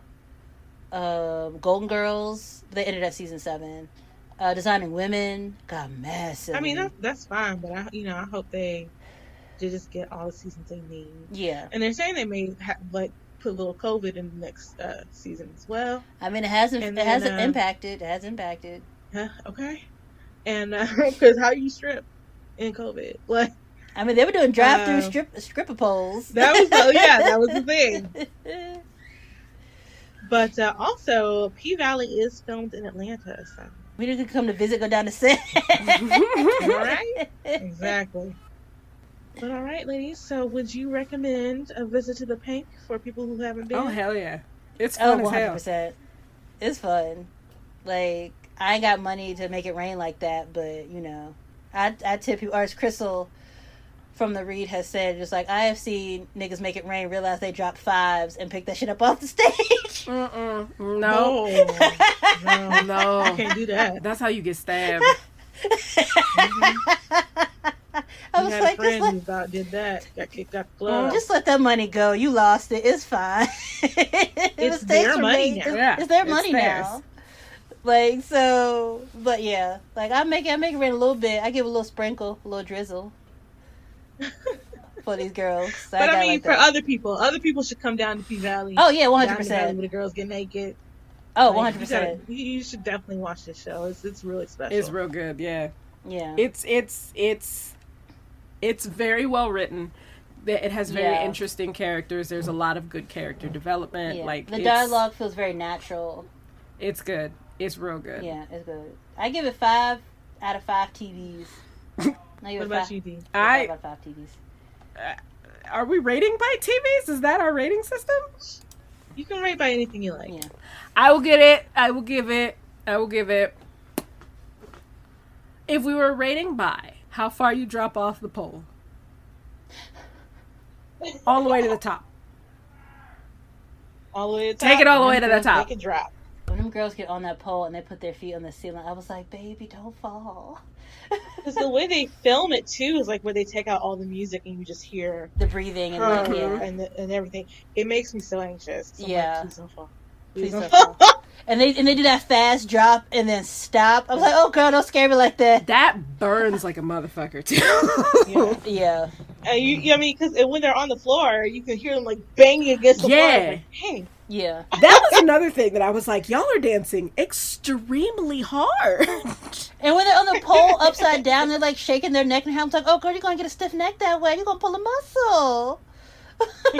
um, Golden Girls. They ended at season seven. Uh, Designing Women got massive. I mean, that, that's fine, but I, you know, I hope they, just get all the seasons they need. yeah. And they're saying they may ha- like put a little COVID in the next uh, season as well. I mean, it hasn't. And it then, hasn't uh, impacted. It has impacted. Huh? Okay. And because how you strip in COVID, like I mean, they were doing drive-through Uh, strip stripper poles. that was the, yeah, that was the thing. But uh, also, P Valley is filmed in Atlanta, so we need to come to visit. Go down to set. Right? exactly. But all right, ladies. So, would you recommend a visit to the Pynk for people who haven't been? oh, hell yeah. It's Oh, fun as one hundred hell. percent. It's fun. Like I ain't got money to make it rain like that, but you know, I I tip you. Or as Crystal from the Read has said, just like I have seen niggas make it rain, realize they dropped fives and pick that shit up off the stage. Mm-mm. No. No, no, I can't do that. That's how you get stabbed. Mm-hmm. I We was had like, a just friend let, who about did that. Got kicked out the club. just let that money go. You lost it. It's fine. it It's their money made. now. It's, Yeah, it's their it's money theirs. now. Like so, but yeah, like I make it, I make it rain a little bit. I give a little sprinkle, a little drizzle for these girls. So but I, got mean, like for that. other people, other people should come down to P Valley. oh yeah, hundred to Valley where percent. the girls get naked. Oh, Oh, one hundred percent. You you should definitely watch this show. It's it's really special. It's real good, yeah. Yeah, It's it's it's it's very well written. It it has very Yeah. interesting characters. There's a lot of good character development. yeah. Like the dialogue feels very natural. It's good. It's real good. Yeah, it's good. I give it five out of five TVs. I give What about five, you, D? I five out five TVs. are we rating by TVs? Is that our rating system? You can rate by anything you like. Yeah. I will get it. I will give it. I will give it. If we were rating by how far you drop off the pole, all the way to the top. All the way to the Take it all the way to the top. Make it drop. When them girls get on that pole and they put their feet on the ceiling, I was like, baby, don't fall. Because the way they film it too is like where they take out all the music and you just hear the breathing and her like, yeah. and the, and everything. It makes me so anxious. So I'm like, Yeah. please don't fall. Please don't don't fall. And they and they do that fast drop and then stop. I was like, oh girl, don't scare me like that. That burns like a motherfucker too. Yeah. Yeah. And you, you know, I mean, because when they're on the floor, you can hear them like banging against the floor. Yeah. Like, hey, Yeah. that was another thing that I was like, y'all are dancing extremely hard. And when they're on the pole upside down, they're like shaking their neck and hands like, oh girl, you're gonna get a stiff neck that way. You're gonna pull a muscle.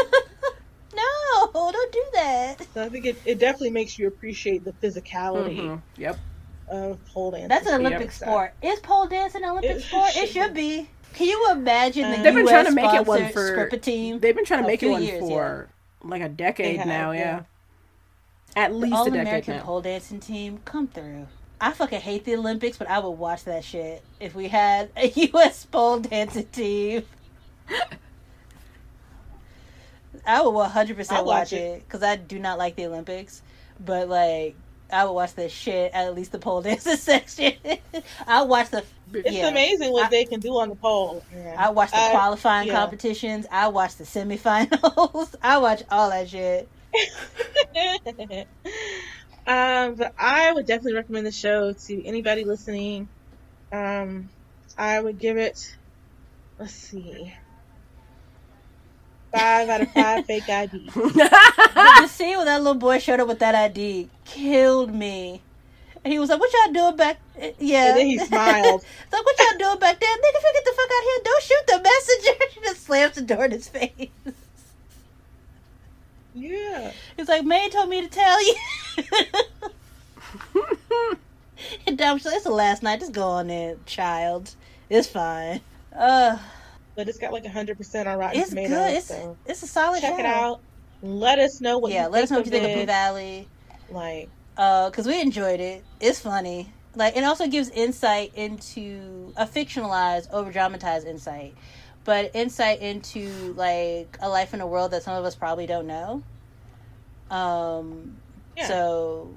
no, don't do that. so I think it, it definitely makes you appreciate the physicality Mhm. Yep. of pole dancing. That's an Yep. Olympic sport. Is pole dancing an Olympic It sport? It should should be. Can you imagine the Uh, They've been US trying to make it one for- scripted team? They've been trying to make it one years, for like a decade have, now, yeah. yeah. At least All a decade American pole dancing team, come through. I fucking hate the Olympics, but I would watch that shit if we had a U.S. pole dancing team. I would one hundred percent watch watch it because I do not like the Olympics, but like I would watch the shit at least the pole dancing section. I watch the It's yeah. amazing what I- they can do on the pole. man. I watch the I- qualifying yeah. competitions. I watch the semifinals. I watch all that shit. um, but I would definitely recommend the show to anybody listening. Um, I would give it. Let's see. Five out of five fake ID. the scene when that little boy showed up with that ID killed me. He was like, "What y'all doing back?" Yeah. And then he smiled. It's like, "What y'all doing back there, nigga? If you get the fuck out here, don't shoot the messenger." He just slams the door in his face. Yeah. He's like, "Man told me to tell you." and Dom, it's the last night. Just go on there, child. It's fine. Uh, But it's got like 100% on Rotten it's Tomatoes. good. It's so it's a solid check show. it out. Let us know what yeah, you let us know what you think of. P Valley. Like, Uh, cause we enjoyed it. It's funny. Like, it also gives insight into a fictionalized, over dramatized insight, but insight into like a life in a world that some of us probably don't know. Um, Yeah. so,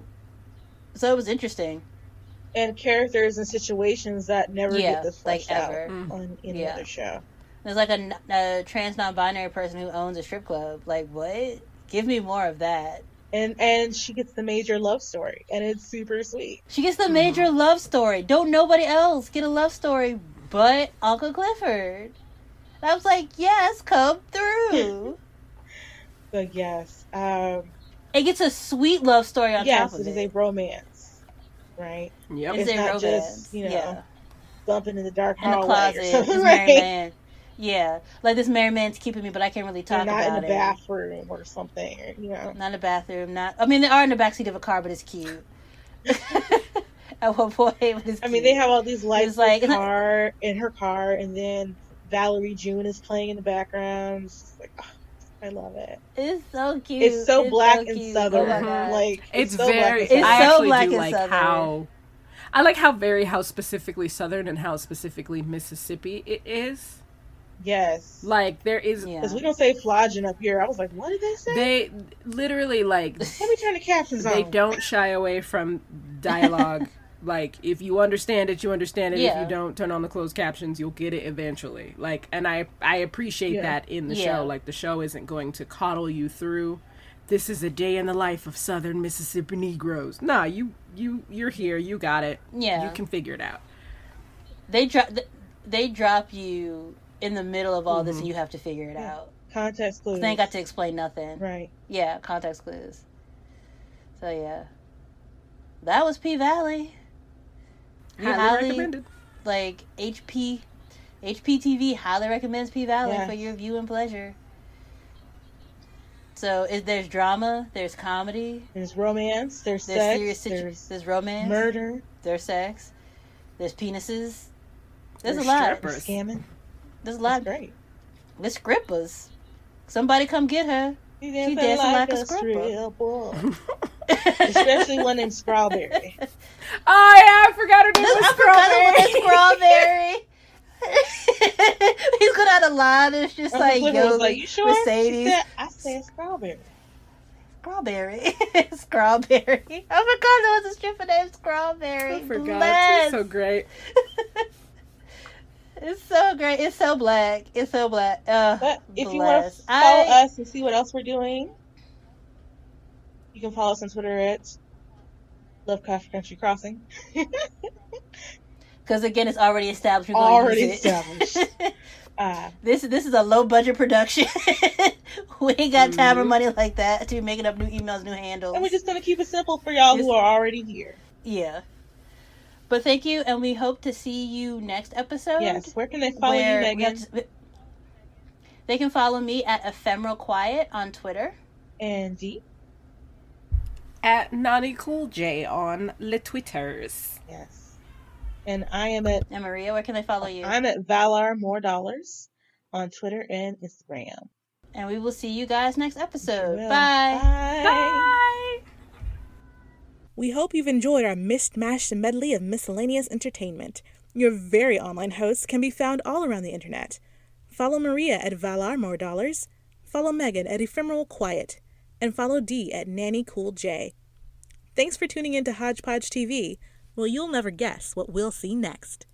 so it was interesting. and characters and situations that never Yeah, get this like fleshed out ever. Mm. on any Yeah. other show. There's like a trans non-binary person who owns a strip club. Like, what? Give me more of that. And and she gets the major love story, and it's super sweet. She gets the major love story. Don't nobody else get a love story but Uncle Clifford. And I was like, yes, come through. But yes, um, it gets a sweet love story on yes, top it of is it. a romance, right? Yep. It's It's a not romance. just, you know, yeah. Bumping in the dark In the hallway closet, or something, married right? Man. Yeah, like this married man's keeping me, but I can't really They're talk not in the it. bathroom or something, or, you know. Not in the bathroom. Not. I mean, they are in the backseat of a car, but it's cute. At one point, but it's I mean, they have all these lights like- in car in her car, and then Valerie June is playing in the background. It's just like, oh, I love it. It's so cute. It's so black so and cute. southern. Oh. Like It's, so black very. and It's I so actually black do and like southern. how. I like how very how specifically southern and how specifically Mississippi it is. Yes. Like there is Yeah. Because we don't say flogging up here. I was like, what did they say? they literally like Let me turn the captions they on. don't shy away from dialogue. like if you understand it, you understand it. If you don't turn on the closed captions, you'll get it eventually. Like and I I appreciate Yeah. that in the Yeah. show. Like the show isn't going to coddle you through this is a day in the life of southern Mississippi Negroes. Nah, you you you're here, you got it. Yeah. You can figure it out. they drop they drop you in the middle of all this, and mm-hmm. you have to figure it Yeah. out. Context clues. They ain't got to explain nothing. Right. Yeah, context clues. So yeah, that was P Valley. We Highly, highly- recommended. Like HP, HPTV highly recommends P Valley Yes. for your viewing pleasure. So is there's drama, there's comedy, There's romance. There's, there's sex. serious situ- there's there's romance, murder. there's sex, there's penises. There's, There's a lot. strippers. Scamming. There's a That's lot. great. There's scrippers. Somebody come get her. She dancing dancing like like, a a stripper. stripper. Especially one named Strawberry. Oh yeah, I forgot her name This, was I forgot Strawberry. it was strawberry. He's gonna out a line. It's just Uncle like Clifford yo, like, you sure? Mercedes, She said, I said Strawberry. strawberry, strawberry. I forgot there was a stripper named Strawberry. I forgot. Bless. It's so great. It's so great. It's so black. It's so black. Uh, But if you want to follow I- us and see what else we're doing, you can follow us on Twitter at Lovecraft Country Crossing. Because again, it's already established. We're gonna Already established. Uh, this this is a low budget production. we ain't got time or Mhm. money like that to be making up new emails, new handles. and we're just going to keep it simple for y'all who are already here. Yeah. But thank you, and we hope to see you next episode. Yes. Where can they follow you, Megan? to- they can follow me at Ephemeral Quiet on Twitter. And Dee? At Nani Cool J on the Twitters. Yes. And I am at And Maria, where can they follow you? I'm at Valar More Dollars on Twitter and Instagram. and we will see you guys next episode. Bye. Bye. Bye. We hope you've enjoyed our mixed mashed medley of miscellaneous entertainment. Your very online hosts can be found all around the internet. Follow Maria at Valar More Dollars, follow Megan at Ephemeral Quiet, and follow Dee at Nani Cool J. Thanks for tuning in to Hodgepodge TV. Well, you'll never guess what we'll see next.